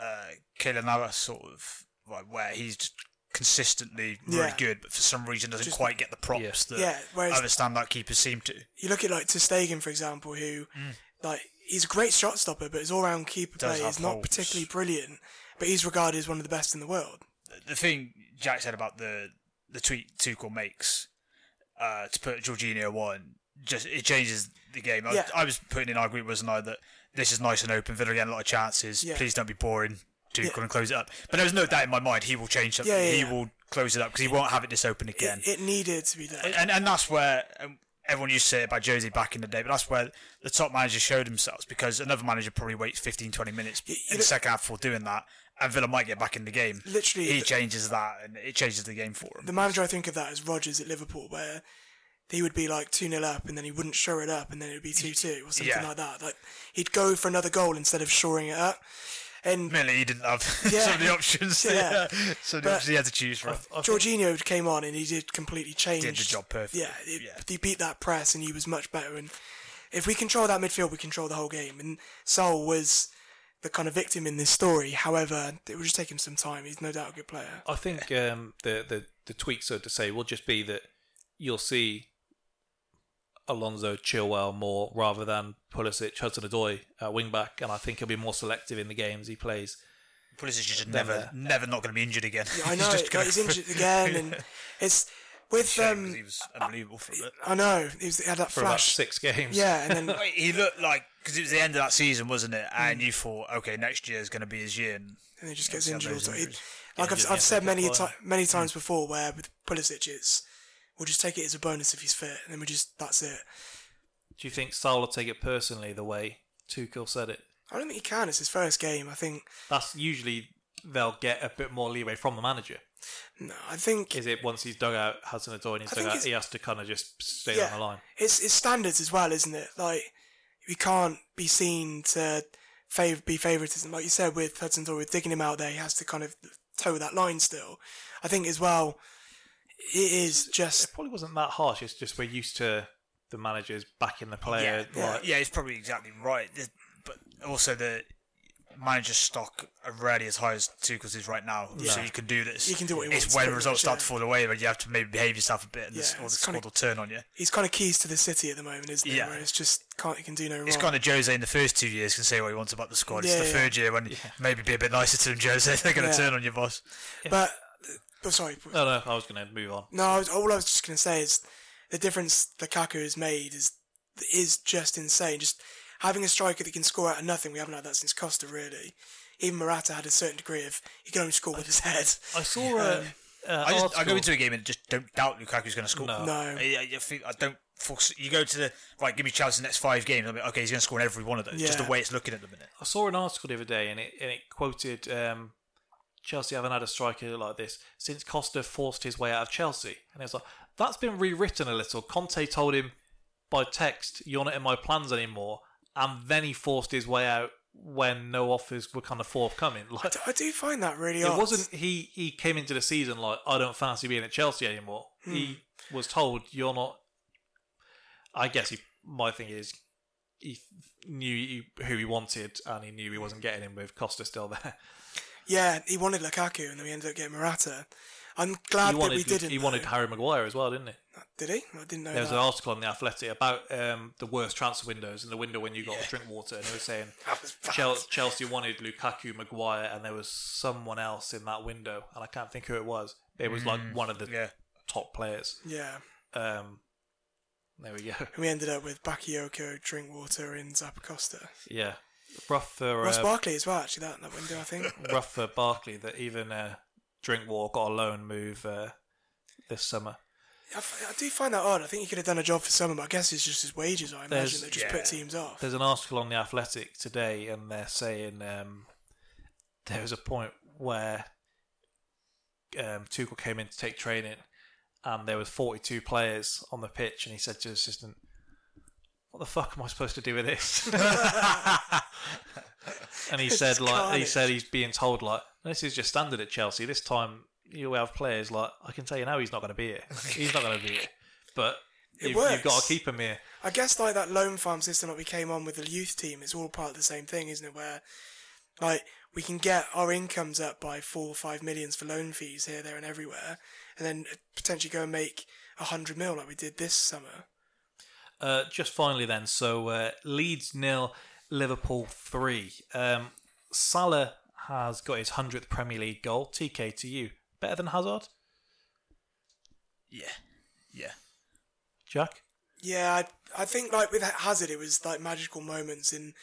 uh, Keylor sort of like where he's just consistently really Yeah. good, but for some reason doesn't Just- quite get the props that Yeah, whereas- other standout keepers seem to. you look at like Stegen, for example, who like he's a great shot stopper, but his all round keeper Mm. Does play have is not holes. particularly brilliant. But he's regarded as one of the best in the world. The thing Jack said about the the tweet Tuchel makes uh, to put Jorginho on, just it changes the game. I, Yeah. I was putting in our group, wasn't I, that this is nice and open. Villa getting a lot of chances. Yeah. Please don't be boring. Tuchel Yeah. and close it up. But there was no doubt in my mind he will change something. Yeah, yeah, he will close it up because he won't have it this open again. It, it needed to be done. and and that's where um, everyone used to say about Josie back in the day, but that's where the top managers showed themselves because another manager probably waits 15, 20 minutes in the second half before doing that, and Villa might get back in the game. Literally, he the- changes that, and it changes the game for him. The manager I think of that is Rodgers at Liverpool, where he would be like 2 0 up and then he wouldn't shore it up and then it would be 2 2 or something Yeah. like that. Like He'd go for another goal instead of shoring it up. And Mainly he didn't have Yeah. some of the options. Yeah. so the options he had to choose from. Jorginho came on and he did completely change. Did the job perfectly. Yeah, it, he beat that press and he was much better. And if we control that midfield, we control the whole game. And Saul was the kind of victim in this story. However, it will just take him some time. He's no doubt a good player. I think um, the, the the tweak, so to say, will just be that you'll see Alonso Chilwell more rather than Pulisic, Hudson Odoi at wing back, and I think he'll be more selective in the games he plays. Pulisic is just never, there. never not going to be injured again. Yeah, I He's know. just like, gonna- he's injured again, and it's with Shame, 'cause um. he was unbelievable for a bit. I know he, was, he had that For about flash. six games. Yeah, and then he looked like because it was the end of that season, wasn't it? And you thought, okay, next year is going to be his year. And and he just gets injured. had Also. those It, injuries. like I've, Injured I've said many top ti- many times before, where with Pulisic, it's we'll just take it as a bonus if he's fit, and then we just that's it. Do you think Saul will take it personally the way Tuchel said it? I don't think he can. It's his first game. I think. That's usually they'll get a bit more leeway from the manager. No, I think Is it once he's dug out Hudson Odoi and he's I dug out, he has to kind of just stay yeah, on the line? it's it's standards as well, isn't it? Like we can't be seen to be favoritism, like you said with Hudson Odoi, with digging him out there. He has to kind of toe that line still. I think as well. It is just It probably wasn't that harsh. It's just we're used to the managers backing the player. yeah, like, yeah, it's probably exactly right. The- But also the manager's stock are rarely as high as Tuchel's is right now. So you can do this. He can do what he It's wants, when pretty results much, start yeah. to fall away, but you have to maybe behave yourself a bit, and this, Yeah, or the it's squad kinda- will turn on you. he's kind of keys to the city at the moment, isn't he? Yeah. Where it's just can't he can do no wrong. It's kind of Jose in the first two years can say what he wants about the squad. Yeah, it's the yeah. third year when maybe be a bit nicer to them, Jose. They're going to Yeah. turn on your boss. But, but sorry, No, no, I was going to move on. No, I was, all I was just going to say is the difference Lukaku has made is is just insane. Just having a striker that can score out of nothing. We haven't had that since Costa, really. Even Morata had a certain degree of he can only score with his head. I saw a, Um, a I, just, I go into a game and just don't doubt Lukaku's going to score. No. No. I, I, I don't. Force, you go to the right. Give me Chelsea next five games. I mean, okay, he's going to score in every one of those. Just the way it's looking at the minute. I saw an article the other day, and it and it quoted um, Chelsea haven't had a striker like this since Costa forced his way out of Chelsea, and it's like that's been rewritten a little. Conte told him by text, "You're not in my plans anymore," and then he forced his way out when no offers were kind of forthcoming. Like I do find that really it odd. wasn't he. He came into the season like I don't fancy being at Chelsea anymore. Hmm. He was told you're not. I guess he. My thing is, he knew who he wanted, and he knew he wasn't getting him with Costa still there. Yeah, he wanted Lukaku, and then we ended up getting Morata. I'm glad he that wanted we didn't. he wanted. Harry Maguire as well, didn't he? Did he? I didn't know There was that. an article on the Athletic about um, the worst transfer windows and the window when you got to Drinkwater, and they were saying Chelsea wanted Lukaku, Maguire, and there was someone else in that window, and I can't think who it was. It was like Mm, one of the yeah. top players. Yeah. Um, there we go. And we ended up with Bakayoko, Drinkwater, and Zappacosta. Yeah, rough for Ross uh, Barkley as well, actually, that, that window, I think. rough for Barkley that even uh, Drinkwater got a loan move uh, this summer. I do find that odd. I think he could have done a job for someone, but I guess it's just his wages, I imagine, There's- that just put teams off. There's an article on the Athletic today, and they're saying um, there was a point where um, Tuchel came in to take training, and there was 42 players on the pitch, and he said to his assistant, "What the fuck am I supposed to do with this?" and he said, like, he said he's being told, like, this is just standard at Chelsea. This time you'll have players like, I can tell you now, he's not going to be here. He's not going to be here, but. It You've, works. you've got to keep him here. I guess like that loan farm system that we came on with the youth team, it's all part of the same thing, isn't it? Where like we can get our incomes up by four or five millions for loan fees here, there, and everywhere, and then potentially go and make a hundred mil like we did this summer. Uh, just finally, then, so uh, Leeds nil, Liverpool three. Um, Salah has got his hundredth Premier League goal. TK to you, better than Hazard, Yeah. Yeah. Jack. Yeah, I, I think like with Hazard, it was like magical moments in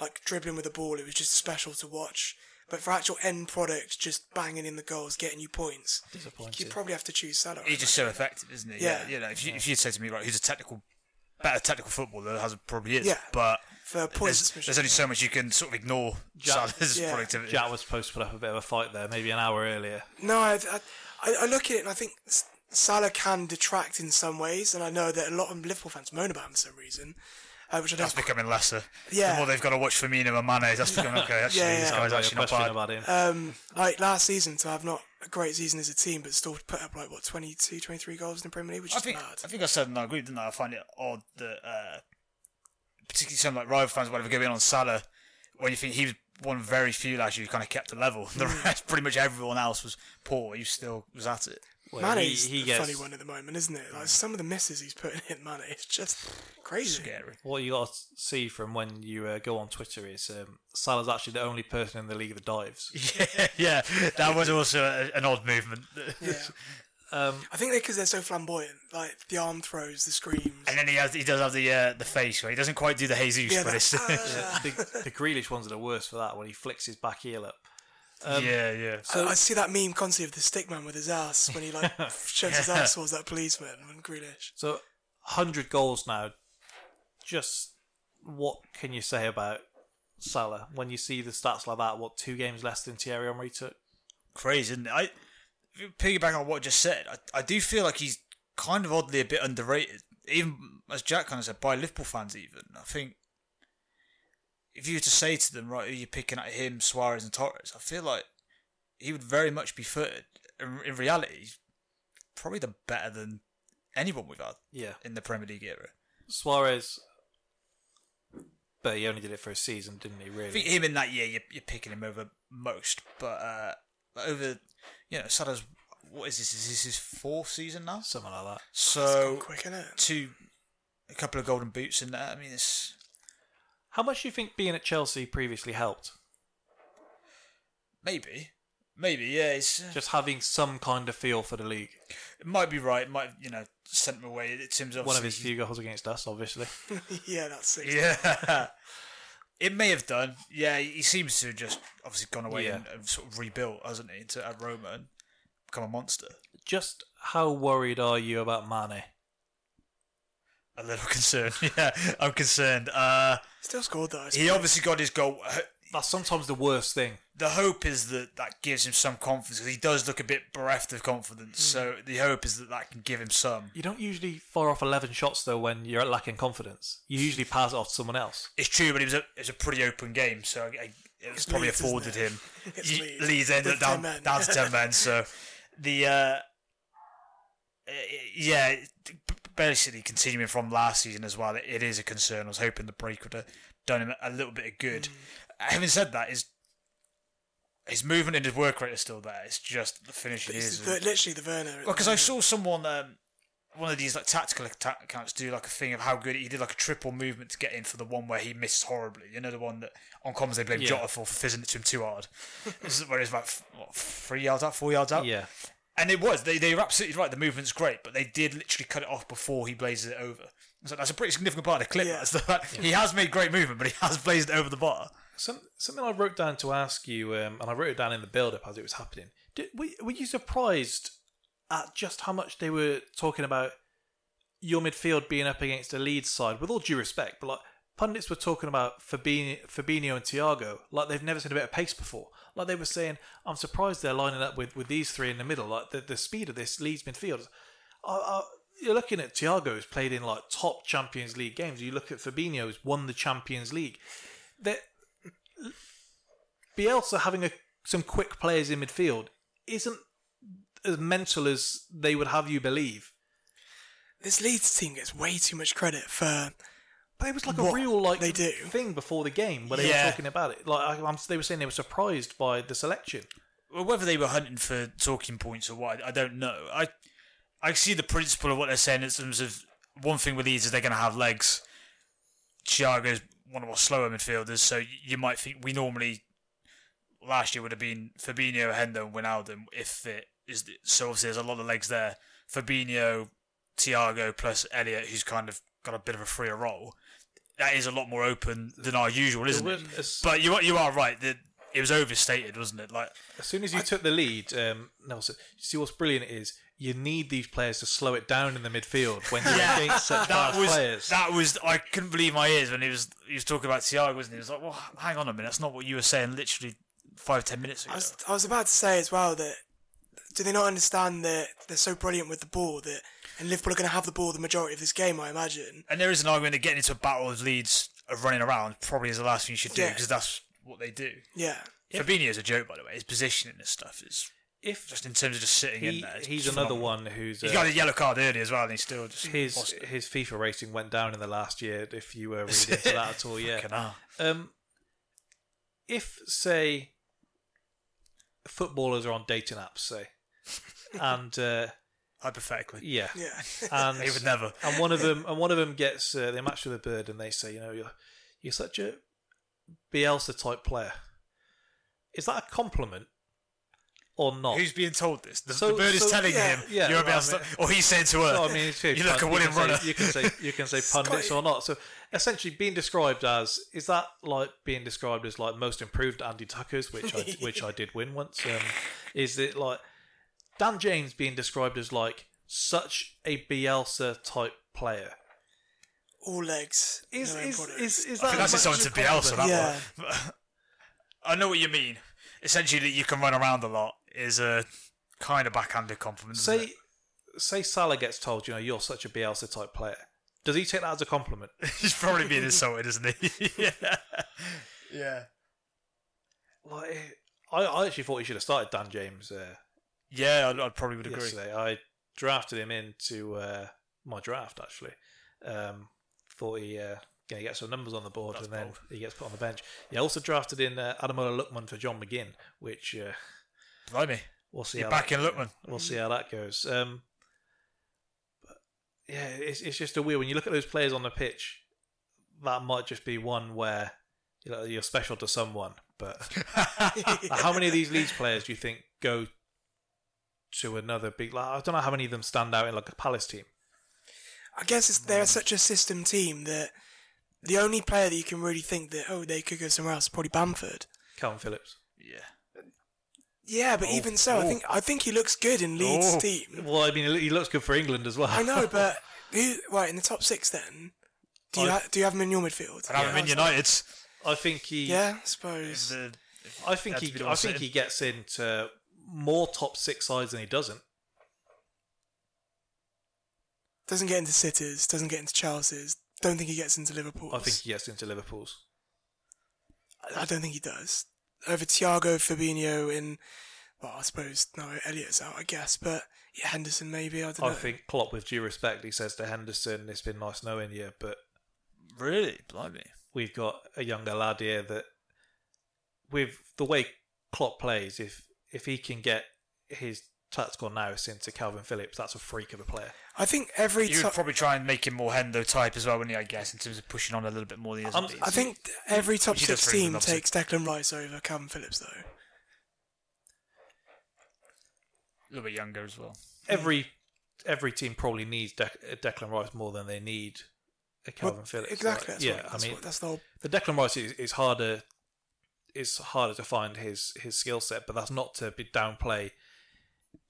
like dribbling with the ball. It was just special to watch. But for actual end product, just banging in the goals, getting you points, you probably have to choose Salah. He's just so effective, isn't he? Yeah. You know, if you if you'd say to me, right, who's a technical, better technical footballer, Hazard probably is. Yeah. But For points, there's, there's only so much you can sort of ignore Salah's Yeah. productivity. Jack was supposed to put up a bit of a fight there, maybe an hour earlier. No, I, I, I look at it and I think S- Salah can detract in some ways, and I know that a lot of Liverpool fans moan about him for some reason, uh, which I don't. That's becoming lesser. Yeah. The more they've got to watch Firmino and Mane, that's becoming okay. Actually, Yeah, this yeah. guy's Got actually not question bad. about him. Um, like last season, to have not a great season as a team, but still put up like what 22, 23 goals in the Premier League, which I is think mad. I think I said in our group, didn't I? I find it odd that, uh, particularly some like rival fans, whatever, go in on Salah when you think he was one of very few last year who kind of kept the level. The Mm. rest, pretty much everyone else was poor. He still was at it. Well, Mane's he- he the gets- funny one at the moment, isn't it? Like some of the misses he's putting in, Mane, it's just crazy. Scary. What you got to see from when you uh, go on Twitter is um, Salah's actually the only person in the league that dives. Yeah, yeah, that was also a, an odd movement. Yeah. Um, I think because they're so flamboyant, like the arm throws, the screams. And then he has he does have the uh, the face where he doesn't quite do the Jesus, Yeah, but that- it's yeah, the, the Grealish ones are the worst for that when he flicks his back heel up. Um, yeah, yeah. I, I see that meme constantly of the stick man with his ass when he like shoves his Yeah. ass towards that policeman when Grealish. So, 100 goals now. Just what can you say about Salah when you see the stats like that? What, two games less than Thierry Henry took? crazy, isn't it? I piggyback on what I just said. I, I do feel like he's kind of oddly a bit underrated, even as Jack kind of said by Liverpool fans. Even I think if you were to say to them, right, who you picking at him, Suarez and Torres, I feel like he would very much be footed. In, in reality, he's probably the better than anyone we've had Yeah. in the Premier League era. Suarez, but he only did it for a season, didn't he, really? think him in that year, you're, you're picking him over most, but uh, over, you know, Salah's, what is this? Is this his fourth season now? Something like that. So, quick, innit? two, a couple of golden boots in there. I mean, it's How much do you think being at Chelsea previously helped? maybe, maybe, yeah. It's uh, Just having some kind of feel for the league. it might be right. It might, you know, sent him away. It seems One of his obviously- few goals against us, obviously. yeah, that's it. Yeah. It may have done. Yeah, he seems to have just obviously gone away Yeah. and, and sort of rebuilt, hasn't he, into at Roma and become a monster. Just how worried are you about Mane? A little concerned. yeah, I'm concerned. Uh, Still scored though. he obviously got his goal. That's sometimes the worst thing. The hope is that that gives him some confidence because he does look a bit bereft of confidence. So the hope is that that can give him some. You don't usually fire off 11 shots, though, when you're lacking confidence. You usually pass it off to someone else. It's true, but it was a it was a pretty open game, so I, I, it was It's probably Leeds, afforded him. It's Ye- Leeds. Leeds ended With up 10 down, men. down to ten men. So the uh, uh, yeah, basically continuing from last season as well. It, it is a concern. I was hoping the break would have done him a little bit of good. Mm. Having said that, his his movement and his work rate is still there. It's just the finishing It's is. the, literally the Werner. Well, because I saw someone, um, one of these like tactical attack accounts, do like a thing of how good he did like a triple movement to get in for the one where he misses horribly. You know the one that on comms they blame Yeah. Jota for for fizzing it to him too hard. this is where it's about what, three yards out, four yards out. Yeah. And it was. They, they were absolutely right. The movement's great, but they did literally cut it off before he blazes it over. So that's a pretty significant part of the clip. Yeah. The fact He has made great movement, but he has blazed it over the bar. Some, something I wrote down to ask you, um, and I wrote it down in the build up as it was happening. Did, were, were you surprised at just how much they were talking about your midfield being up against a Leeds side? With all due respect, but like pundits were talking about Fabinho, Fabinho and Thiago like they've never seen a bit of pace before. Like they were saying, I'm surprised they're lining up with, with these three in the middle. Like the, the speed of this Leeds midfield. I, I, you're looking at Thiago who's played in like top Champions League games. You look at Fabinho who's won the Champions League. That Bielsa having a, some quick players in midfield isn't as mental as they would have you believe. This Leeds team gets way too much credit for. But it was like what a real like they do. thing before the game where they Yeah. were talking about it. Like I, I'm, they were saying they were surprised by the selection. Well, whether they were hunting for talking points or what, I don't know. I I see the principle of what they're saying in terms of one thing with these is they're going to have legs. Thiago's one of our slower midfielders, so you might think we normally last year would have been Fabinho, Hendo, and Wijnaldum if fit. Is so obviously there's a lot of legs there. Fabinho, Thiago plus Elliott, who's kind of got a bit of a freer role. That is a lot more open than our usual, isn't it? weren't as- But you are- you are right. that it was overstated, wasn't it? Like As soon as you took the lead, um, Nelson, you see what's brilliant is you need these players to slow it down in the midfield when you're against such that fast was players. that was I couldn't believe my ears when he was he was talking about Thiago, wasn't he? He was like, "Well, hang on a minute, that's not what you were saying literally five ten minutes ago." I was, I was about to say as well that do they not understand that they're so brilliant with the ball that and Liverpool are going to have the ball the majority of this game, I imagine. And there is an argument that getting into a battle of leads of running around probably is the last thing you should do Yeah. because that's what they do. Yeah. Fabinho is a joke, by the way. His positioning and stuff is if just in terms of just sitting in he, there. it's he's another phenomenal. one who's He uh, got a yellow card early as well, and he's still just his lost it. his FIFA rating went down in the last year. If you were reading into that at all, yeah. Fucking hell. Um, if say footballers are on dating apps, say, and uh, hypothetically, yeah, Yeah. and He would never. and one of them and one of them gets uh, they match with a bird, and they say, you know, you're you're such a Bielsa type player. Is that a compliment or not? Who's being told this? The, So- the bird is so- telling yeah, him yeah, you're well, about I to, mean- or he's saying to her, So, I mean, it's you look a Pun- winning can runner. Say, you can say you can say pundits or not. So essentially, being described as is that like being described as like most improved Andy Tuckers, which I which I did win once. Um, is it like Dan James being described as like such a Bielsa type player? All legs. Is no is, products. is, is I that think that's much to a Bielsa. That Yeah. one. I know what you mean. Essentially, that you can run around a lot is a kind of backhanded compliment. isn't Say say Salah gets told, you know, you're such a Bielsa type player. Does he take that as a compliment? He's probably being insulted, isn't he? yeah. Yeah. Like, I, I actually thought he should have started Dan James. Uh, Yeah, I, I probably would agree. yesterday. I drafted him into uh, my draft actually. Um, thought he uh, gonna get some numbers on the board, That's and then bold. he gets put on the bench. He also drafted in uh, Ademola Lookman for John McGinn, which uh, Blimey. we'll see. You're back that, in Lookman. We'll see how that goes. Um, but yeah, it's it's just a weird when you look at those players on the pitch. That might just be one where you know, you're special to someone, but how many of these Leeds players do you think go to another big? Like, I don't know how many of them stand out in like a Palace team. I guess it's, they're such a system team that the only player that you can really think that oh they could go somewhere else is probably Bamford. Calvin Phillips. Yeah. Yeah, but Oh, even so, I oh. think I think he looks good in Leeds Oh. team. Well, I mean, he looks good for England as well. I know, but who? Right in the top six then? Do you I- ha- do you have him in your midfield? I have him in United. I think he. Yeah, I suppose. The- I think he. I think he gets into more top six sides than he doesn't. Doesn't get into Cities, doesn't get into Chelsea's. Don't think he gets into Liverpool. I think he gets into Liverpool's. I, I don't think he does. Over Thiago, Fabinho, in well, I suppose no, Elliott's out, I guess, but yeah, Henderson maybe. I don't know. I think Klopp, with due respect, he says to Henderson, "It's been nice knowing you, but Really? Blimey. we've got a younger lad here that, with the way Klopp plays, if if he can get his tactical nous into Calvin Phillips, that's a freak of a player. I think every You ti- would probably try and make him more Hendo type as well, wouldn't you? I guess in terms of pushing on a little bit more than he Um. I think every top He six team obviously. takes Declan Rice over Calvin Phillips, though. a little bit younger as well. Every every team probably needs De- Declan Rice more than they need a Calvin Well, Phillips. exactly, Like, that's yeah, what- that's I mean what- that's the whole- the Declan Rice is, is harder. Is harder to find his his skill set, but that's not to be downplay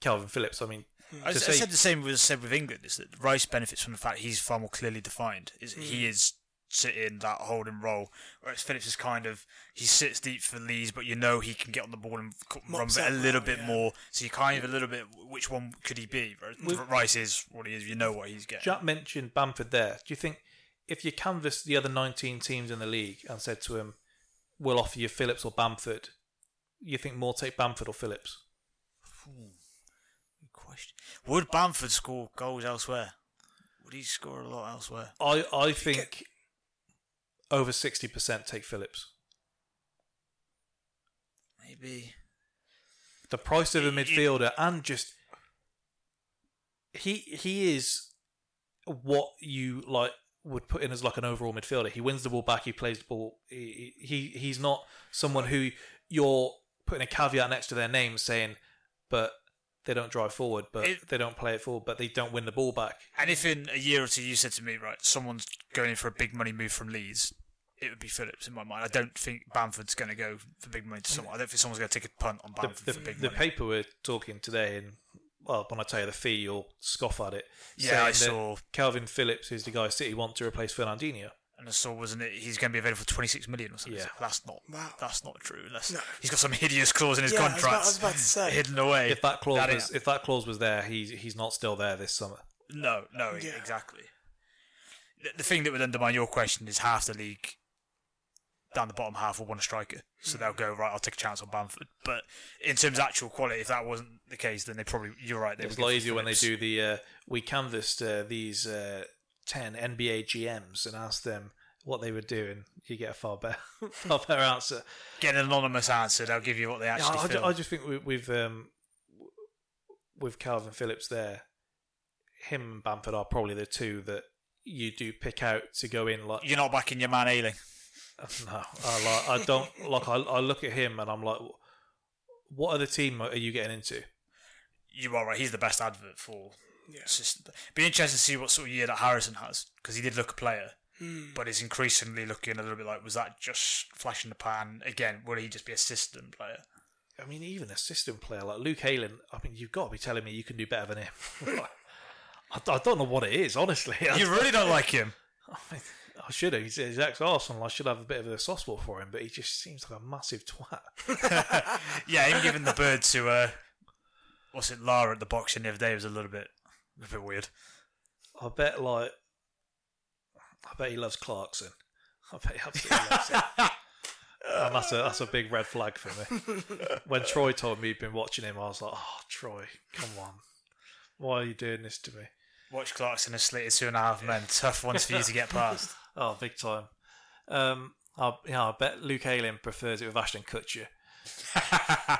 Calvin Phillips. I mean, I, to I say- said the same was said with England is that Rice benefits from the fact he's far more clearly defined. Is Mm. he is sitting that holding role, whereas Phillips is kind of he sits deep for Leeds, but you know he can get on the ball and c- run Mops with it a little bit yeah. more. So you kind of a little bit which one could he be? Whereas With- Rice is what he is. You know what he's getting. Jack mentioned Bamford there. Do you think if you canvassed the other 19 teams in the league and said to him, we'll offer you Phillips or Bamford, you think more take Bamford or Phillips? Good question. Would Bamford score goals elsewhere? Would he score a lot elsewhere? I, I think over 60% take Phillips. Maybe. The price of a midfielder and just he he is what you like would put in as like an overall midfielder. He wins the ball back. He plays the ball. He, he he's not someone who you're putting a caveat next to their name saying, but they don't drive forward, but It- they don't play it forward, but they don't win the ball back. And if in a year or two you said to me, right, someone's going in for a big money move from Leeds, it would be Phillips in my mind. I don't think Bamford's going to go for big money to someone. I don't think someone's going to take a punt on The, Bamford the, for big the money. paper we're talking today, and well, when I tell you the fee, you'll scoff at it. Yeah, I saying saw. Calvin Phillips is the guy City want to replace Fernandinho. And I saw, wasn't it? He's going to be available for twenty six million or something. Yeah. that's not. Wow. That's not true. Unless No. he's got some hideous clause in his Yeah, I was about- I contract was about to say. hidden away. If that clause That was is- if that clause was there, he's he's not still there this summer. No, no, Yeah. exactly. The, the thing that would undermine your question is half the league down the bottom half will want a striker, so they'll go right. I'll take a chance on Bamford. But in terms of actual quality, if that wasn't the case, then they probably you're right. They It was a lot easier when they do the. Uh, we canvassed uh, these uh, ten NBA GMs and asked them what they were doing. You get a far better, far better answer. get an anonymous answer. They'll give you what they Yeah, actually I, ju- feel. I just think we, we've um, with Calvin Phillips there, him and Bamford are probably the two that you do pick out to go in. Like You're not backing your man Ayling. no, I, like, I don't like. I, I look at him and I'm like, what other team are you getting into? You are right. He's the best advert for. Yeah. System. Be interesting to see what sort of year that Harrison has because he did look a player, Hmm. but is increasingly looking a little bit like was that just flash in the pan again? Will he just be a system player? I mean, even a system player like Luke Ayling. I mean, you've got to be telling me you can do better than him. I, I don't know what it is, honestly. You really don't like him. I, mean, I should have. He's, he's ex Arsenal. I should have a bit of a soft spot for him, but he just seems like a massive twat. Yeah, him giving the bird to uh, what's it, Lara at the boxing the other day was a little bit, a bit weird. I bet, like, I bet he loves Clarkson. I bet he absolutely loves him. And that's a that's a big red flag for me. When Troy told me he'd been watching him, I was like, "Oh, Troy, come on, why are you doing this to me?" Watch Clarkson has slated two and a half men. Tough ones for you to get past. Oh, big time. Um, I, yeah, I bet Luke Ayling prefers it with Ashton Kutcher.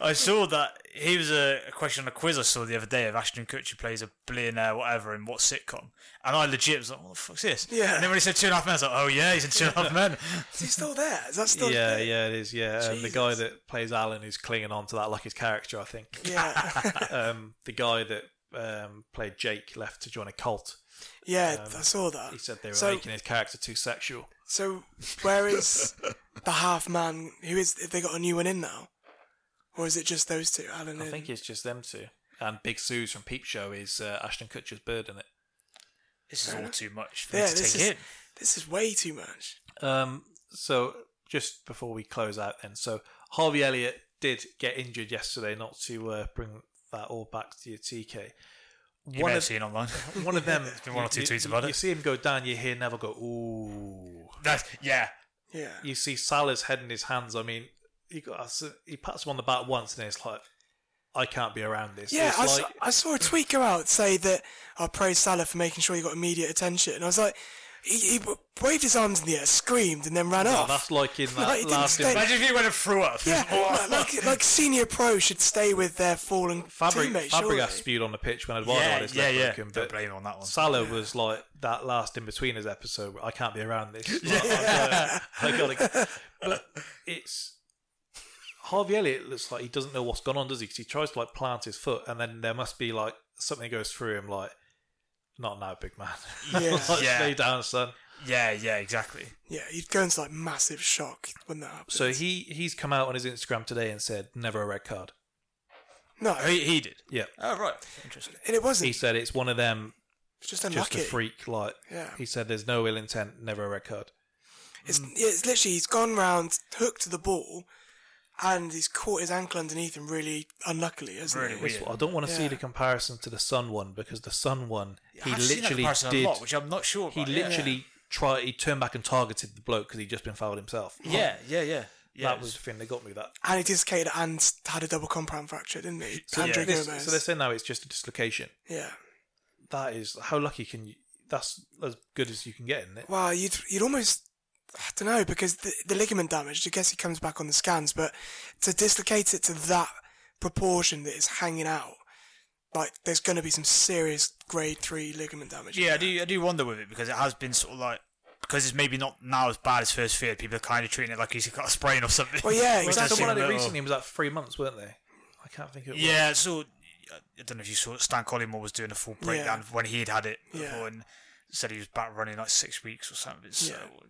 I saw that he was a, a question on a quiz I saw the other day of Ashton Kutcher plays a billionaire whatever in what sitcom, and I legit was like, "What the fuck's this?" Yeah. And then when he said two and a half men, I was like, "Oh yeah, he's in two and a half men." Is he still there? Is that still yeah, there? yeah, it is. Yeah, um, the guy that plays Alan is clinging on to that like his character. I think. Yeah. um, the guy that um, played Jake left to join a cult. yeah, Um, I saw that. He said they were So- making his character too sexual. So where is the half man? Who is? Have they got a new one in now, or is it just those two? Alan. I and- think it's just them two. And Big Suze from Peep Show is uh, Ashton Kutcher's bird in it. This is all too much for Yeah, me to this take is in. this is way too much. Um, so just before we close out, then, so Harvey Elliott did get injured yesterday. Not to uh, bring that all back to your TK. You may have seen online. one of them. There's been one or two you, tweets you- about You it. see him go down, you hear Neville go, "Ooh." That's yeah. Yeah. You see Salah's head in his hands. I mean, he got he pats him on the back once, and it's like, I can't be around this. Yeah, I, like, saw, I saw a tweet go out say that I praise Salah for making sure he got immediate attention. And I was like, he, he waved his arms in the air, screamed, and then ran Oh, off. that's like in Like, that he didn't last. stay- Imagine if he went and threw up. Yeah, like, like like senior pro should stay with their fallen Fabri- teammates. surely. Fabregas spewed on the pitch when Eduardo Yeah, had his yeah, leg yeah. broken, Don't but blame him on that one. Salah was like that last in between his episode. I can't be around this. Like, uh, I gotta, I gotta, but it's Harvey Elliott looks like he doesn't know what's gone on, does he? Because he tries to like plant his foot, and then there must be like something goes through him, like not now, big man. Yeah. like, Yeah. Stay down, son. Yeah, yeah, exactly. Yeah, he'd go into like massive shock when that happens. So he he's come out on his Instagram today and said never a red card. no, oh, He, he did. Yeah, Oh, right. Interesting. and it wasn't. he said it's one of them, it's just just a freak. Like Yeah. he said, there's no ill intent, never a red card. It's, yeah, it's literally he's gone round, hooked the ball, and he's caught his ankle underneath him really unluckily, hasn't Really he? weird. I don't want to see Yeah. the comparison to the Son one because the Son one he I've seen that literally comparison did. a lot, which I'm not sure. he about, yeah. literally tried. He turned back and targeted the bloke because he'd just been fouled himself. Yeah, yeah, yeah. yeah that was the thing. They got me that. And he dislocated and had a double compound fracture, didn't he? Andre This- Gomes. so they're saying now it's just a dislocation. yeah. That is how lucky can you? That's as good as you can get, isn't it? Well, you'd you'd almost I don't know because the, the ligament damage. I guess he comes back on the scans, but to dislocate it to that proportion that it's hanging out, like there's going to be some serious grade three ligament damage. Yeah, I do. I do wonder with it because it has been sort of like because it's maybe not now as bad as first feared. People are kind of treating it like he's got a sprain or something. Well, yeah, Which exactly. does seem Someone a had it little- recently. It was like three months, weren't they? I can't think of it. was. Yeah, so I don't know if you saw Stan Collymore was doing a full breakdown Yeah. when he'd had it Yeah. before and said he was back running like six weeks or something. So Yeah. Uh,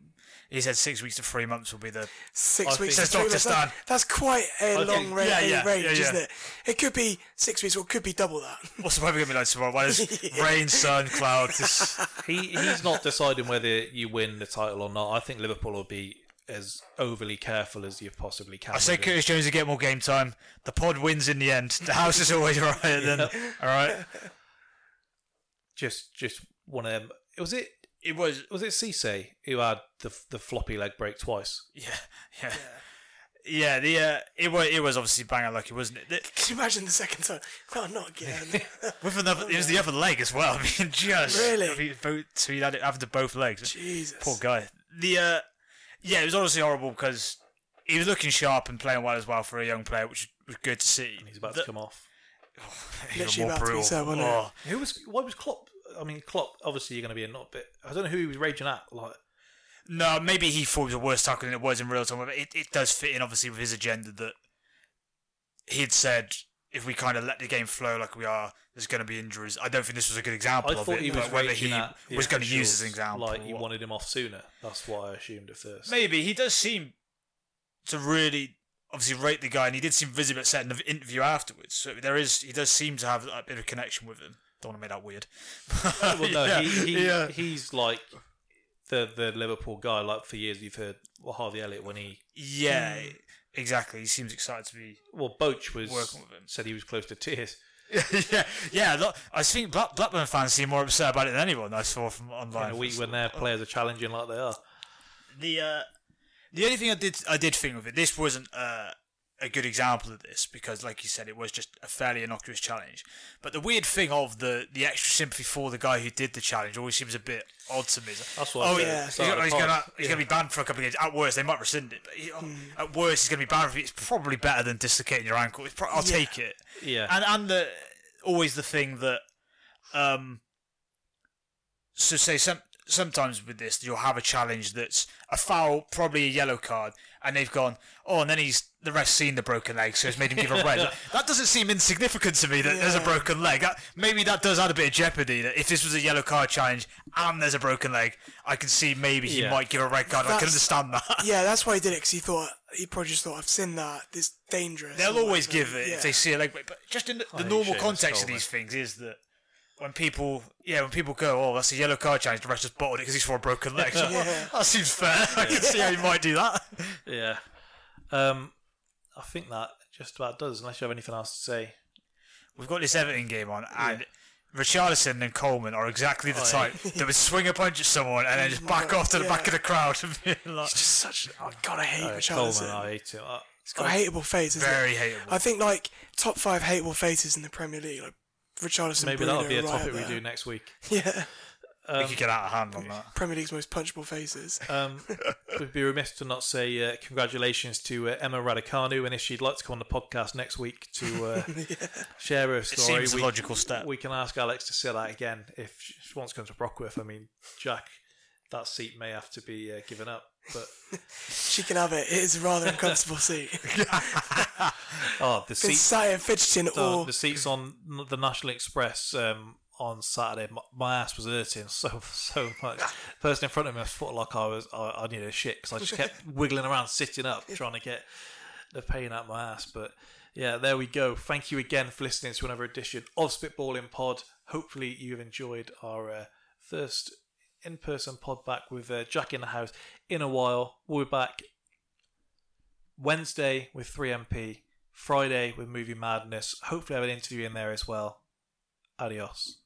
he said six weeks to three months will be the Six I weeks. Says Dr. Stan. that- That's quite a I think- long yeah, yeah, range, yeah, yeah. isn't it? It could be six weeks, or it could be double that. what's the weather going to be like tomorrow? Well, it's rain, sun, cloud. This, He he's not deciding whether you win the title or not. I think Liverpool will be as overly careful as you possibly can. I say with it. Curtis Jones will get more game time. The pod wins in the end. The house is always right. Then all right. just just one of them. Was it It was was it Cisse who had the the floppy leg break twice? yeah, yeah. Yeah, the uh, it was it was obviously bang unlucky, wasn't it? The- Can you imagine the second time? No, not again. With another, it was the other leg as well. I mean, just Really? I mean, both, so he had it having to both legs. Jesus. Poor guy. The uh, yeah, it was honestly horrible because he was looking sharp and playing well as well for a young player, which was good to see. He's about The- to come off. even Literally more about to be brutal. so, wasn't it? Oh. Who was why was Klopp? I mean, Klopp. Obviously, you're going to be a not bit. I don't know who he was raging at. Like, No, maybe he thought it was a worse tackle than it was in real time. But it, it does fit in, obviously, with his agenda that he'd said if we kind of let the game flow like we are, there's going to be injuries. I don't think this was a good example I of it. he was but whether he at the was going to use as an example. Like he wanted him off sooner. That's what I assumed at first. Maybe he does seem to really obviously rate the guy, and he did seem visible upset in the interview afterwards. So there is, he does seem to have a bit of connection with him. Don't want to make that weird. well, no, Yeah, he, he yeah. he's like the the Liverpool guy. Like for years, you've heard well, Harvey Elliott when he yeah, exactly. He seems excited to be. well, Boach was Working with him. said he was close to tears. yeah, yeah. Look, I think Black, Blackburn fans seem more upset about it than anyone I saw from online. In a week when their players are challenging like they are. The uh, the only thing I did I did think of it. This wasn't uh, a good example of this because, like you said, it was just a fairly innocuous challenge. But the weird thing of the the extra sympathy for the guy who did the challenge always seems a bit odd to me. That's what I oh yeah, he's, gonna, he's gonna he's gonna be banned for a couple of games. At worst, they might rescind it. But he, at worst, he's gonna be banned for it. It's probably better than dislocating your ankle. It's pro- I'll Yeah. take it. Yeah. And and the always the thing that um so say some sometimes with this you'll have a challenge that's a foul, probably a yellow card, and they've gone, oh, and then he's the rest seen the broken leg, so it's made him give a red. that doesn't seem insignificant to me that there's a broken leg. That, maybe that does add a bit of jeopardy. That if this was a yellow card challenge and there's a broken leg, I can see maybe he Yeah. might give a red card. I can understand that. yeah, that's why he did it because he thought he probably just thought I've seen that. This dangerous. They'll always whatever. give it Yeah. if they see a leg break, but just in the, the normal Seamus context of Coleman. these things is that when people, yeah, when people go, oh, that's a yellow card challenge, the rest just bottled it because he's for a broken leg. So, Yeah. That seems fair. I can see how you might do that. Yeah. Um, I think that just about does. Unless you have anything else to say. We've got this Everton game on, and Richarlison and Coleman are exactly the Oh, type that would swing a punch at someone and then just back off to the back of the crowd and be like, It's just such. Oh God, I hate Uh, Richarlison. Coleman, I hate him. I, He's got a hateable face. Isn't very it? hateable. I think like top five hateable faces in the Premier League. Like Richarlison. maybe Bruno that'll be a right topic we do next week. Yeah. we could get out of hand on that. Premier League's most punchable faces. Um, we'd be remiss to not say uh, congratulations to uh, Emma Raducanu, and if she'd like to come on the podcast next week to uh, share her story, seems a we, logical step. We can ask Alex to say that again if she wants to come to Brockworth. I mean, Jack, that seat may have to be uh, given up, but she can have it. It is a rather uncomfortable seat. oh, the seat, sat fidgeting the, all. the seats on the National Express um, on Saturday, my, my ass was hurting so so much. person in front of me, I felt like I was I, I needed a shit because I just kept wiggling around, sitting up, trying to get the pain out my ass. But yeah, there we go. Thank you again for listening to another edition of Spitballing Pod. Hopefully, you've enjoyed our uh, first in-person pod back with uh, Jack in the house in a while. We'll be back Wednesday with 3MP, Friday with Movie Madness. Hopefully, I have an interview in there as well. Adios.